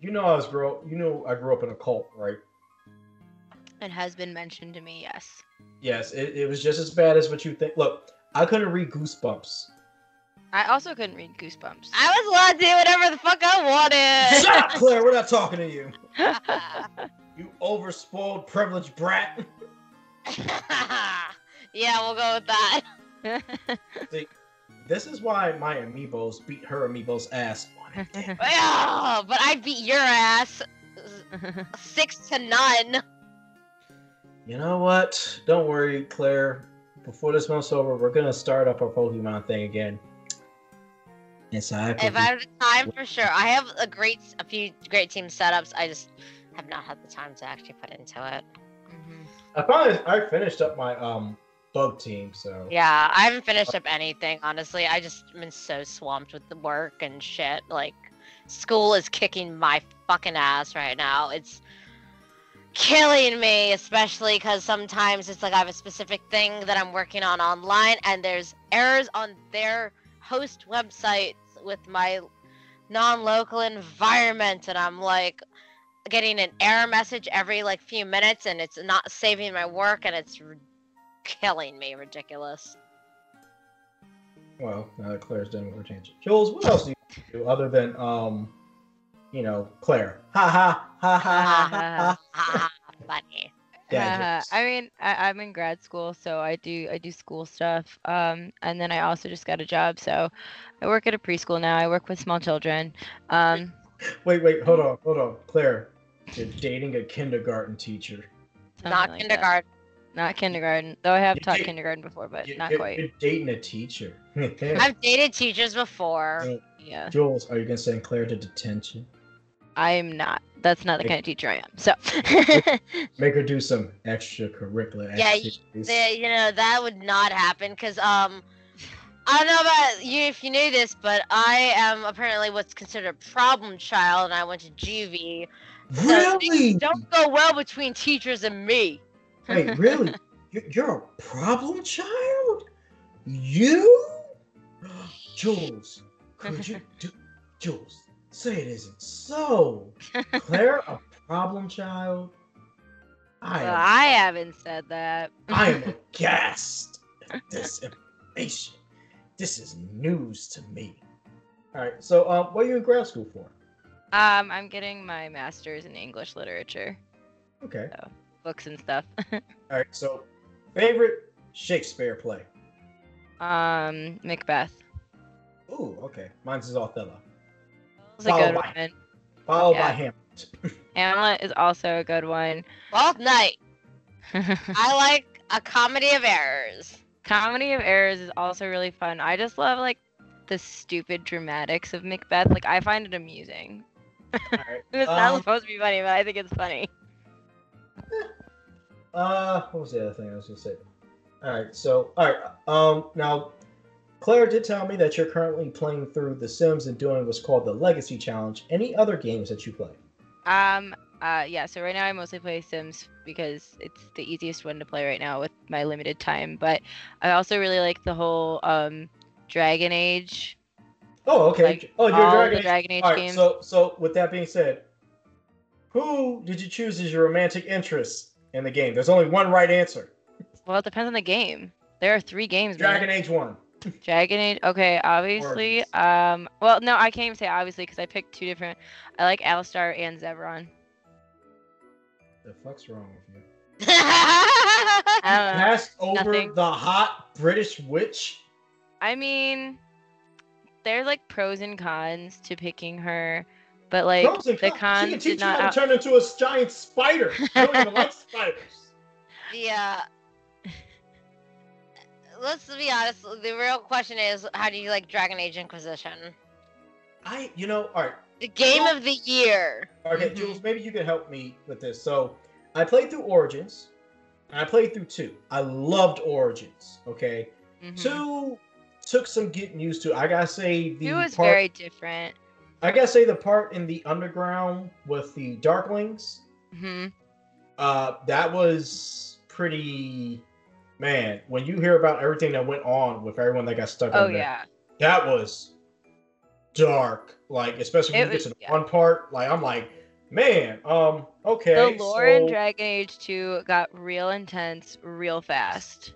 you know I was grow. You know I grew up in a cult, right? It has been mentioned to me, yes. Yes, it, it was just as bad as what you think. Look, I couldn't read Goosebumps. I also couldn't read Goosebumps. I was allowed to do whatever the fuck I wanted. Shut up, Claire. We're not talking to you. You overspoiled, privileged brat. yeah, we'll go with that. See, this is why my amiibos beat her amiibos ass on it. Yeah, but I beat your ass six to none. You know what? Don't worry, Claire. Before this month's over, we're gonna start up our Pokemon thing again. It's I If I have the time, for sure. I have a great, a few great team setups. I just have not had the time to actually put into it. Mhm. I finally I finished up my um bug team, so Yeah, I haven't finished up anything, honestly. I just been so swamped with the work and shit. Like, school is kicking my fucking ass right now. It's killing me, especially because sometimes it's like I have a specific thing that I'm working on online, and there's errors on their host websites with my non-local environment, and I'm like getting an error message every like few minutes, and it's not saving my work, and it's r- killing me. Ridiculous. well, now that Claire's done with her tangent. Jules, what else do you do other than um, you know, Claire? Ha ha ha ha ha ha. ha. Funny. Yeah, Uh. I mean, I, I'm in grad school, so I do I do school stuff. Um, and then I also just got a job, so I work at a preschool now. I work with small children. Um, Wait, wait, hold on, hold on, Claire. You're dating a kindergarten teacher. Not like that. kindergarten. Not kindergarten, though I have You taught did- kindergarten before, but You- not you're, quite. You're dating a teacher. I've dated teachers before. Yeah. Yeah, Jules, are you gonna send Claire to detention? I am not. That's not the Make- kind of teacher I am. So, Make her do some extracurricular Yeah, you- activities. The- you know that would not happen because um, I don't know about you if you knew this, but I am apparently what's considered a problem child, and I went to juvie. So really? Don't go well between teachers and me. Wait, really? You're, you're a problem child? You? Jules, could you do Jules, say it isn't so. Claire, a problem child? I well, I haven't said that. I am aghast at this information. This is news to me. Alright, so uh, what are you in grad school for? Um, I'm getting my master's in English literature, Okay. books and stuff. Alright, so favorite Shakespeare play? um, Macbeth. Ooh, okay. Mine's is Othello. It's a good by- one. Followed by Hamlet. Hamlet is also a good one. Twelfth night. I like a comedy of errors. Comedy of Errors is also really fun. I just love like the stupid dramatics of Macbeth. Like I find it amusing. Alright. It's not Um, supposed to be funny, but I think it's funny. Uh, what was the other thing I was gonna say? All right, so all right, um, now Claire did tell me that you're currently playing through The Sims and doing what's called the Legacy Challenge. Any other games that you play? Um, uh, yeah. So right now I mostly play Sims because it's the easiest one to play right now with my limited time. But I also really like the whole um Dragon Age. Oh, okay. Like, oh, you're Dragon. Dragon Age All right, games. so so with that being said, who did you choose as your romantic interest in the game? There's only one right answer. Well, it depends on the game. There are three games. man. Dragon Age One. Dragon Age. Okay, obviously. Um. Well, no, I can't even say obviously because I picked two different. I like Alistair and Zevran. The fuck's wrong with you? I. Passed over nothing. the hot British witch. I mean, there's like pros and cons to picking her, but like Pros and the cons. She cons can did teach you not. how out- turn into a giant spider. I don't even like spiders. Yeah. Let's be honest. The real question is, how do you like Dragon Age Inquisition? I, you know, all right, The game of the year. okay, Mhm. Jules, maybe you could help me with this. So, I played through Origins, and I played through two. I loved Origins. Okay, Mhm. two took some getting used to. I gotta say the Two was part, very different. I gotta say the part in the underground with the Darklings. hmm Uh, that was pretty. Man, when you hear about everything that went on with everyone that got stuck Oh in there, yeah. that was dark. Like, especially when It you get to the yeah. fun part. Like, I'm like, man, um, okay. The lore in Dragon Age 2 got real intense real fast.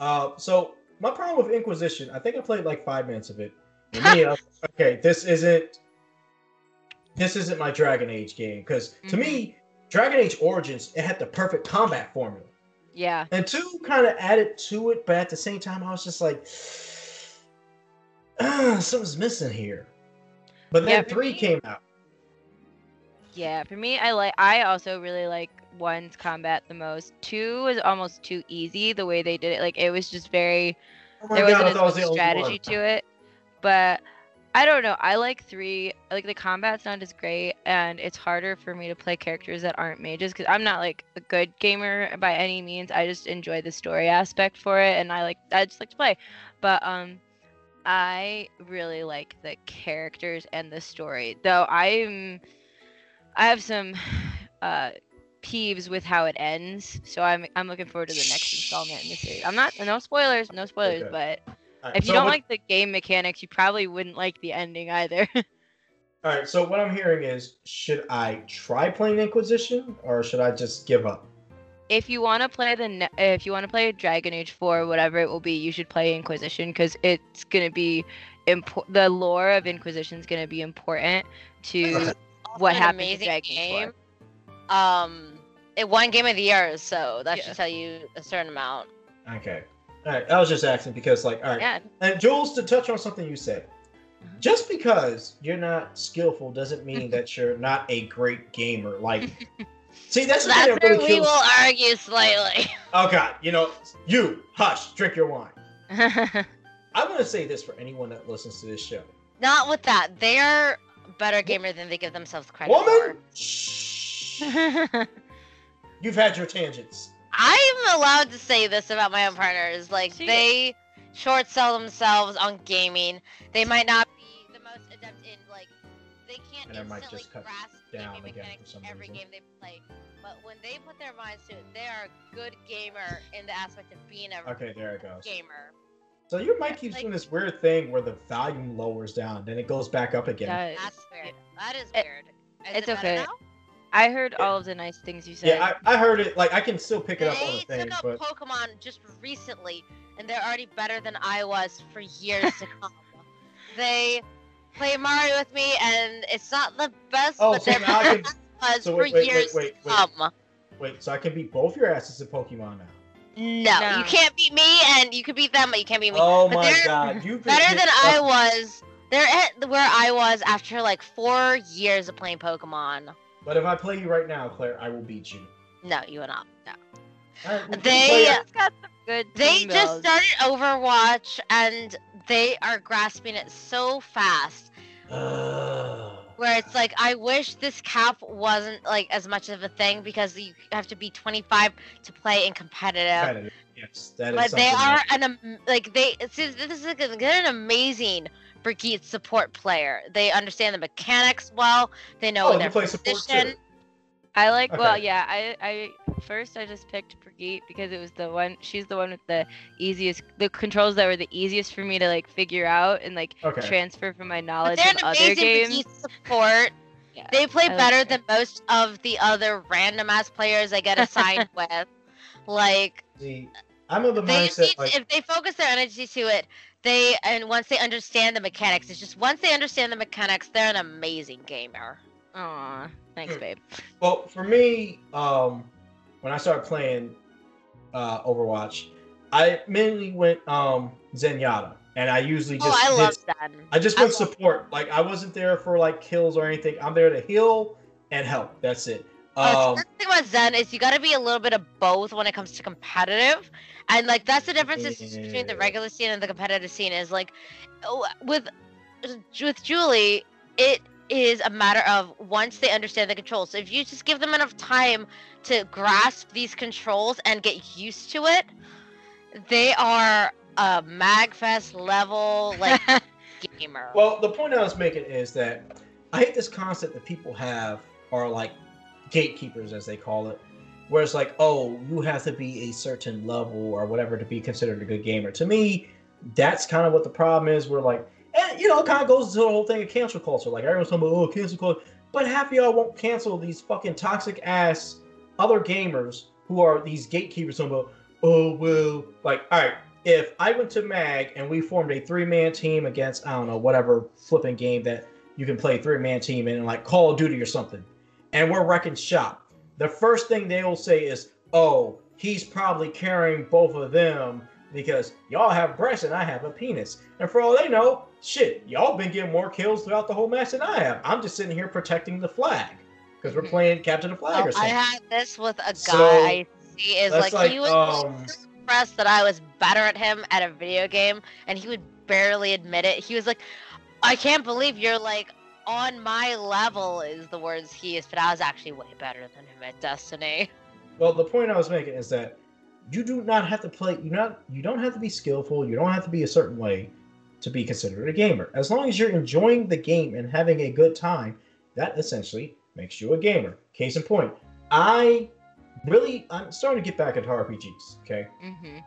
Uh, so my problem with Inquisition, I think I played like five minutes of it. Me, like, okay, this isn't this isn't my Dragon Age game because to me, Dragon Age Origins it had the perfect combat formula, Yeah. and two kind of added to it, but at the same time, I was just like, ah, something's missing here. But then Yeah, three me- came out. Yeah, for me, I like. I also really like one's combat the most. Two was almost too easy the way they did it. Like it was just very. Oh there god, wasn't as was much only strategy to it, but I don't know. I like three. Like the combat's not as great, and it's harder for me to play characters that aren't mages because I'm not like a good gamer by any means. I just enjoy the story aspect for it, and I like. I just like to play, but um. I really like the characters and the story. Though I'm I have some uh peeves with how it ends. So I'm I'm looking forward to the next installment in the series. I'm not no spoilers, no spoilers, Okay. but if you so don't what- like the game mechanics, you probably wouldn't like the ending either. all right, so what I'm hearing is, should I try playing Inquisition or should I just give up? if you want to play the ne- if you want to play Dragon Age 4 whatever it will be, you should play Inquisition cuz it's going to be impo- the lore of Inquisition is going to be important to what an happened to amazing Dragon Age game. Um, it won Game of the Year, so that Yeah. should tell you a certain amount. Okay. All right, I was just asking because, like, all right, Yeah. And Jules, to touch on something you said, Mhm. just because you're not skillful doesn't mean that you're not a great gamer. Like, see, that's the thing That's that where really we will argue slightly. Oh God, you know, you hush, drink your wine. I'm gonna say this for anyone that listens to this show. Not with that. They're better gamer than they give themselves credit for. Woman, for. shh. You've had your tangents. I'm allowed to say this about my own partners. Like See- they short sell themselves on gaming. They might not be the most adept in like they can't And I might instantly just cut grasp down gaming mechanics every reason. game they play. But when they put their minds to it, they are a good gamer in the aspect of being a Okay, there it goes. gamer. So your mic keeps like- doing this weird thing where the volume lowers down, then it goes back up again. That's weird. That is weird. Is it's it better okay. now? I heard all of the nice things you said. Yeah, I, I heard it. Like I can still pick it up on They the thing, took up but Pokemon just recently, and they're already better than I was for years to come. They play Mario with me, and it's not the best, Oh, but so they're better can- than I was so for wait, wait, wait, years wait, to come. wait. So I can beat both your asses in Pokemon now. No, No. you can't beat me, and you can beat them, but you can't beat me. Oh But my they're god, you've better hit than I was. They're at where I was after like four years of playing Pokemon. But if I play you right now, Claire, I will beat you. No, you will not. No. All right, we can They- play it. It's got some good They just started Overwatch, and they are grasping it so fast. Where it's like I wish this cap wasn't like as much of a thing because you have to be 25 to play in competitive. Competitive. Yes, that is But they are that- an am- like they see, this is like a- they're an amazing Brigitte support player. They understand the mechanics well. They know Oh, their you play position. I like. Well, yeah. I, I first I just picked Brigitte because it was the one. She's the one with the easiest, the controls that were the easiest for me to like figure out and like Okay. transfer from my But knowledge they're of an other amazing games. Brigitte support. Yeah, They play I better her. than most of the other random ass players I get assigned with. Like See, I'm of the they mindset need, like if they focus their energy to it they and once they understand the mechanics it's just once they understand the mechanics they're an amazing gamer Aw, thanks, babe. Well, for me, um, when I started playing uh, Overwatch, I mainly went um, Zenyatta, and I usually just oh i love that I just I went love- support. Like I wasn't there for like kills or anything. I'm there to heal and help. That's it. Uh, Um, the thing about Zen is you got to be a little bit of both when it comes to competitive, and like that's the difference is between the regular scene and the competitive scene. Is like, oh, with with Julie, it is a matter of once they understand the controls. So if you just give them enough time to grasp these controls and get used to it, they are a Magfest level like gamer. Well, the point I was making is that I hate this concept that people have are like gatekeepers, as they call it, where it's like, oh, you have to be a certain level or whatever to be considered a good gamer. To me, that's kind of what the problem is. We're like, and you know, it kind of goes to the whole thing of cancel culture. Like everyone's talking about, oh, cancel culture, but half of y'all won't cancel these fucking toxic ass other gamers who are these gatekeepers. Talking about, oh well, like, all right, if I went to Mag and we formed a three man team against I don't know whatever flipping game that you can play three man team in, like Call of Duty or something, and we're wrecking shop, the first thing they will say is, "Oh, he's probably carrying both of them because y'all have breasts and I have a penis." And for all they know, shit, y'all been getting more kills throughout the whole match than I have. I'm just sitting here protecting the flag because we're playing capture the flag Oh, or I had this with a guy So, I see is that's like, he was um, so impressed that I was better at him at a video game, and he would barely admit it. He was like, "I can't believe you're like on my level," is the words he used, but I was actually way better than him at Destiny. Well, the point I was making is that you do not have to play. You not. You don't have to be skillful. You don't have to be a certain way to be considered a gamer. As long as you're enjoying the game and having a good time, that essentially makes you a gamer. Case in point, I really I'm starting to get back into RPGs. Okay, hmm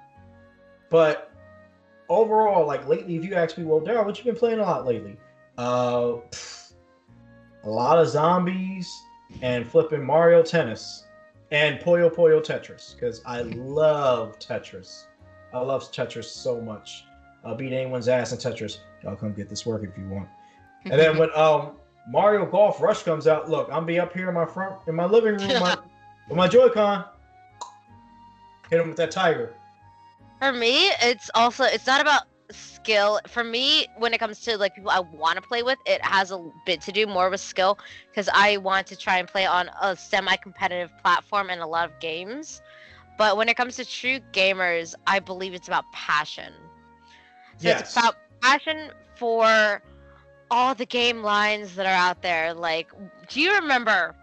but overall, like lately, if you ask me, well, Daryl, what you been playing a lot lately? Uh, pff, a lot of zombies and flipping Mario Tennis and Puyo Puyo Tetris because I love Tetris. I love Tetris so much. I'll beat anyone's ass in Tetris. Y'all come get this work if you want. And then when um Mario Golf Rush comes out, look, I'm be up here in my front in my living room my, with my Joy-Con. Hit him with that tiger. For me, it's also it's not about skill. For me, when it comes to like people I want to play with, it has a bit to do more with skill because I want to try and play on a semi-competitive platform in a lot of games. But when it comes to true gamers, I believe it's about passion. So Yes. it's about passion for all the game lines that are out there. Like, do you remember?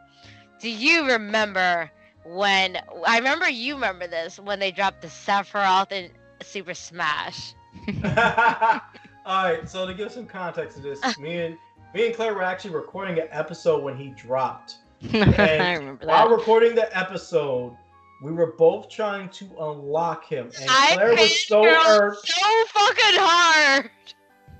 Do you remember when I remember you remember this when they dropped the Sephiroth in Super Smash? All right, so to give some context to this, me and me and Claire were actually recording an episode when he dropped. I remember that. While recording the episode, we were both trying to unlock him, and I Claire was so irked. so fucking hard.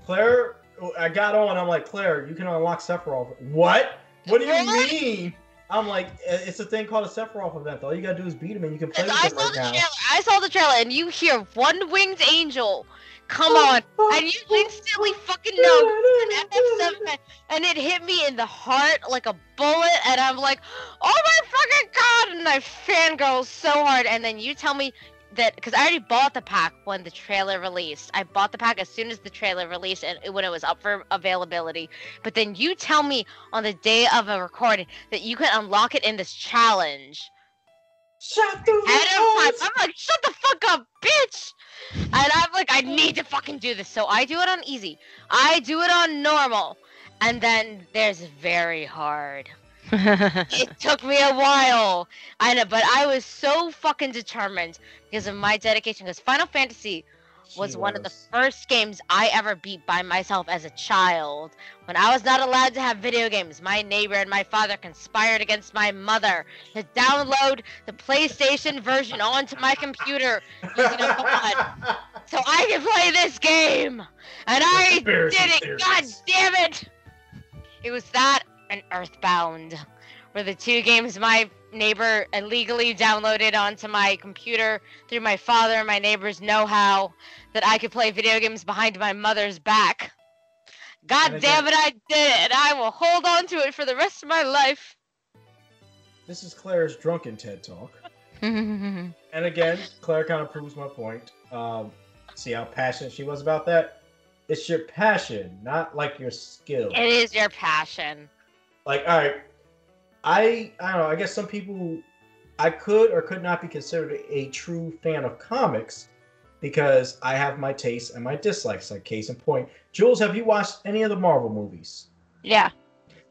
Claire, I got on. I'm like, Claire, you can unlock Sephiroth. What? What do you mean? I'm like, "Uh, it's a thing called a Sephiroth event. All you gotta do is beat him, and you can play with I him saw right the now. trailer. I saw the trailer, and you hear one winged angel come on, and you instantly fucking know an FF7, and it hit me in the heart like a bullet, and I'm like, oh my fucking god, and I fangirl so hard, and then you tell me that because I already bought the pack when the trailer released. I bought the pack as soon as the trailer released and when it was up for availability. But then you tell me on the day of a recording that you can unlock it in this challenge. Shot through the Ahead of time. I'm like, shut the fuck up, bitch! And I'm like, I need to fucking do this. So I do it on easy. I do it on normal. And then there's very hard. It took me a while. I know, but I was so fucking determined because of my dedication. Because Final Fantasy was one of the first games I ever beat by myself as a child. When I was not allowed to have video games, my neighbor and my father conspired against my mother to download the PlayStation version onto my computer using a mod so I could play this game. And I did it. theories. God damn it. It was that and Earthbound were the two games my neighbor illegally downloaded onto my computer through my father and my neighbor's know-how that I could play video games behind my mother's back. God damn it, I did it, and I will hold on to it for the rest of my life. This is Claire's drunken TED talk. And again, Claire kind of proves my point. Um, see how passionate she was about that? It's your passion, not like your skill. It is your passion. Like, all right, I I don't know. I guess some people I could or could not be considered a true fan of comics because I have my tastes and my dislikes. Like case in point, Jules, have you watched any of the Marvel movies? yeah.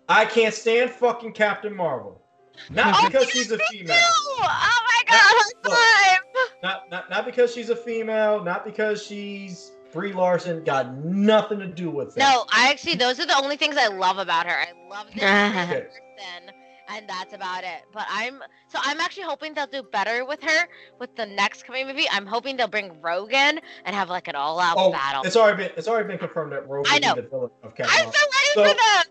I can't stand fucking Captain Marvel. Not Oh, because she's a female. Oh my god, Look. high five! Not, not not because she's a female. Not because she's Brie Larson. Got nothing to do with that. No, I actually those are the only things I love about her. I love this Okay. person, and that's about it. But I'm so I'm actually hoping they'll do better with her with the next coming movie. I'm hoping they'll bring Rogan and have like an all-out Oh, battle. it's already been it's already been confirmed that Rogan I know. be the villain of Captain Marvel. I'm Marvel. so ready So- for that.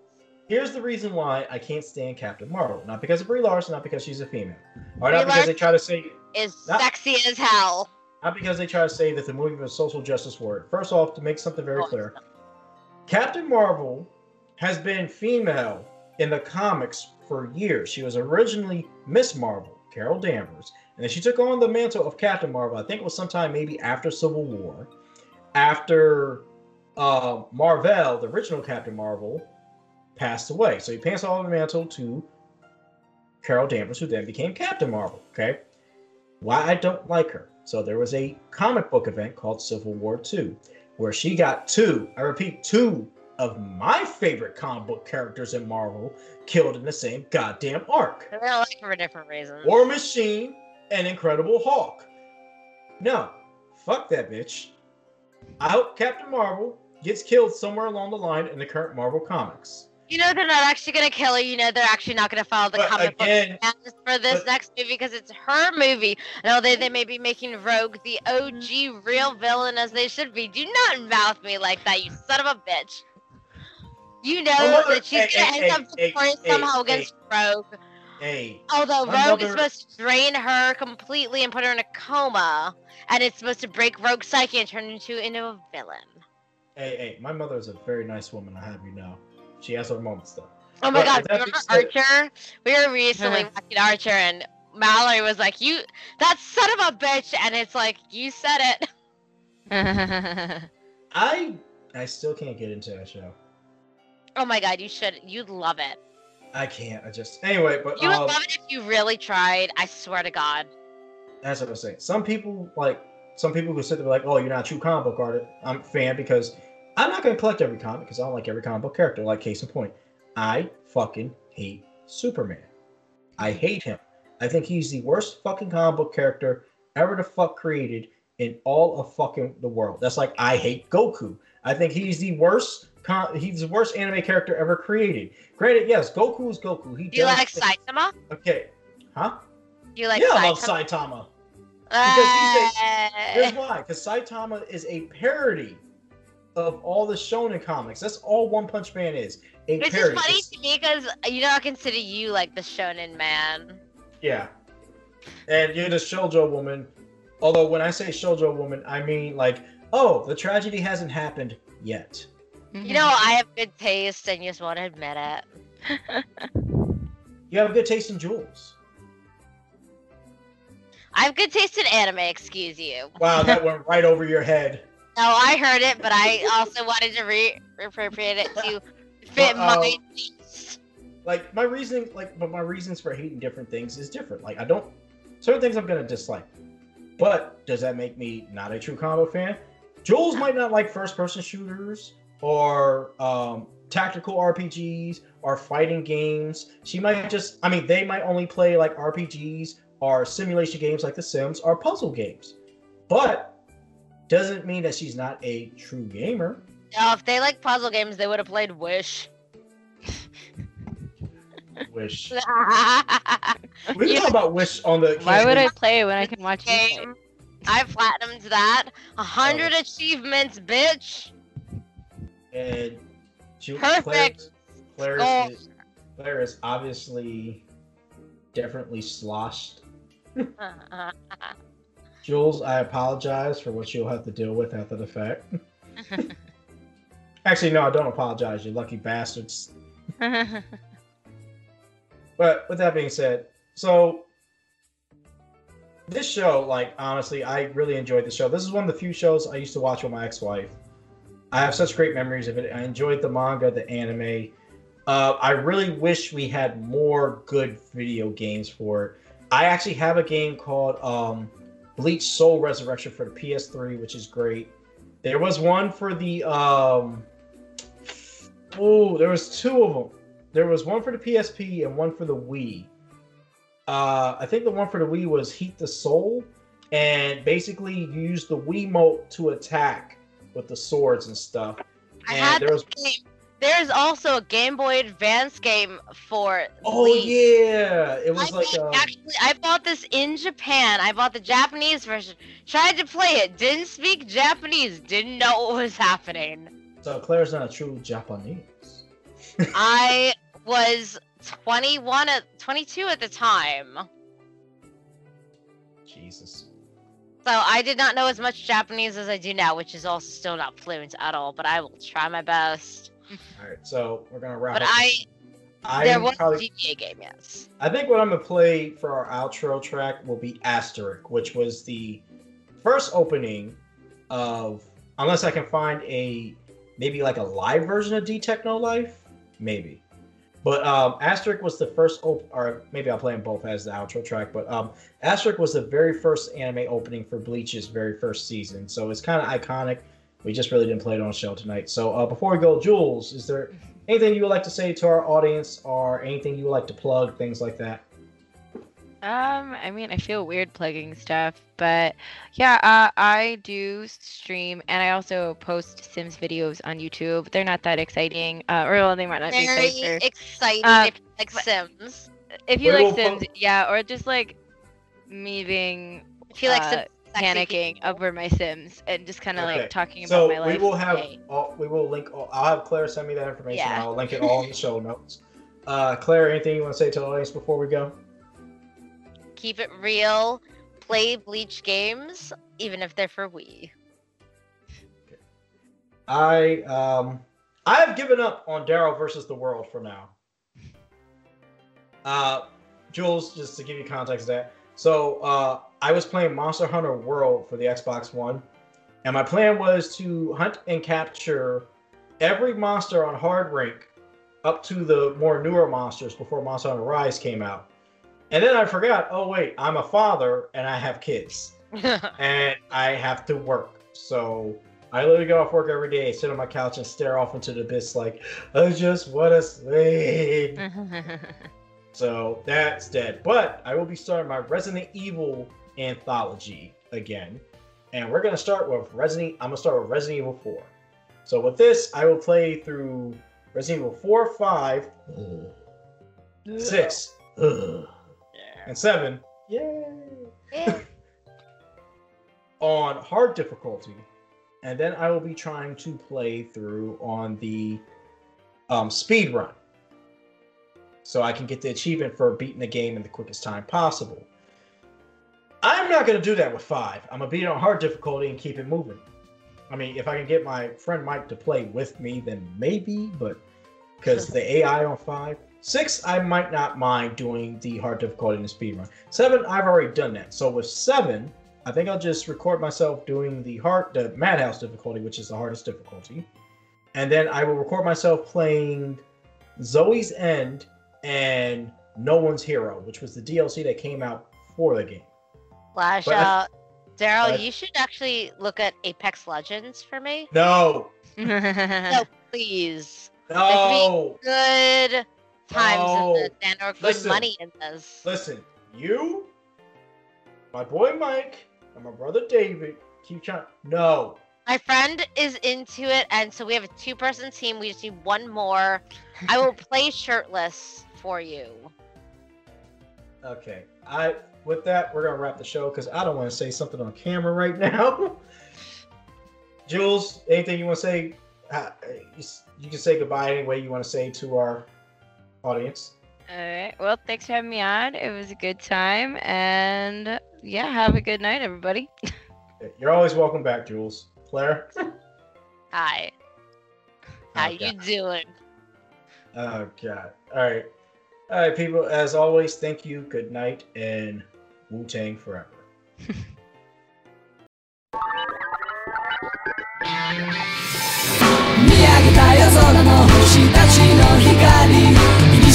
Here's the reason why I can't stand Captain Marvel. Not because of Brie Larson, not because she's a female. Or Brie not because they try to say Is Not- sexy as hell. not because they try to say that the movie was a social justice word. First off, to make something very Oh, clear, Captain Marvel has been female in the comics for years. She was originally Miss Marvel, Carol Danvers, and then she took on the mantle of Captain Marvel. I think it was sometime maybe after Civil War, after uh, Marvel, the original Captain Marvel, passed away. So he passed on the mantle to Carol Danvers, who then became Captain Marvel. Okay, why I don't like her. So there was a comic book event called Civil War II, where she got two, I repeat, two of my favorite comic book characters in Marvel killed in the same goddamn arc. Like her for different reasons. War Machine and Incredible Hulk. No, fuck that bitch. I hope Captain Marvel gets killed somewhere along the line in the current Marvel comics. You know they're not actually gonna kill her. You know they're actually not gonna follow the But comic book again- plans for this but- next movie because it's her movie. No, they they may be making Rogue the OG real villain as they should be. Do not mouth me like that, you son of a bitch. You know My that she's hey, gonna hey, end hey, up victorious hey, somehow hey, against Rogue. Hey, Although my Rogue is supposed to drain her completely and put her in a coma, and it's supposed to break Rogue's psyche and turn her into into a villain. hey, hey, my mother is a very nice woman, I have you know. She has her moments though. Oh my But god, with that remember said- Archer? We were recently watching Archer and Mallory was like, You that son of a bitch and it's like, You said it. I I still can't get into that show. Oh my god, you should you'd love it. I can't. I just anyway, but You would um, love it if you really tried, I swear to God. that's what I'm saying. Some people like some people who sit there like, "Oh, you're not a true comic book artist." I'm fan because I'm not going to collect every comic because I don't like every comic book character. Like case in point, I fucking hate Superman. I hate him. I think he's the worst fucking comic book character ever to fuck created in all of fucking the world. That's like I hate Goku. I think he's the worst. Con- he's the worst anime character ever created. Granted, yes, Goku is Goku. He Do you like thi- Saitama? Okay, huh? Do you like yeah, I love Saitama? love Saitama. Uh, Here's why: because Saitama is a parody of all the Shonen comics. That's all One Punch Man is. A Which is funny to me because you know I consider you like the shonen man. Yeah. And you're the shoujo woman. Although when I say shoujo woman, I mean like, oh, the tragedy hasn't happened yet. You know I have good taste and you just want to admit it. You have good taste in jewels. I have good taste in anime, excuse you. Wow, that went right over your head. No, I heard it, but I also wanted to re- reappropriate it to fit Well, uh, my taste. Like my reasoning, like, but my reasons for hating different things is different. Like I don't certain things I'm gonna dislike. But does that make me not a true combo fan? Jules might not like first-person shooters or um, tactical RPGs or fighting games. She might just, I mean, they might only play like RPGs or simulation games like The Sims or puzzle games. But doesn't mean that she's not a true gamer. No, if they like puzzle games, they would have played Wish. Wish Game. we can talk about Wish on the. Why would I play when I can watch you play? I platinumed that. A hundred oh. achievements, bitch. And she, Perfect. Claire. Claire, is, Claire is obviously definitely sloshed. Jules, I apologize for what you'll have to deal with after the fact. Actually, no, I don't apologize, you lucky bastards. But with that being said, so this show, like honestly, I really enjoyed the show. This is one of the few shows I used to watch with my ex-wife. I have such great memories of it. I enjoyed the manga, the anime. Uh, I really wish we had more good video games for it. I actually have a game called um, Bleach Soul Resurrection for the PS3, which is great. There was one for the um, oh, there was two of them. there was one for the PSP and one for the Wii. Uh, I think the one for the Wii was Heat the Soul, and basically you use the Wii Wiimote to attack with the swords and stuff. I And had there was game. There's also a Game Boy Advance game for oh Wii. yeah, it was I like um, actually I bought this in Japan. I bought the Japanese version. Tried to play it. Didn't speak Japanese. Didn't know what was happening. so Claire's not a true Japanese. I was 21 at 22 at the time. Jesus. So I did not know as much Japanese as I do now, which is also still not fluent at all, but I will try my best. All right, so we're gonna wrap But up. I I there was probably, a GBA game, yes. I think what I'm gonna play for our outro track will be Asterisk, which was the first opening of, unless I can find a maybe like a live version of D-Technolife, maybe. But um, Asterisk was the first, op- or maybe I'll play them both as the outro track. But um, Asterisk was the very first anime opening for Bleach's very first season, so it's kind of iconic. We just really didn't play it on show tonight. So uh, before we go, Jules, is there anything you would like to say to our audience, or anything you would like to plug, things like that? Um, I mean, I feel weird plugging stuff, but yeah, uh, I do stream and I also post Sims videos on YouTube. They're not that exciting, uh, or well, they might not be Very exciting. exciting Um, if you like Sims. If you like Sims, yeah, or just like me being If you like uh, Sims, panicking people. over my Sims and just kind of Okay, like talking So about my life. So we will have, day. all, we will link. All, I'll have Claire send me that information. Yeah. I'll link it all in the show notes. Uh, Claire, anything you want to say to the audience before we go? Keep it real. Play Bleach games, even if they're for Wii. I um I have given up on Daryl versus the world for now. Uh Jules, just to give you context that. So uh I was playing Monster Hunter World for the Xbox One, and my plan was to hunt and capture every monster on hard rank up to the more newer monsters before Monster Hunter Rise came out. And then I forgot, oh wait, I'm a father and I have kids and I have to work. So I literally go off work every day, sit on my couch, and stare off into the abyss like I just want to sleep. so that's dead. But I will be starting my Resident Evil anthology again, and we're gonna start with Resident. I'm gonna start with Resident Evil 4. So with this, I will play through Resident Evil 4, 5, 6, and 7. Yay! Yeah. on hard difficulty, and then I will be trying to play through on the um, speed run, so I can get the achievement for beating the game in the quickest time possible. I'm not gonna do that with five. I'm gonna beat it on hard difficulty and keep it moving. I mean, if I can get my friend Mike to play with me, then maybe, but because the AI on five, six, I might not mind doing the hard difficulty in the speed run. Seven, I've already done that. So with seven, I think I'll just record myself doing the hard, the Madhouse difficulty, which is the hardest difficulty, and then I will record myself playing Zoe's End and No One's Hero, which was the DLC that came out for the game. Flash But out. Daryl, you should actually look at Apex Legends for me. No, No, please. no. Good times No. in or good Listen. money in this. Listen, you, my boy Mike, and my brother David keep trying. No, My friend is into it, and so we have a two-person team. We just need one more. I will play shirtless for you. Okay. I with that we're gonna wrap the show because I don't want to say something on camera right now. Jules, anything you want to say? Uh, you, you can say goodbye any way you want to say to our audience. All right. Well, thanks for having me on. It was a good time, and yeah, have a good night, everybody. You're always welcome back, Jules. Claire. Hi. How Okay. you doing? Oh god. All right. All right, people. As always, thank you. Good night and Wu Tang forever. 見上げた夜空の星たちの光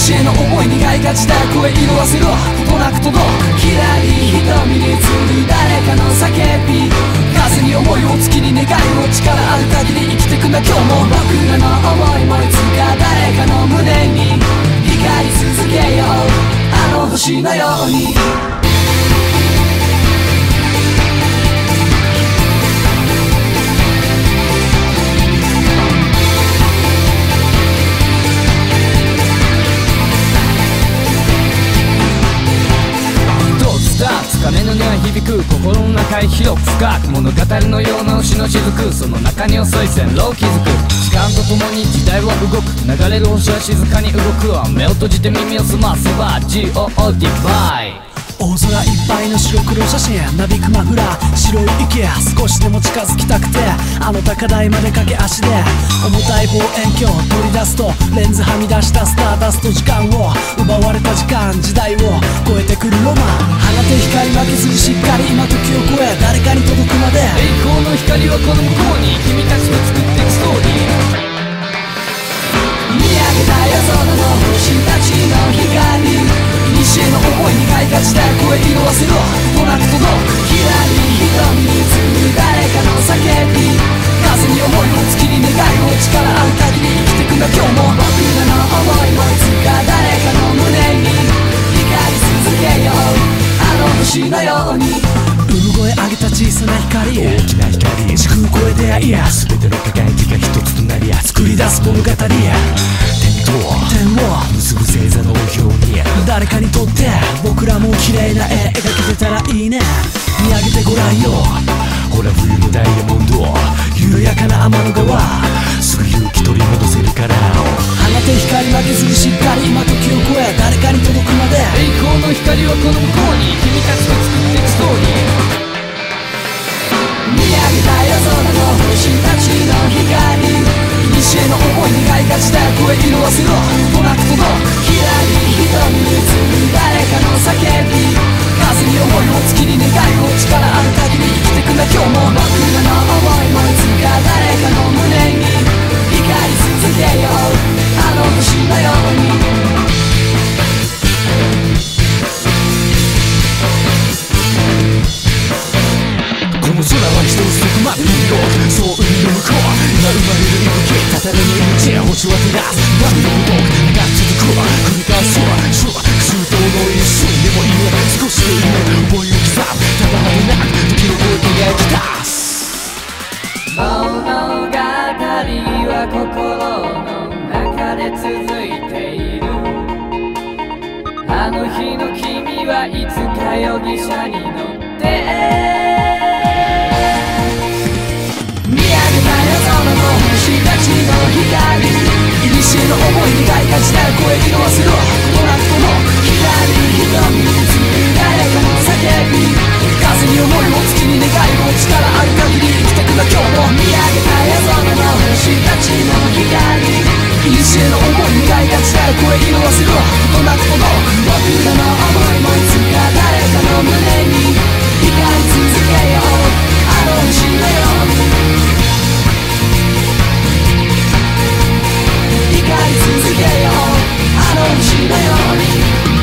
古の思い苦いがちだ声色あせろ。ことなく届くきらり瞳に映る誰かの叫び。風に思いを月に願いを力ある限り生きてくんだ今日も僕らの思いもいつか誰かの胸にり続けよう。あの星のように。鐘の音は響く心の中へ広く深く物語のような牛の雫。その中に遅い線路を築く。時間とともに時代は動く。流れる星は静かに動く。わ目を閉じて耳を澄ませば GOD バイ大空いっぱいの白黒写真なびくマフラー白い池少しでも近づきたくて。あの高台まで駆け足で。重たい望遠鏡を取り出すとレンズはみ出したスターダスト時間を。奪われた時間時代を。超えてくるロマン。放て光負けずにしっかり今時を超え。誰かに届くまで。栄光の光はこの向こうに君たちと作っていくストーリー。見上げた夜空の星たちの光古の思いに開花した声色あせろとなく届くひらり瞳に映る誰かの叫び風に思いを月に願いを力ある限り生きてくんだ今日も僕らの思いもいつか誰かの胸に光り続けよう。あの星のように。産声上げた小さな光大きな光時空超え出会いや全ての輝きが一つとなりや作り出す物語やと点を結ぶ星座の表に。誰かにとって僕らも綺麗な絵描けてたらいいね。見上げてごらんよ。ほら冬のダイヤモンド緩やかな天の川。すぐ勇気取り戻せるから。放て光負けずにしっかり今時を超え誰かに届くまで。栄光の光はこの向こうに君たちと作っていくストーリー。見上げた夜空の星たちの光古の思いに開花した声色あせろとなく届くひらり瞳に映る誰かの叫び風に思いを月に願いを力ある限り生きてくんだ今日も僕らの思いもいつか誰かの胸に光り続けようあの星のように。この空は一つそこまで見ろそう海の向こう今生まれる息吹たたらぬ命星は照らす波の動く長続く繰り返すそう周到の一瞬でもいい少しでいい思いを刻むただでなく時の声描き出す物語は心の中で続いているあの日の君はいつか容疑者に乗ってちの光古の思いに開花した声色あせろこの夏の光瞳に映る誰かの叫び風に思いを月に願いを力ある限り生きてくんだ今日も見上げた夜空の星たちの光古の思いに開花した声色あせろこの夏の僕らの思いもいつか誰かの胸に光り続けようあの星のように光り続けよう。あの日のように。